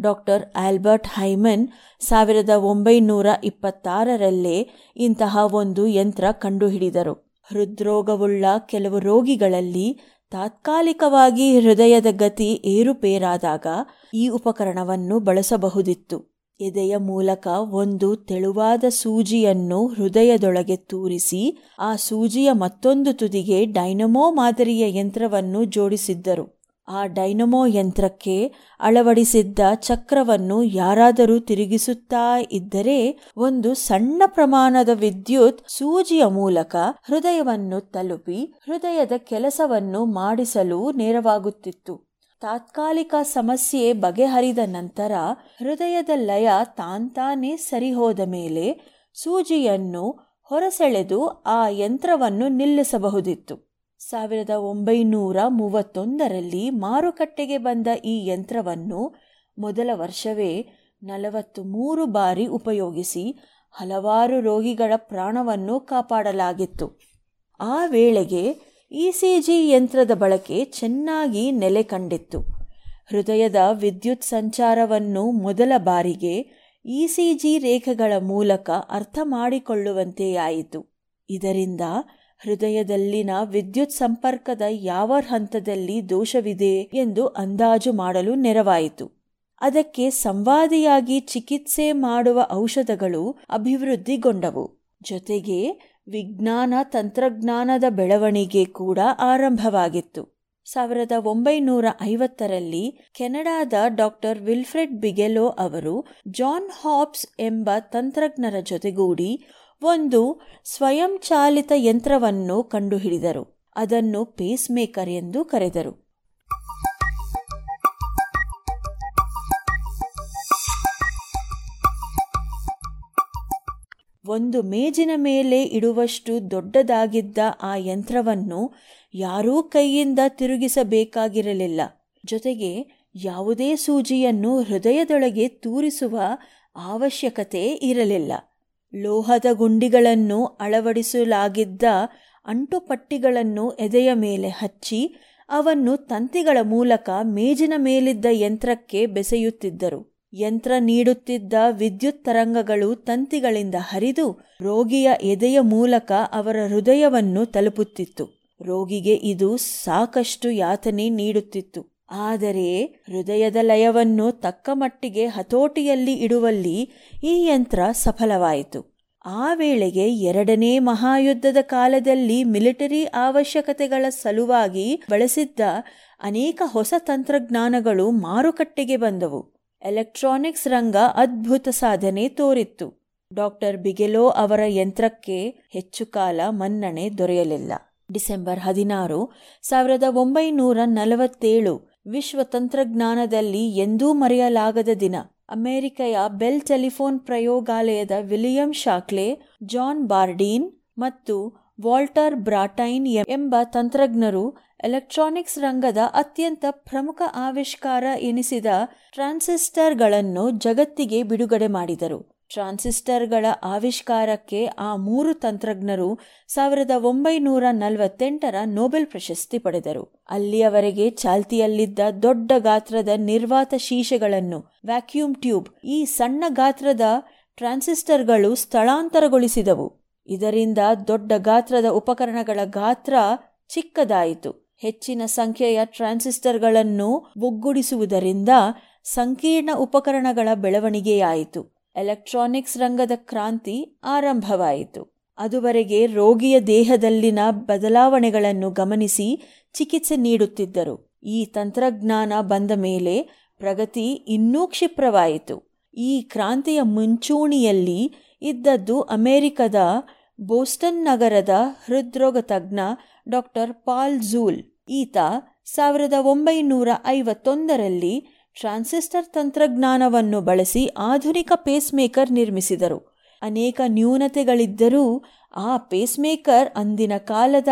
ಡಾಕ್ಟರ್ ಆಲ್ಬರ್ಟ್ ಹೈಮನ್ ಸಾವಿರದ ಒಂಬೈನೂರ ಇಪ್ಪತ್ತಾರರಲ್ಲೇ ಇಂತಹ ಒಂದು ಯಂತ್ರ ಕಂಡುಹಿಡಿದರು. ಹೃದ್ರೋಗವುಳ್ಳ ಕೆಲವು ರೋಗಿಗಳಲ್ಲಿ ತಾತ್ಕಾಲಿಕವಾಗಿ ಹೃದಯದ ಗತಿ ಏರುಪೇರಾದಾಗ ಈ ಉಪಕರಣವನ್ನು ಬಳಸಬಹುದಿತ್ತು. ಎದೆಯ ಮೂಲಕ ಒಂದು ತೆಳುವಾದ ಸೂಜಿಯನ್ನು ಹೃದಯದೊಳಗೆ ತೂರಿಸಿ ಆ ಸೂಜಿಯ ಮತ್ತೊಂದು ತುದಿಗೆ ಡೈನಮೋ ಮಾದರಿಯ ಯಂತ್ರವನ್ನು ಜೋಡಿಸಿದ್ದರು. ಆ ಡೈನಮೋ ಯಂತ್ರಕ್ಕೆ ಅಳವಡಿಸಿದ್ದ ಚಕ್ರವನ್ನು ಯಾರಾದರೂ ತಿರುಗಿಸುತ್ತಾ ಇದ್ದರೆ ಒಂದು ಸಣ್ಣ ಪ್ರಮಾಣದ ವಿದ್ಯುತ್ ಸೂಜಿಯ ಮೂಲಕ ಹೃದಯವನ್ನು ತಲುಪಿ ಹೃದಯದ ಕೆಲಸವನ್ನು ಮಾಡಿಸಲು ನೇರವಾಗುತ್ತಿತ್ತು. ತಾತ್ಕಾಲಿಕ ಸಮಸ್ಯೆ ಬಗೆಹರಿದ ನಂತರ ಹೃದಯದ ಲಯ ತಾಂತಾನೇ ಸರಿಹೋದ ಮೇಲೆ ಸೂಜಿಯನ್ನು ಹೊರಸೆಳೆದು ಆ ಯಂತ್ರವನ್ನು ನಿಲ್ಲಿಸಬಹುದಿತ್ತು. ಸಾವಿರದ ಒಂಬೈನೂರ ಮೂವತ್ತೊಂದರಲ್ಲಿ ಮಾರುಕಟ್ಟೆಗೆ ಬಂದ ಈ ಯಂತ್ರವನ್ನು ಮೊದಲ ವರ್ಷವೇ ನಲವತ್ತು ಮೂರು ಬಾರಿ ಉಪಯೋಗಿಸಿ ಹಲವಾರು ರೋಗಿಗಳ ಪ್ರಾಣವನ್ನು ಕಾಪಾಡಲಾಗಿತ್ತು. ಆ ವೇಳೆಗೆ ಇ ಸಿ ಜಿ ಯಂತ್ರದ ಬಳಕೆ ಚೆನ್ನಾಗಿ ನೆಲೆ ಕಂಡಿತ್ತು. ಹೃದಯದ ವಿದ್ಯುತ್ ಸಂಚಾರವನ್ನು ಮೊದಲ ಬಾರಿಗೆ ಇ ಸಿ ಜಿ ರೇಖೆಗಳ ಮೂಲಕ ಅರ್ಥ ಮಾಡಿಕೊಳ್ಳುವಂತೆಯಾಯಿತು. ಇದರಿಂದ ಹೃದಯದಲ್ಲಿನ ವಿದ್ಯುತ್ ಸಂಪರ್ಕದ ಯಾವ ಹಂತದಲ್ಲಿ ದೋಷವಿದೆ ಎಂದು ಅಂದಾಜು ಮಾಡಲು ನೆರವಾಯಿತು. ಅದಕ್ಕೆ ಸಂವಾದಿಯಾಗಿ ಚಿಕಿತ್ಸೆ ಮಾಡುವ ಔಷಧಗಳು ಅಭಿವೃದ್ಧಿಗೊಂಡವು. ಜೊತೆಗೆ ವಿಜ್ಞಾನ ತಂತ್ರಜ್ಞಾನದ ಬೆಳವಣಿಗೆ ಕೂಡ ಆರಂಭವಾಗಿತ್ತು. ಸಾವಿರದ ಒಂಬೈನೂರ ಐವತ್ತರಲ್ಲಿ ಕೆನಡಾದ ಡಾಕ್ಟರ್ ವಿಲ್ಫ್ರೆಡ್ ಬಿಗೆಲೋ ಅವರು ಜಾನ್ ಹಾಬ್ಸ್ ಎಂಬ ತಂತ್ರಜ್ಞರ ಜೊತೆಗೂಡಿ ಒಂದು ಸ್ವಯಂಚಾಲಿತ ಯಂತ್ರವನ್ನು ಕಂಡುಹಿಡಿದರು. ಅದನ್ನು ಪೇಸ್ ಮೇಕರ್ ಎಂದು ಕರೆದರು. ಒಂದು ಮೇಜಿನ ಮೇಲೆ ಇಡುವಷ್ಟು ದೊಡ್ಡದಾಗಿದ್ದ ಆ ಯಂತ್ರವನ್ನು ಯಾರೂ ಕೈಯಿಂದ ತಿರುಗಿಸಬೇಕಾಗಿರಲಿಲ್ಲ. ಜೊತೆಗೆ ಯಾವುದೇ ಸೂಜಿಯನ್ನು ಹೃದಯದೊಳಗೆ ತೂರಿಸುವ ಅವಶ್ಯಕತೆ ಇರಲಿಲ್ಲ. ಲೋಹದ ಗುಂಡಿಗಳನ್ನು ಅಳವಡಿಸಲಾಗಿದ್ದ ಅಂಟುಪಟ್ಟಿಗಳನ್ನು ಎದೆಯ ಮೇಲೆ ಹಚ್ಚಿ ಅವನ್ನು ತಂತಿಗಳ ಮೂಲಕ ಮೇಜಿನ ಮೇಲಿದ್ದ ಯಂತ್ರಕ್ಕೆ ಬೆಸೆಯುತ್ತಿದ್ದರು. ಯಂತ್ರ ನೀಡುತ್ತಿದ್ದ ವಿದ್ಯುತ್ ತರಂಗಗಳು ತಂತಿಗಳಿಂದ ಹರಿದು ರೋಗಿಯ ಎದೆಯ ಮೂಲಕ ಅವರ ಹೃದಯವನ್ನು ತಲುಪುತ್ತಿತ್ತು. ರೋಗಿಗೆ ಇದು ಸಾಕಷ್ಟು ಯಾತನೆ ನೀಡುತ್ತಿತ್ತು. ಆದರೆ ಹೃದಯದ ಲಯವನ್ನು ತಕ್ಕ ಮಟ್ಟಿಗೆ ಹತೋಟಿಯಲ್ಲಿ ಇಡುವಲ್ಲಿ ಈ ಯಂತ್ರ ಸಫಲವಾಯಿತು. ಆ ವೇಳೆಗೆ ಎರಡನೇ ಮಹಾಯುದ್ಧದ ಕಾಲದಲ್ಲಿ ಮಿಲಿಟರಿ ಅವಶ್ಯಕತೆಗಳ ಸಲುವಾಗಿ ಬಳಸಿದ್ದ ಅನೇಕ ಹೊಸ ತಂತ್ರಜ್ಞಾನಗಳು ಮಾರುಕಟ್ಟೆಗೆ ಬಂದವು. ಎಲೆಕ್ಟ್ರಾನಿಕ್ಸ್ ರಂಗ ಅದ್ಭುತ ಸಾಧನೆ ತೋರಿತ್ತು. ಡಾಕ್ಟರ್ ಬಿಗೆಲೋ ಅವರ ಯಂತ್ರಕ್ಕೆ ಹೆಚ್ಚು ಕಾಲ ಮನ್ನಣೆ ದೊರೆಯಲಿಲ್ಲ. ಡಿಸೆಂಬರ್ ಹದಿನಾರು, ಸಾವಿರದ ಒಂಬೈನೂರ ನಲವತ್ತೇಳು ವಿಶ್ವ ತಂತ್ರಜ್ಞಾನದಲ್ಲಿ ಎಂದೂ ಮರೆಯಲಾಗದ ದಿನ. ಅಮೆರಿಕೆಯ ಬೆಲ್ ಟೆಲಿಫೋನ್ ಪ್ರಯೋಗಾಲಯದ ವಿಲಿಯಂ ಶಾಕ್ಲೆ, ಜಾನ್ ಬಾರ್ಡೀನ್ ಮತ್ತು ವಾಲ್ಟರ್ ಬ್ರಾಟೈನ್ ಎಂಬ ತಂತ್ರಜ್ಞರು ಎಲೆಕ್ಟ್ರಾನಿಕ್ಸ್ ರಂಗದ ಅತ್ಯಂತ ಪ್ರಮುಖ ಆವಿಷ್ಕಾರ ಎನಿಸಿದ ಟ್ರಾನ್ಸಿಸ್ಟರ್ಗಳನ್ನು ಜಗತ್ತಿಗೆ ಬಿಡುಗಡೆ ಮಾಡಿದರು. ಟ್ರಾನ್ಸಿಸ್ಟರ್ಗಳ ಆವಿಷ್ಕಾರಕ್ಕೆ ಆ ಮೂರು ತಂತ್ರಜ್ಞರು ಸಾವಿರದ ಒಂಬೈನೂರ ನಲವತ್ತೆಂಟರ ನೊಬೆಲ್ ಪ್ರಶಸ್ತಿ ಪಡೆದರು. ಅಲ್ಲಿಯವರೆಗೆ ಚಾಲ್ತಿಯಲ್ಲಿದ್ದ ದೊಡ್ಡ ಗಾತ್ರದ ನಿರ್ವಾತ ಶೀಶೆಗಳನ್ನು ವ್ಯಾಕ್ಯೂಮ್ ಟ್ಯೂಬ್, ಈ ಸಣ್ಣ ಗಾತ್ರದ ಟ್ರಾನ್ಸಿಸ್ಟರ್ಗಳು ಸ್ಥಳಾಂತರಗೊಳಿಸಿದವು. ಇದರಿಂದ ದೊಡ್ಡ ಗಾತ್ರದ ಉಪಕರಣಗಳ ಗಾತ್ರ ಚಿಕ್ಕದಾಯಿತು. ಹೆಚ್ಚಿನ ಸಂಖ್ಯೆಯ ಟ್ರಾನ್ಸಿಸ್ಟರ್ಗಳನ್ನು ಒಗ್ಗೂಡಿಸುವುದರಿಂದ ಸಂಕೀರ್ಣ ಉಪಕರಣಗಳ ಬೆಳವಣಿಗೆಯಾಯಿತು. ಎಲೆಕ್ಟ್ರಾನಿಕ್ಸ್ ರಂಗದ ಕ್ರಾಂತಿ ಆರಂಭವಾಯಿತು. ಅದುವರೆಗೆ ರೋಗಿಯ ದೇಹದಲ್ಲಿನ ಬದಲಾವಣೆಗಳನ್ನು ಗಮನಿಸಿ ಚಿಕಿತ್ಸೆ ನೀಡುತ್ತಿದ್ದರು. ಈ ತಂತ್ರಜ್ಞಾನ ಬಂದ ಮೇಲೆ ಪ್ರಗತಿ ಇನ್ನೂ ಕ್ಷಿಪ್ರವಾಯಿತು. ಈ ಕ್ರಾಂತಿಯ ಮುಂಚೂಣಿಯಲ್ಲಿ ಇದ್ದದ್ದು ಅಮೆರಿಕದ ಬೋಸ್ಟನ್ ನಗರದ ಹೃದ್ರೋಗ ತಜ್ಞ ಡಾಕ್ಟರ್ ಪಾಲ್ ಝೂಲ್ ಈತ ಸಾವಿರದ ಒಂಬೈನೂರ ಐವತ್ತೊಂದರಲ್ಲಿ ಟ್ರಾನ್ಸಿಸ್ಟರ್ ತಂತ್ರಜ್ಞಾನವನ್ನು ಬಳಸಿ ಆಧುನಿಕ ಪೇಸ್ಮೇಕರ್ ನಿರ್ಮಿಸಿದರು. ಅನೇಕ ನ್ಯೂನತೆಗಳಿದ್ದರೂ ಆ ಪೇಸ್ಮೇಕರ್ ಅಂದಿನ ಕಾಲದ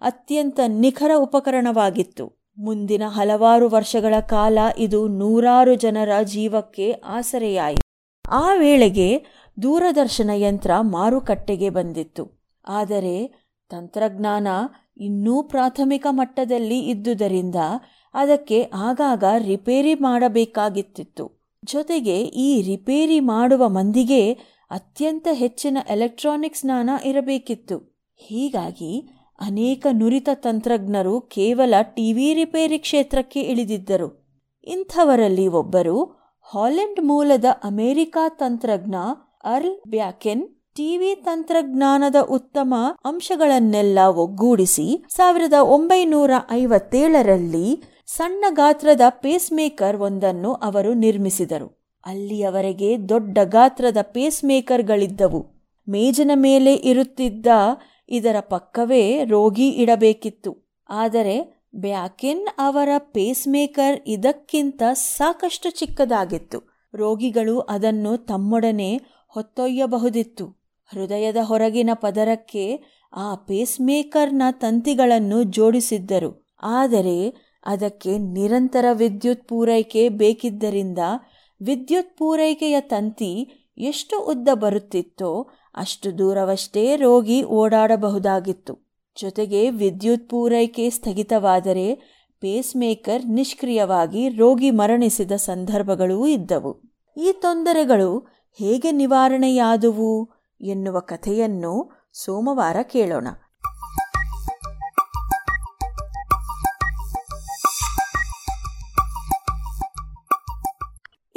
ಅತ್ಯಂತ ನಿಖರ ಉಪಕರಣವಾಗಿತ್ತು. ಮುಂದಿನ ಹಲವಾರು ವರ್ಷಗಳ ಕಾಲ ಇದು ನೂರಾರು ಜನರ ಜೀವಕ್ಕೆ ಆಸರೆಯಾಯಿತು. ಆ ವೇಳೆಗೆ ದೂರದರ್ಶನ ಯಂತ್ರ ಮಾರುಕಟ್ಟೆಗೆ ಬಂದಿತ್ತು. ಆದರೆ ತಂತ್ರಜ್ಞಾನ ಇನ್ನೂ ಪ್ರಾಥಮಿಕ ಮಟ್ಟದಲ್ಲಿ ಇದ್ದುದರಿಂದ ಅದಕ್ಕೆ ಆಗಾಗ ರಿಪೇರಿ ಮಾಡಬೇಕಾಗಿತ್ತಿತ್ತು. ಜೊತೆಗೆ ಈ ರಿಪೇರಿ ಮಾಡುವ ಮಂದಿಗೆ ಅತ್ಯಂತ ಹೆಚ್ಚಿನ ಎಲೆಕ್ಟ್ರಾನಿಕ್ಸ್ ಜ್ಞಾನ ಇರಬೇಕಿತ್ತು. ಹೀಗಾಗಿ ಅನೇಕ ನುರಿತ ತಂತ್ರಜ್ಞರು ಕೇವಲ ಟಿವಿ ರಿಪೇರಿ ಕ್ಷೇತ್ರಕ್ಕೆ ಇಳಿದಿದ್ದರು. ಇಂಥವರಲ್ಲಿ ಒಬ್ಬರು ಹಾಲೆಂಡ್ ಮೂಲದ ಅಮೆರಿಕಾ ತಂತ್ರಜ್ಞ ಅರ್ಲ್ ಬ್ಯಾಕೆನ್ ಟಿವಿ ತಂತ್ರಜ್ಞಾನದ ಉತ್ತಮ ಅಂಶಗಳನ್ನೆಲ್ಲ ಒಗ್ಗೂಡಿಸಿ ಸಾವಿರದ ಒಂಬೈನೂರ ಐವತ್ತೇಳರಲ್ಲಿ ಸಣ್ಣ ಗಾತ್ರದ ಪೇಸ್ಮೇಕರ್ ಒಂದನ್ನು ಅವರು ನಿರ್ಮಿಸಿದರು. ಅಲ್ಲಿಯವರೆಗೆ ದೊಡ್ಡ ಗಾತ್ರದ ಪೇಸ್ಮೇಕರ್ಗಳಿದ್ದವು. ಮೇಜಿನ ಮೇಲೆ ಇರುತ್ತಿದ್ದ ಇದರ ಪಕ್ಕವೇ ರೋಗಿ ಇಡಬೇಕಿತ್ತು. ಆದರೆ ಬ್ಯಾಕಿನ್ ಅವರ ಪೇಸ್ಮೇಕರ್ ಇದಕ್ಕಿಂತ ಸಾಕಷ್ಟು ಚಿಕ್ಕದಾಗಿತ್ತು. ರೋಗಿಗಳು ಅದನ್ನು ತಮ್ಮೊಡನೆ ಹೊತ್ತೊಯ್ಯಬಹುದಿತ್ತು. ಹೃದಯದ ಹೊರಗಿನ ಪದರಕ್ಕೆ ಆ ಪೇಸ್ಮೇಕರ್ನ ತಂತಿಗಳನ್ನು ಜೋಡಿಸಿದ್ದರು. ಆದರೆ ಅದಕ್ಕೆ ನಿರಂತರ ವಿದ್ಯುತ್ ಪೂರೈಕೆ ಬೇಕಿದ್ದರಿಂದ ವಿದ್ಯುತ್ ಪೂರೈಕೆಯ ತಂತಿ ಎಷ್ಟು ಉದ್ದ ಬರುತ್ತಿತ್ತೋ ಅಷ್ಟು ದೂರವಷ್ಟೇ ರೋಗಿ ಓಡಾಡಬಹುದಾಗಿತ್ತು. ಜೊತೆಗೆ ವಿದ್ಯುತ್ ಪೂರೈಕೆ ಸ್ಥಗಿತವಾದರೆ ಪೇಸ್ಮೇಕರ್ ನಿಷ್ಕ್ರಿಯವಾಗಿ ರೋಗಿ ಮರಣಿಸಿದ ಸಂದರ್ಭಗಳೂ ಇದ್ದವು. ಈ ತೊಂದರೆಗಳು ಹೇಗೆ ನಿವಾರಣೆಯಾದುವು ಎನ್ನುವ ಕಥೆಯನ್ನು ಸೋಮವಾರ ಕೇಳೋಣ.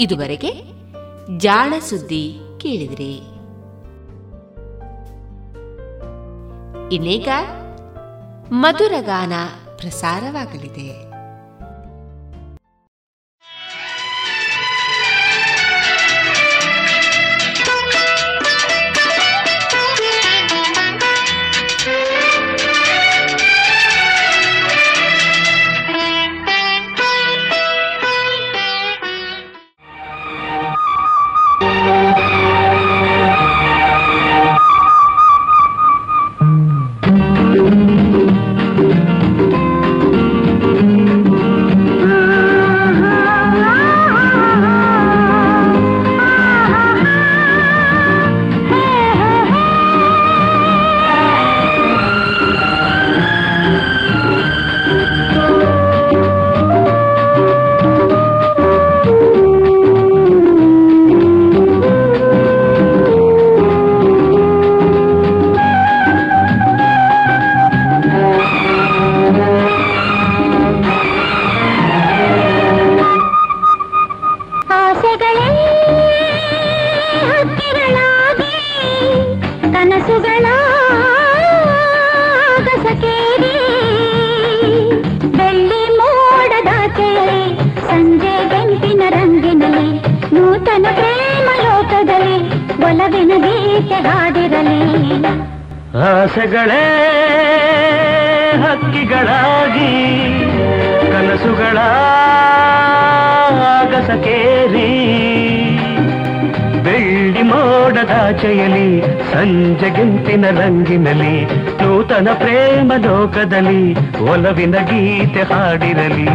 ಇದುವರೆಗೆ ಜಾಣ ಸುದ್ದಿ ಕೇಳಿದ್ರಿ. ಇನ್ನೀಗ ಮಧುರಗಾನ ಪ್ರಸಾರವಾಗಲಿದೆ. ರಂಗಿನಲ್ಲಿ ನೂತನ ಪ್ರೇಮ ಲೋಕದಲ್ಲಿ ಒಲವಿನ ಗೀತೆ ಹಾಡಿರಲಿ.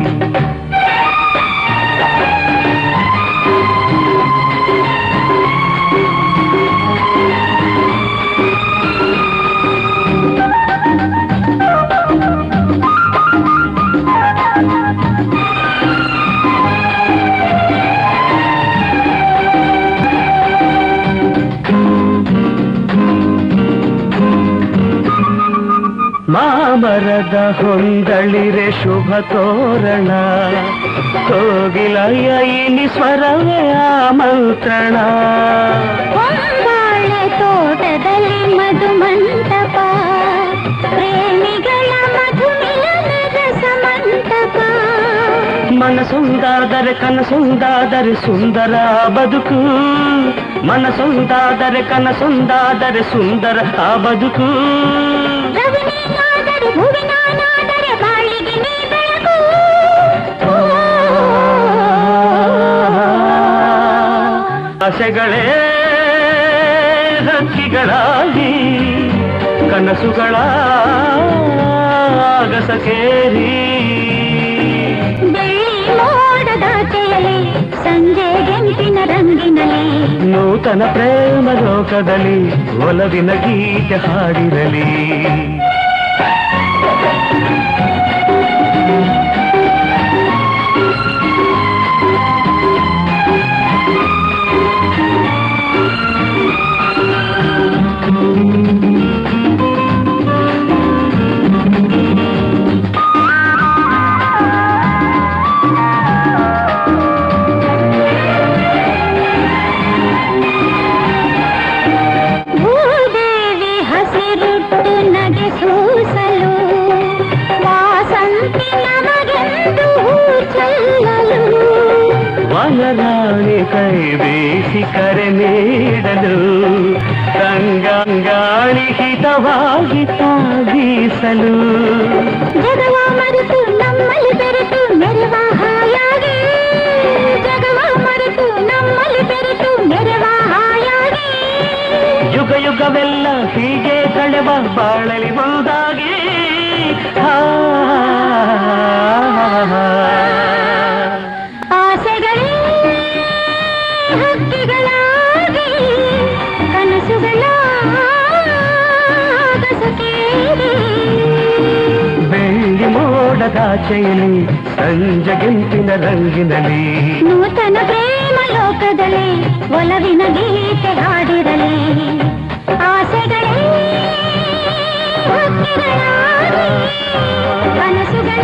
ಮನಸೊಂದಾದರೆ ಕನಸೊಂದಾದರೆ ಸುಂದರ ಬದುಕು ಮನಸೊಂದಾದರೆ ಕನಸೊಂದಾದರೆ ಸುಂದರ ಆ ಬದುಕು ರವಿನೀನಾದರೆ ಭುವಿನಾನಾದರೆ ಬಾಳಿಗೆ ನೀ ಬೆಳಕು ಆಸೆಗಳೇ ಹಕ್ಕಿಗಳಾಗಿ ಕನಸುಗಳ ಆಗಸಕೇರಿ ನೂತನ ಪ್ರೇಮ ಲೋಕದಲ್ಲಿ ಒಲವಿನ ಗೀತೆ ಹಾಡಿರಲಿ. ರಂಗಾಂಗಾಣಿ ಹಿತವಾಗಿ ತಾಗೀಸಲು ಜಗವ ಮರೆತು ನಮ್ಮಲ್ಲಿ ಬೆರೆತು ಮೆರವ ಹಾಯಾಗಿ. ಜಗವ ಮರೆತು ನಮ್ಮಲ್ಲಿ ಬೆರೆತು ಮೆರವ ಹಾಯಾಗಿ. ಯುಗ ಯುಗವೆಲ್ಲ ಹೀಗೆ ಕಳೆವ ಬಾಳಲಿ ಮುಂದಾಗಿ. ಆ, ಮೋಡದಾಚೆಯಲ್ಲಿ ಸಂಜೆ ಗೆಂಪಿನ ರಂಗಿನಲ್ಲಿ. ನೂತನ ಪ್ರೇಮ ಲೋಕದಲ್ಲಿ ಒಲವಿನ ಗೀತೆ ಹಾಡಿರಲಿ. ಆಸೆಗಳೇ ಕನಸುಗಳ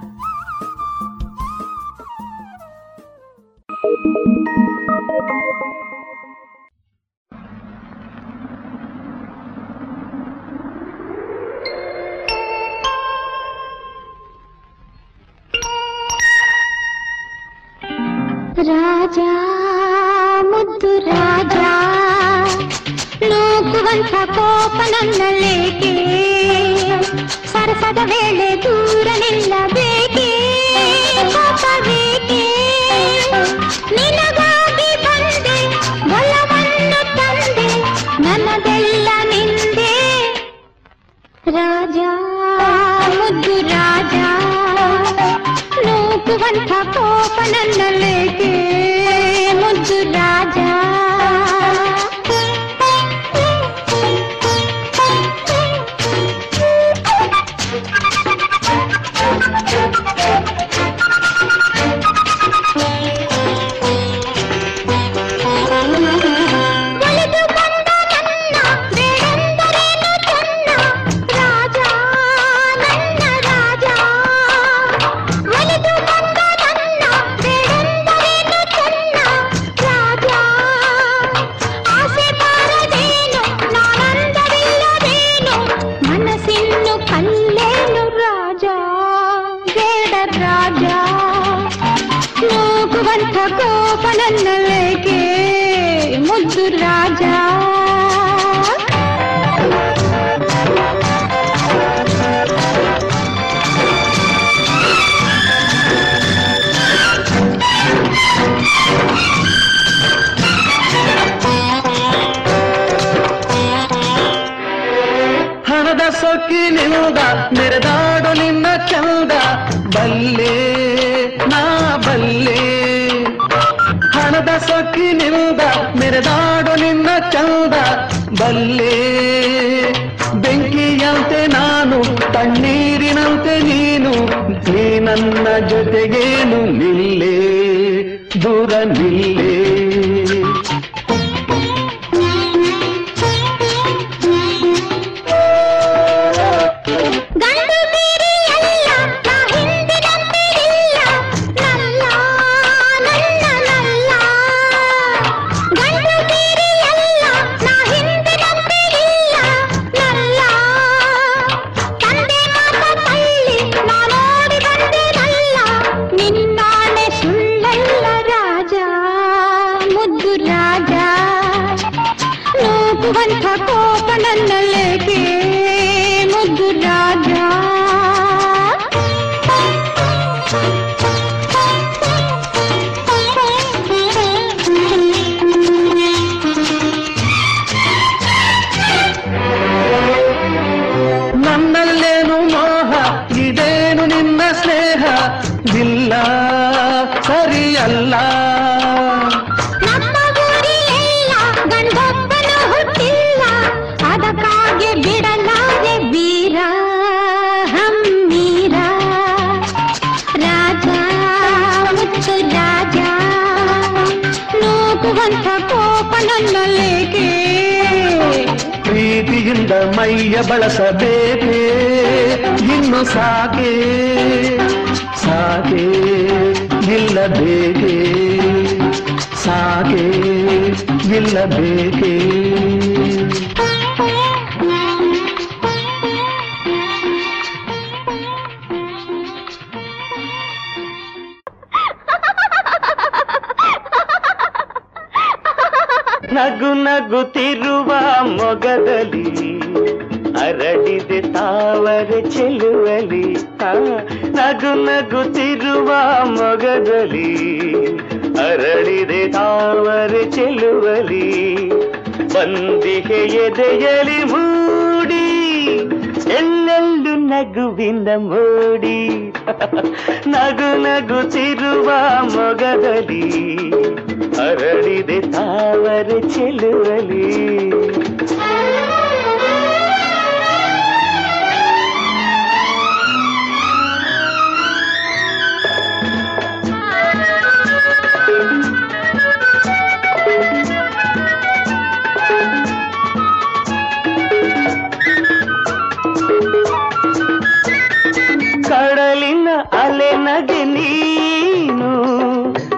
ಅಲೆ ನಗೆ ನೀನು,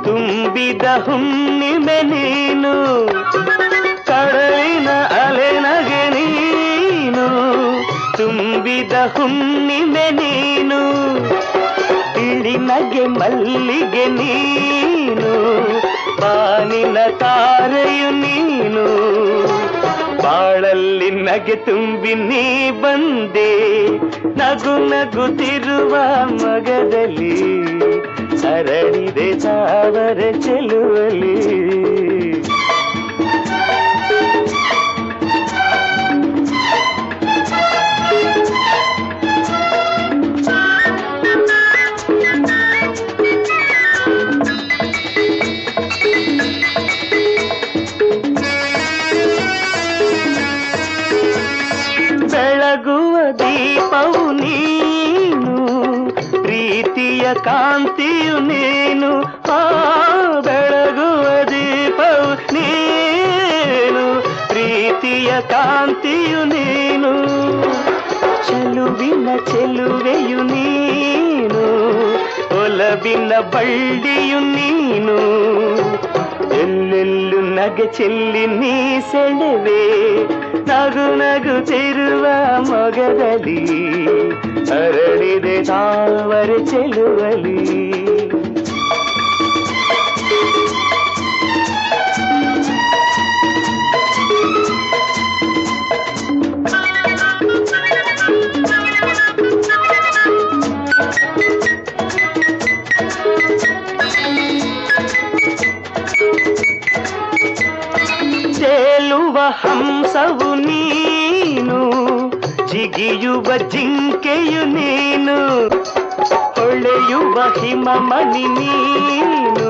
ತುಂಬಿದ ಹುಣ್ಣಿಮೆ ನೀನು, ಕಡಲಿನ ಅಲೆ ನಗೆ ನೀನು, ತುಂಬಿದ ಹುಣ್ಣಿಮೆ ನೀನು ಇಳಿ ನಗೆ ಮಲ್ಲಿಗೆ ನೀನು, ಬಾನಿನ ತಾರೆಯು ನೀನು. ಬಾಳಲ್ಲಿ ನಗೆ ತುಂಬಿ ನೀ ಬಂದೆ. ನಗು ನಗುತ್ತಿರುವ ಮಗದಲ್ಲಿ. ಹರಡಿದೆ ಸಾವಿರ ಚೆಲುವಲಿ ಕಾಂತಿಯು ನೀನು ಆ ಬೆಳಗುವ ದೀಪವು ನೀನು ಪ್ರೀತಿಯ ಕಾಂತಿಯು ನೀನು ಚೆಲುವಿನ ಚೆಲುವೆಯು ನೀನು ಒಲವಿನ ಬಳ್ಳಿಯು ನೀನು ಎಲ್ಲೆಲ್ಲು ನಗೆ ಚೆಲ್ಲಿ ನೀ ಸೆಳೆವೆ ನಗು ನಗುತ್ತಿರುವ ಮೊಗದಲ್ಲಿ ಅರಳಿದೆ ತಾವರ ಚೆಲುವಲಿ ಜಿಗಿಯುವ ಜಿಂಕೆಯು ನೀನು, ಹೊಳೆಯುವ ಹಿಮಮಣಿ ನೀನು,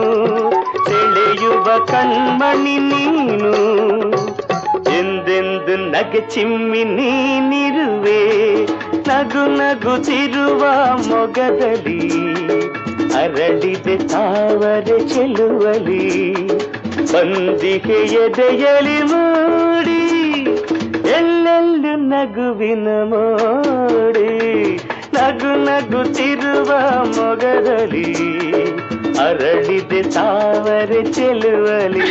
ಸೆಳೆಯುವ ಕಣ್ಮಣಿ ನೀನು. ಎಂದೆಂದು ನಗೆ ಚಿಮ್ಮಿ ನೀನಿರುವೆ, ನಗು ನಗುತ್ತಿರುವ ಮೊಗದಲ್ಲಿ, ಅರಳಿದೆ ತಾವರೆ ಚೆಲುವಲಿ ಬಂದಿಗೆ ಎದೆಯಲಿ ನಗುವಿನ ಮೋಡಿ ನಗು ನಗುತ್ತಿರುವ ಮೊಗದಲ್ಲಿ ಅರಳಿದೆ ತಾವರೆ ಚೆಲುವಲಿ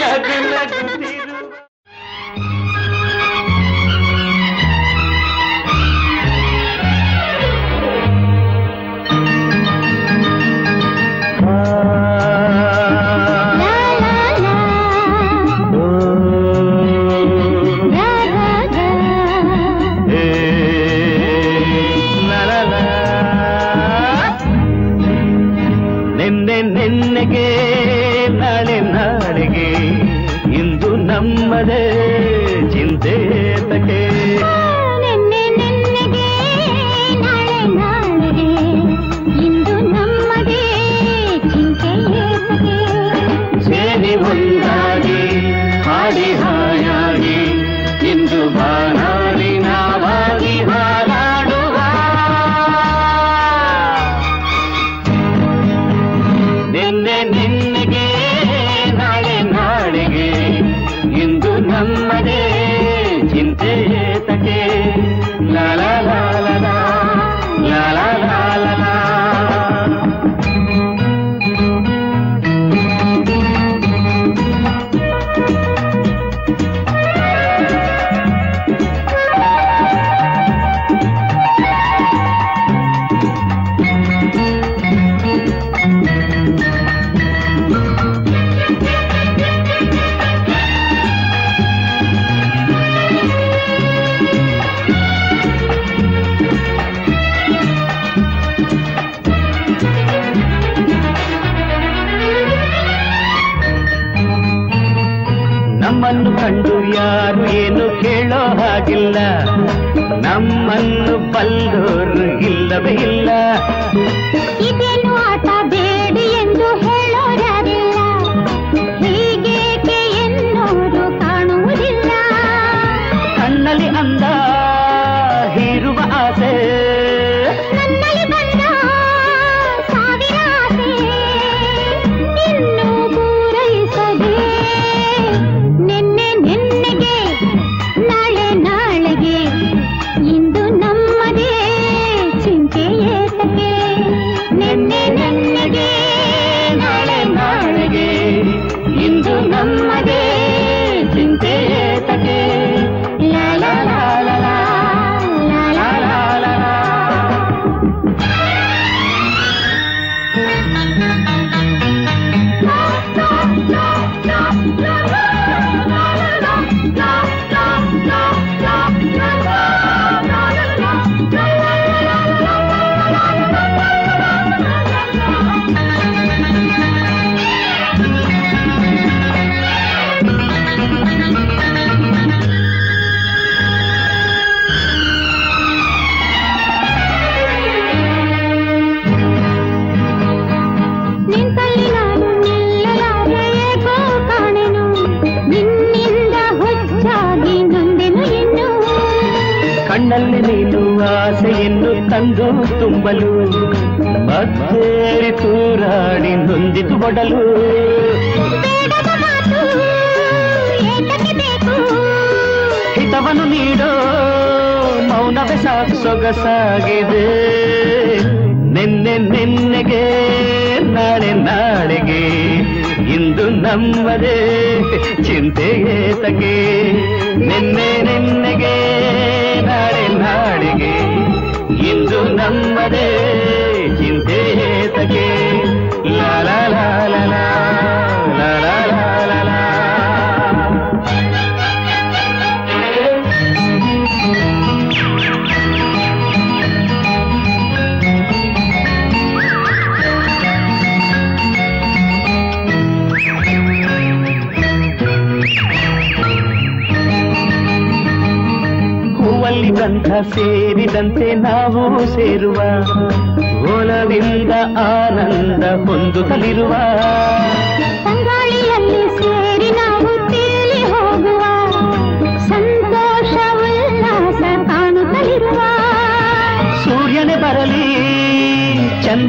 ನಗು ನಗುತ್ತಿರುವ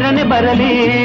चंद्रन बरली।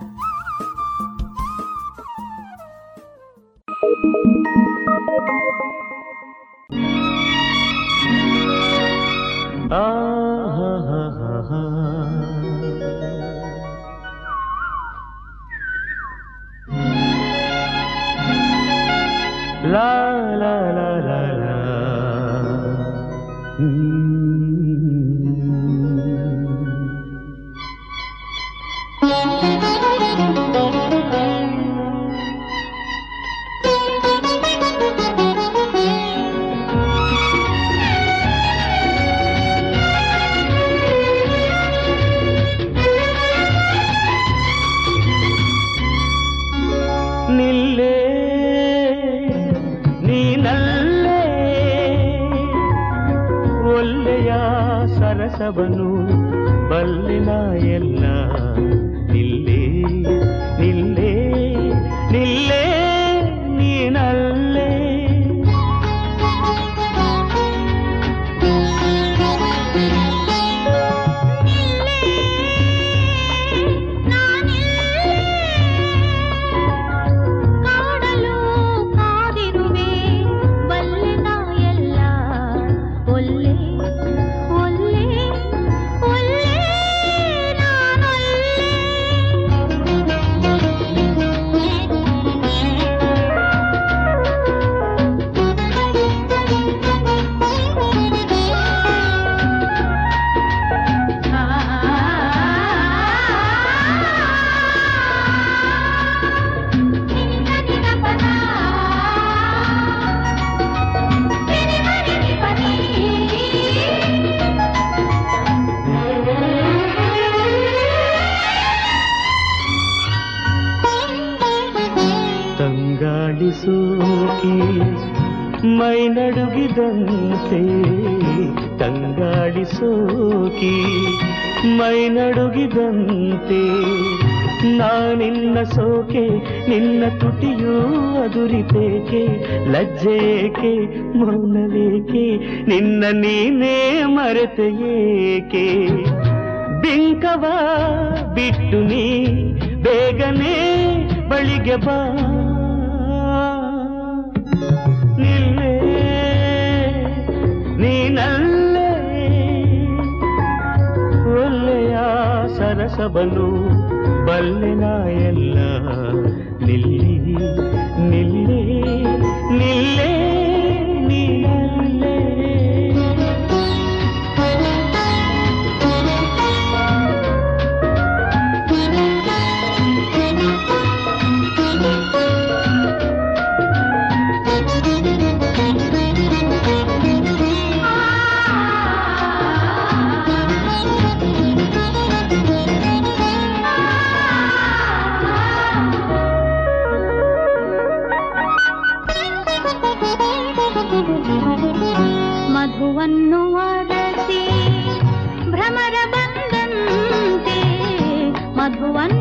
ನಿನ್ನ ತುಟಿಯೂ ಅದುರಿತೇಕೆ ಲಜ್ಜೇಕೆ ಮೌನವೇಕೆ, ನಿನ್ನ ನೀನೇ ಮರೆತೆಯೇಕೆ ಬಿಂಕವ ಬಿಟ್ಟು ನೀ ಬೇಗನೆ ಬಳಿಗೆ ಬಾ. ನಿಲ್ಲೆ ನೀನಲ್ಲೇ ಬಲ್ಲೆನ ಎಲ್ಲ. నిల్లే నిల్లే నిల్లే. ಅರಸಿ ಭ್ರಮರ ಬಂದಂತೆ ಮಧುವನ್ನು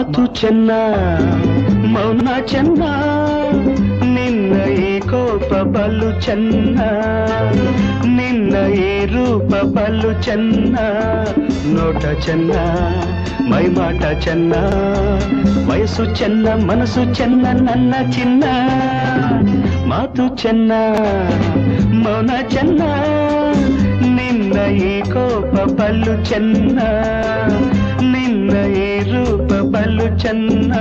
ಮಾತು ಚೆನ್ನ ಮೌನ ಚೆನ್ನ ನಿನ್ನ ಈ ಕೋಪ ಬಲು ಚೆನ್ನ ನಿನ್ನ ಈ ರೂಪ ಬಲು ಚೆನ್ನ ನೋಟ ಚೆನ್ನ ಮೈಮಾಟ ಚೆನ್ನ ವಯಸ್ಸು ಚೆನ್ನ ಮನಸ್ಸು ಚೆನ್ನ ನನ್ನ ಚಿನ್ನ ಮಾತು ಚೆನ್ನ ಮೌನ ಚೆನ್ನ ನಿನ್ನ ಈ ಕೋಪ ಬಲು ಚೆನ್ನ రూప బలు చన్న.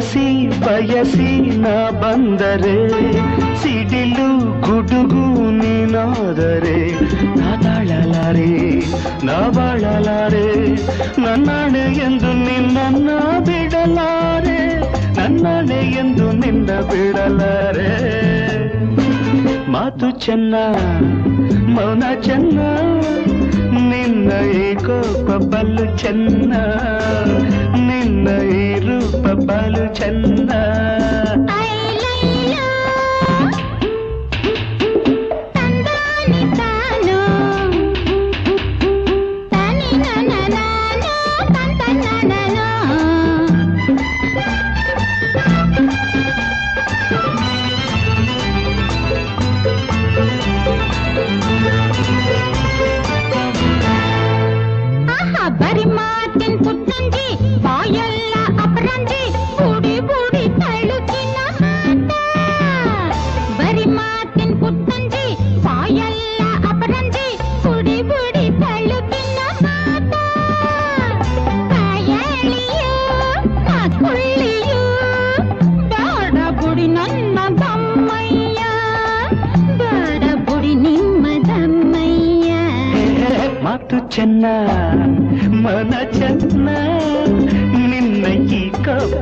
see ಬಯಸಿ ಬಯಸಿ ಬಂದರೆ, ಸಿಡಿಲು ಗುಡುಗು ನೀನಾದರೆ, ನಾ ತಾಳಲಾರೆ, ನಾ ನನ್ನಾಣೆ ಎಂದು ನಿನ್ನ ಬಿಡಲಾರೆ ನನ್ನಾಣೆ ಎಂದು ನಿನ್ನ ಬಿಡಲಾರೆ. ಮಾತು ಚೆನ್ನ ಮೌನ ಚೆನ್ನ ನಿನ್ನ ಈ ಕೋಪ ಬಲು ಚೆನ್ನ ನಿನ್ನ ಈ ರೂಪ ಬಲು ಚೆನ್ನ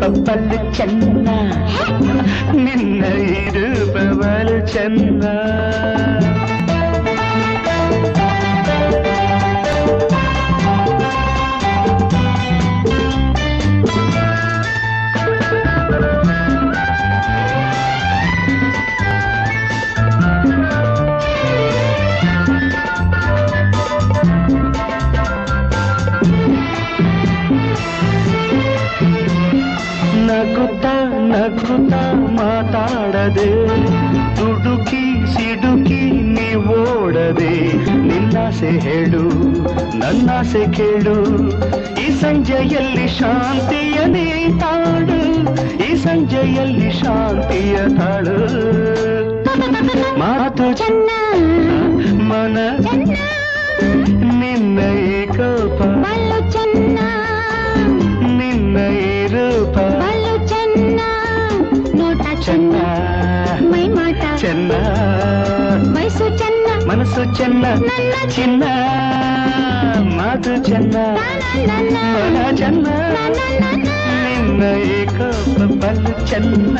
ಪಪ್ಪಲು ಚೆನ್ನ ನಿನ್ನ ಇರುಪವಳು ಚೆನ್ನ ಮಾತಾಡದೆ ದುಡುಕಿ ಸಿಡುಕಿ ನೀವೋಡದೆ ನಿನ್ನಾಸೆ ಹೇಳು ನನ್ನಾಸೆ ಕೇಳು. ಈ ಸಂಜೆಯಲ್ಲಿ ಶಾಂತಿಯ ತಾಳು ಈ ಸಂಜೆಯಲ್ಲಿ ಶಾಂತಿಯ ತಾಳು. ಮಾತು ಚೆನ್ನ ಮನ మనసు చెన్న చిన్న మాధు చెన్న చెన్న నిన్న పలు చెన్న.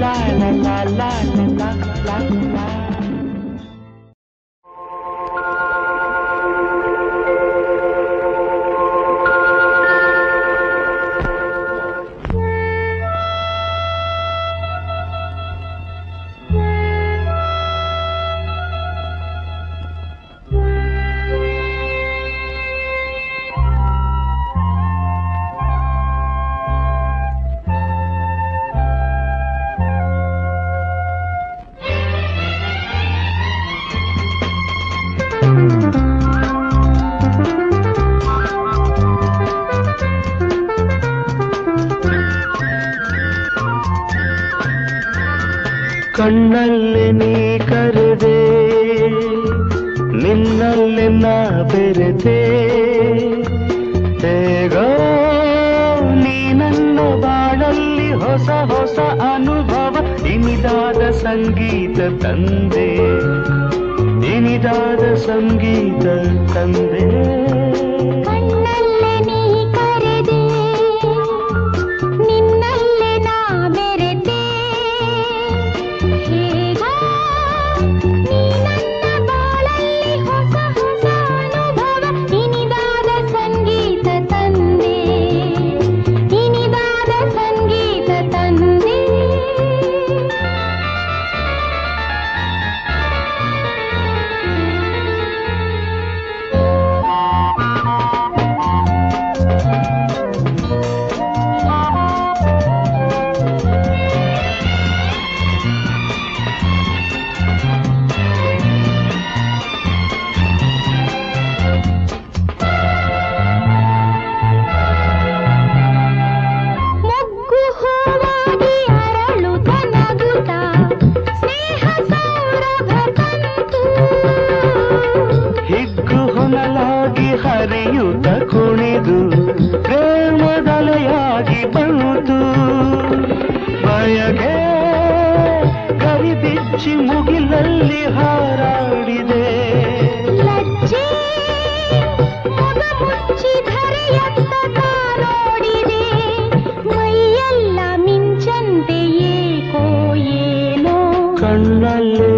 లా లా లా ಅನುಭವ ಇನಿದಾದ ಸಂಗೀತ ತಂದೆ ಇನಿದಾದ ಸಂಗೀತ ತಂದೆ. ಹರಿಯುತ್ತ ಕುಣಿದು ಪ್ರೇಮದಲೆಯಾಗಿ ಬಂತು ಬಯಗೆ ಕರಿಬಿಚ್ಚಿ ಮುಗಿಲಲ್ಲಿ ಹಾರಾಡಿದೆ. ಕಣ್ಣಲ್ಲಿ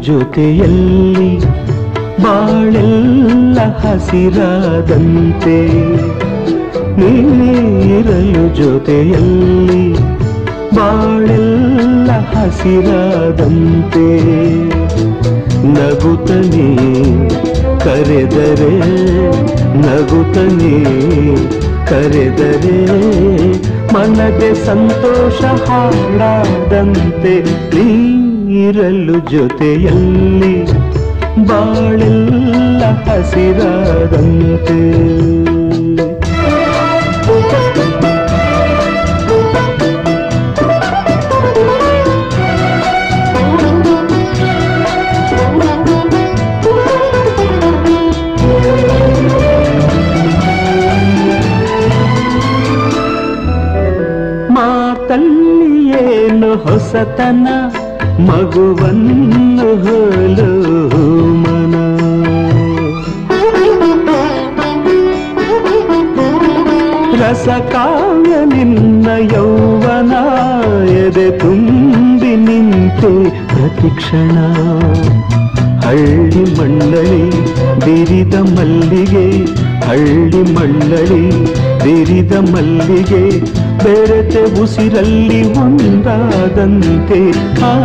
ಜೊತೆಯಲ್ಲಿ ಬಾಳೆಲ್ಲ ಹಸಿರಾದಂತೆ ನೀರಲು ಜೊತೆಯಲ್ಲಿ ಬಾಳೆಲ್ಲ ಹಸಿರಾದಂತೆ ನಗುತ್ತನೆ ಕರೆದರೆ ನಗುತ್ತನೆ ಕರೆದರೆ ಮನದೆ ಸಂತೋಷ ಹಾಡಾದಂತೆ ನೀರಲು ಜೊತೆಯಲ್ಲಿ ಬಾಳೆಲ್ಲ ಹಸಿರಾದಂತೆ. ಮಾತಲ್ಲಿ ಏನು ಹೊಸತನ? ಮಗುವನ್ನು ಹೋಲು ಮನ. ರಸಕಾವ್ಯ ನಿನ್ನ ಯೌವನ ಎದೆ ತುಂಬಿ ನಿಂತೆ ಪ್ರತಿಕ್ಷಣ ಹಳ್ಳಿ ಮಂಡಳಿ ಬಿರಿದ ಮಲ್ಲಿಗೆ, ಹಳ್ಳಿ ಮಂಡಳಿ ಬಿರಿದ ಮಲ್ಲಿಗೆ ಬೆರೆತೆ ಉಸಿರಲ್ಲಿ ಒಂದಾದಂತೆ. ಆ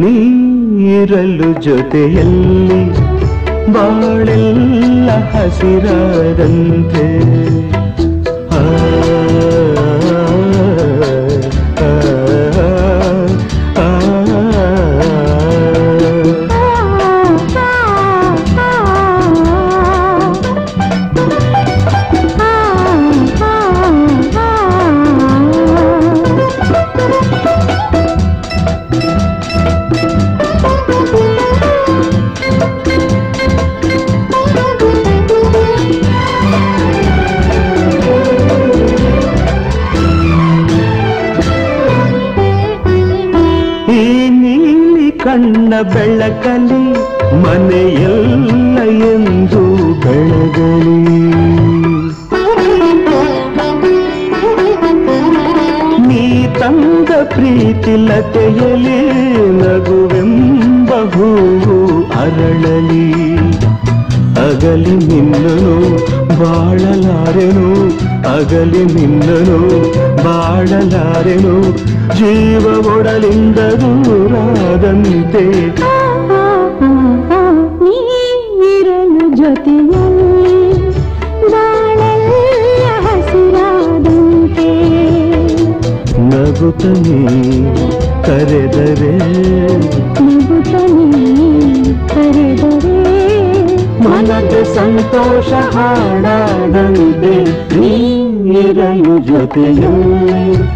ನೀರಲು ಜೊತೆಯಲ್ಲಿ ಬಾಳೆಲ್ಲ ಹಸಿರಾದಂತೆ. ಆ, ಬೆಳಕಲಿ ಮನೆಯೆಲ್ಲ ಎಂದು ಬೆಳಗಲಿ. ನೀ ತಂದ ಪ್ರೀತಿ ಲತೆಯಲಿ ನಗುವೆಂಬ ಅರಳಲಿ. ಅಗಲಿ ನಿನ್ನನು ಬಾಳಲಾರೆನು, ಅಗಲಿ ನಿನ್ನನು ಬಾಳಲಾರೆನು ಜೀವ ಒಡಲಿಂದ ದೂರಾದಂತೆ. ನೀರಲು ಜೊತೆಯಲ್ಲಿ ಬಾಳೆಲ್ಲ ಹಸಿರಾದಂತೆ. ನಗುತ್ತನೆ ಕರೆದರೆ. ನಗುತ್ತನೆ ಕರೆದರೆ ಮನದ ಸಂತೋಷ ಹಾಡಾದಂತೆ ನೀರಲು ಜೊತೆಯಲ್ಲಿ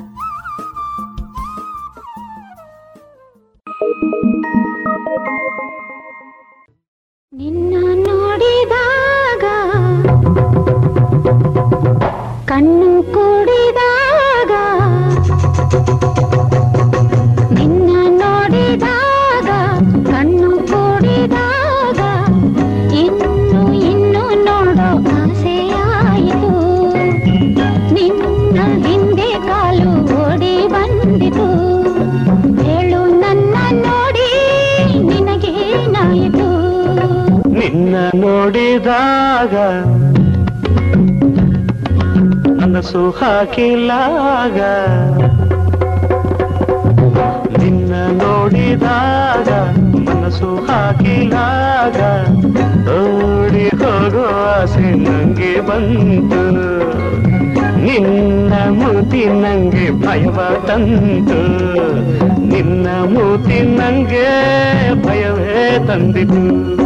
ನಿನ್ನ ನೋಡಿದಾಗ ಕಣ್ಣು ನೋಡಿದಾಗ ನನ್ನ ಹಾಕಿಲಾಗ ನಿನ್ನ ನೋಡಿದಾಗ ಮನಸ್ಸು ಹಾಕಿಲಾಗ ಓಡಿ ಹೋಗೋ ಆಸೆ ನಂಗೆ ಬಂತು. ನಿನ್ನ ಮೂತಿ ನಂಗೆ ಭಯವ ತಂತು. ನಿನ್ನ ಮೂತಿ ನಂಗೆ ಭಯವೇ ತಂದಿತು.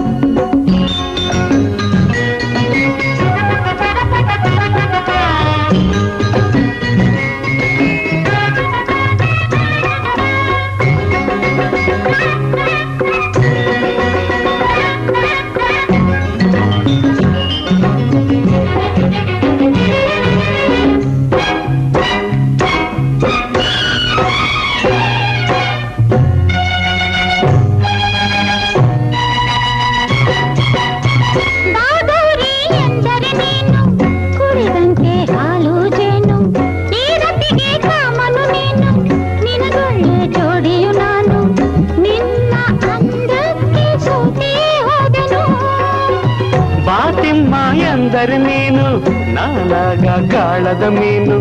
ಕಾಳದ ಮೀನು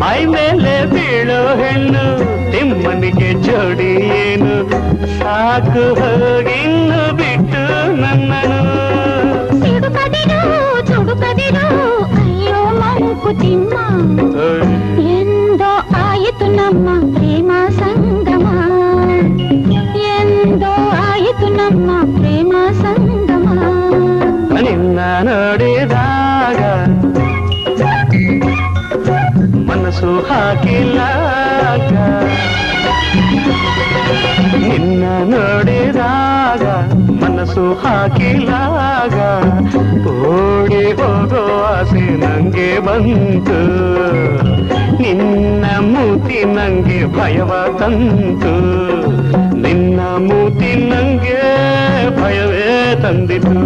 ಮೈ ಮೇಲೆ ಬೀಳೋ ಹೆಣ್ಣು ತಿಮ್ಮನಿಗೆ ಜೋಡಿ ಏನು? ಸಾಕು ಹೋಗಿನ್ನು ಬಿಟ್ಟು ನನ್ನನು ಸಿಡುಕದಿರು ಚುಡುಕದಿರು ಅಯ್ಯೋ ಮಂಕುತಿಮ್ಮ ಎಂದೋ ಆಯಿತು ನಮ್ಮ ಪ್ರೇಮ ಸಂಗಮ. ಎಂದೋ ಆಯಿತು ನಮ್ಮ ಪ್ರೇಮ ಸಂಗಮ. ನಿನ್ನ ನೋಡಿದಾಗ ಮನಸ್ಸು ಹಾಕಿಲ್ಲಾಗ ನಿನ್ನ ನೋಡಿದಾಗ ಮನಸ್ಸು ಹಾಕಿಲಾಗ ಓಡಿ ಹೋಗೋ ಆಸೆ ನಂಗೆ ಬಂತು. ನಿನ್ನ ಮೂತಿ ನಂಗೆ ಭಯವ ತಂತು. ನಿನ್ನ ಮೂತಿ ನಂಗೆ ಭಯವೇ ತಂದಿತು.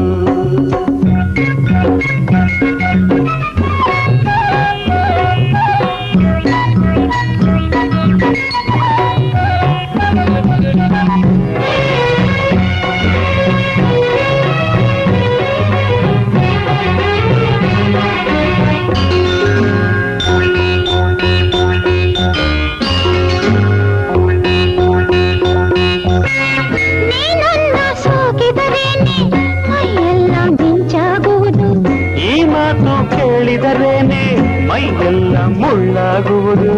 ಮೈಯೆಲ್ಲ ಮುಳ್ಳಾಗುವುದು.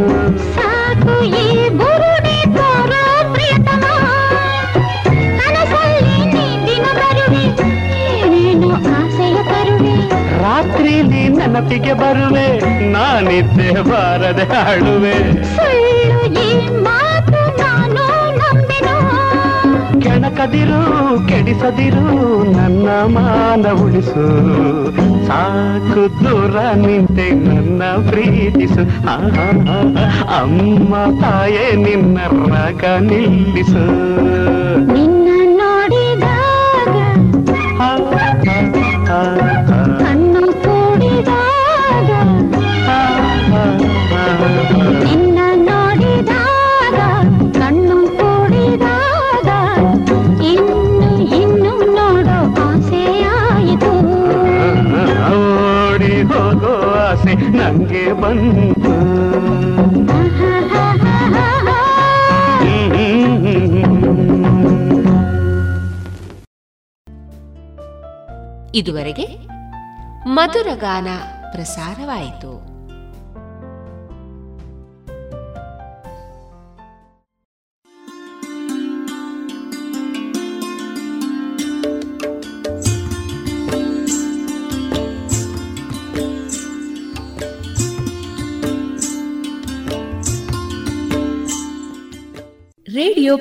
ಸಾಕು ಈ ಬುರುಡೆ ತೋರೋ ಪ್ರಿಯತಮ. ಕನಸಲ್ಲಿ ನೀ ದಿನ ಬರುವೆ ಏನೇನೋ ಆಸೆಯ ತರುವೆ. ರಾತ್ರಿಲಿ ನೆನಪಿಗೆ ಬರುವೆ ನಾನಿದ್ದೆ ಬಾರದೆ ಆಳುವೆ ಸುಳ್ಳು ಈ ಕೆಣಕದಿರು ಕೆಡಿಸದಿರು ನನ್ನ ಮಾನ ಉಳಿಸು. ಸಾಕು ದೂರ ನಿಂತೆ ನನ್ನ ಪ್ರೀತಿಸು. ಅಮ್ಮ ತಾಯೇ ನಿನ್ನ ರಾಗ ನಿಲ್ಲಿಸು. ನಿನ್ನ ನೋಡಿದಾಗ ಬಂತು ಇದುವರೆಗೆ ಮಧುರಗಾನ ಪ್ರಸಾರವಾಯಿತು.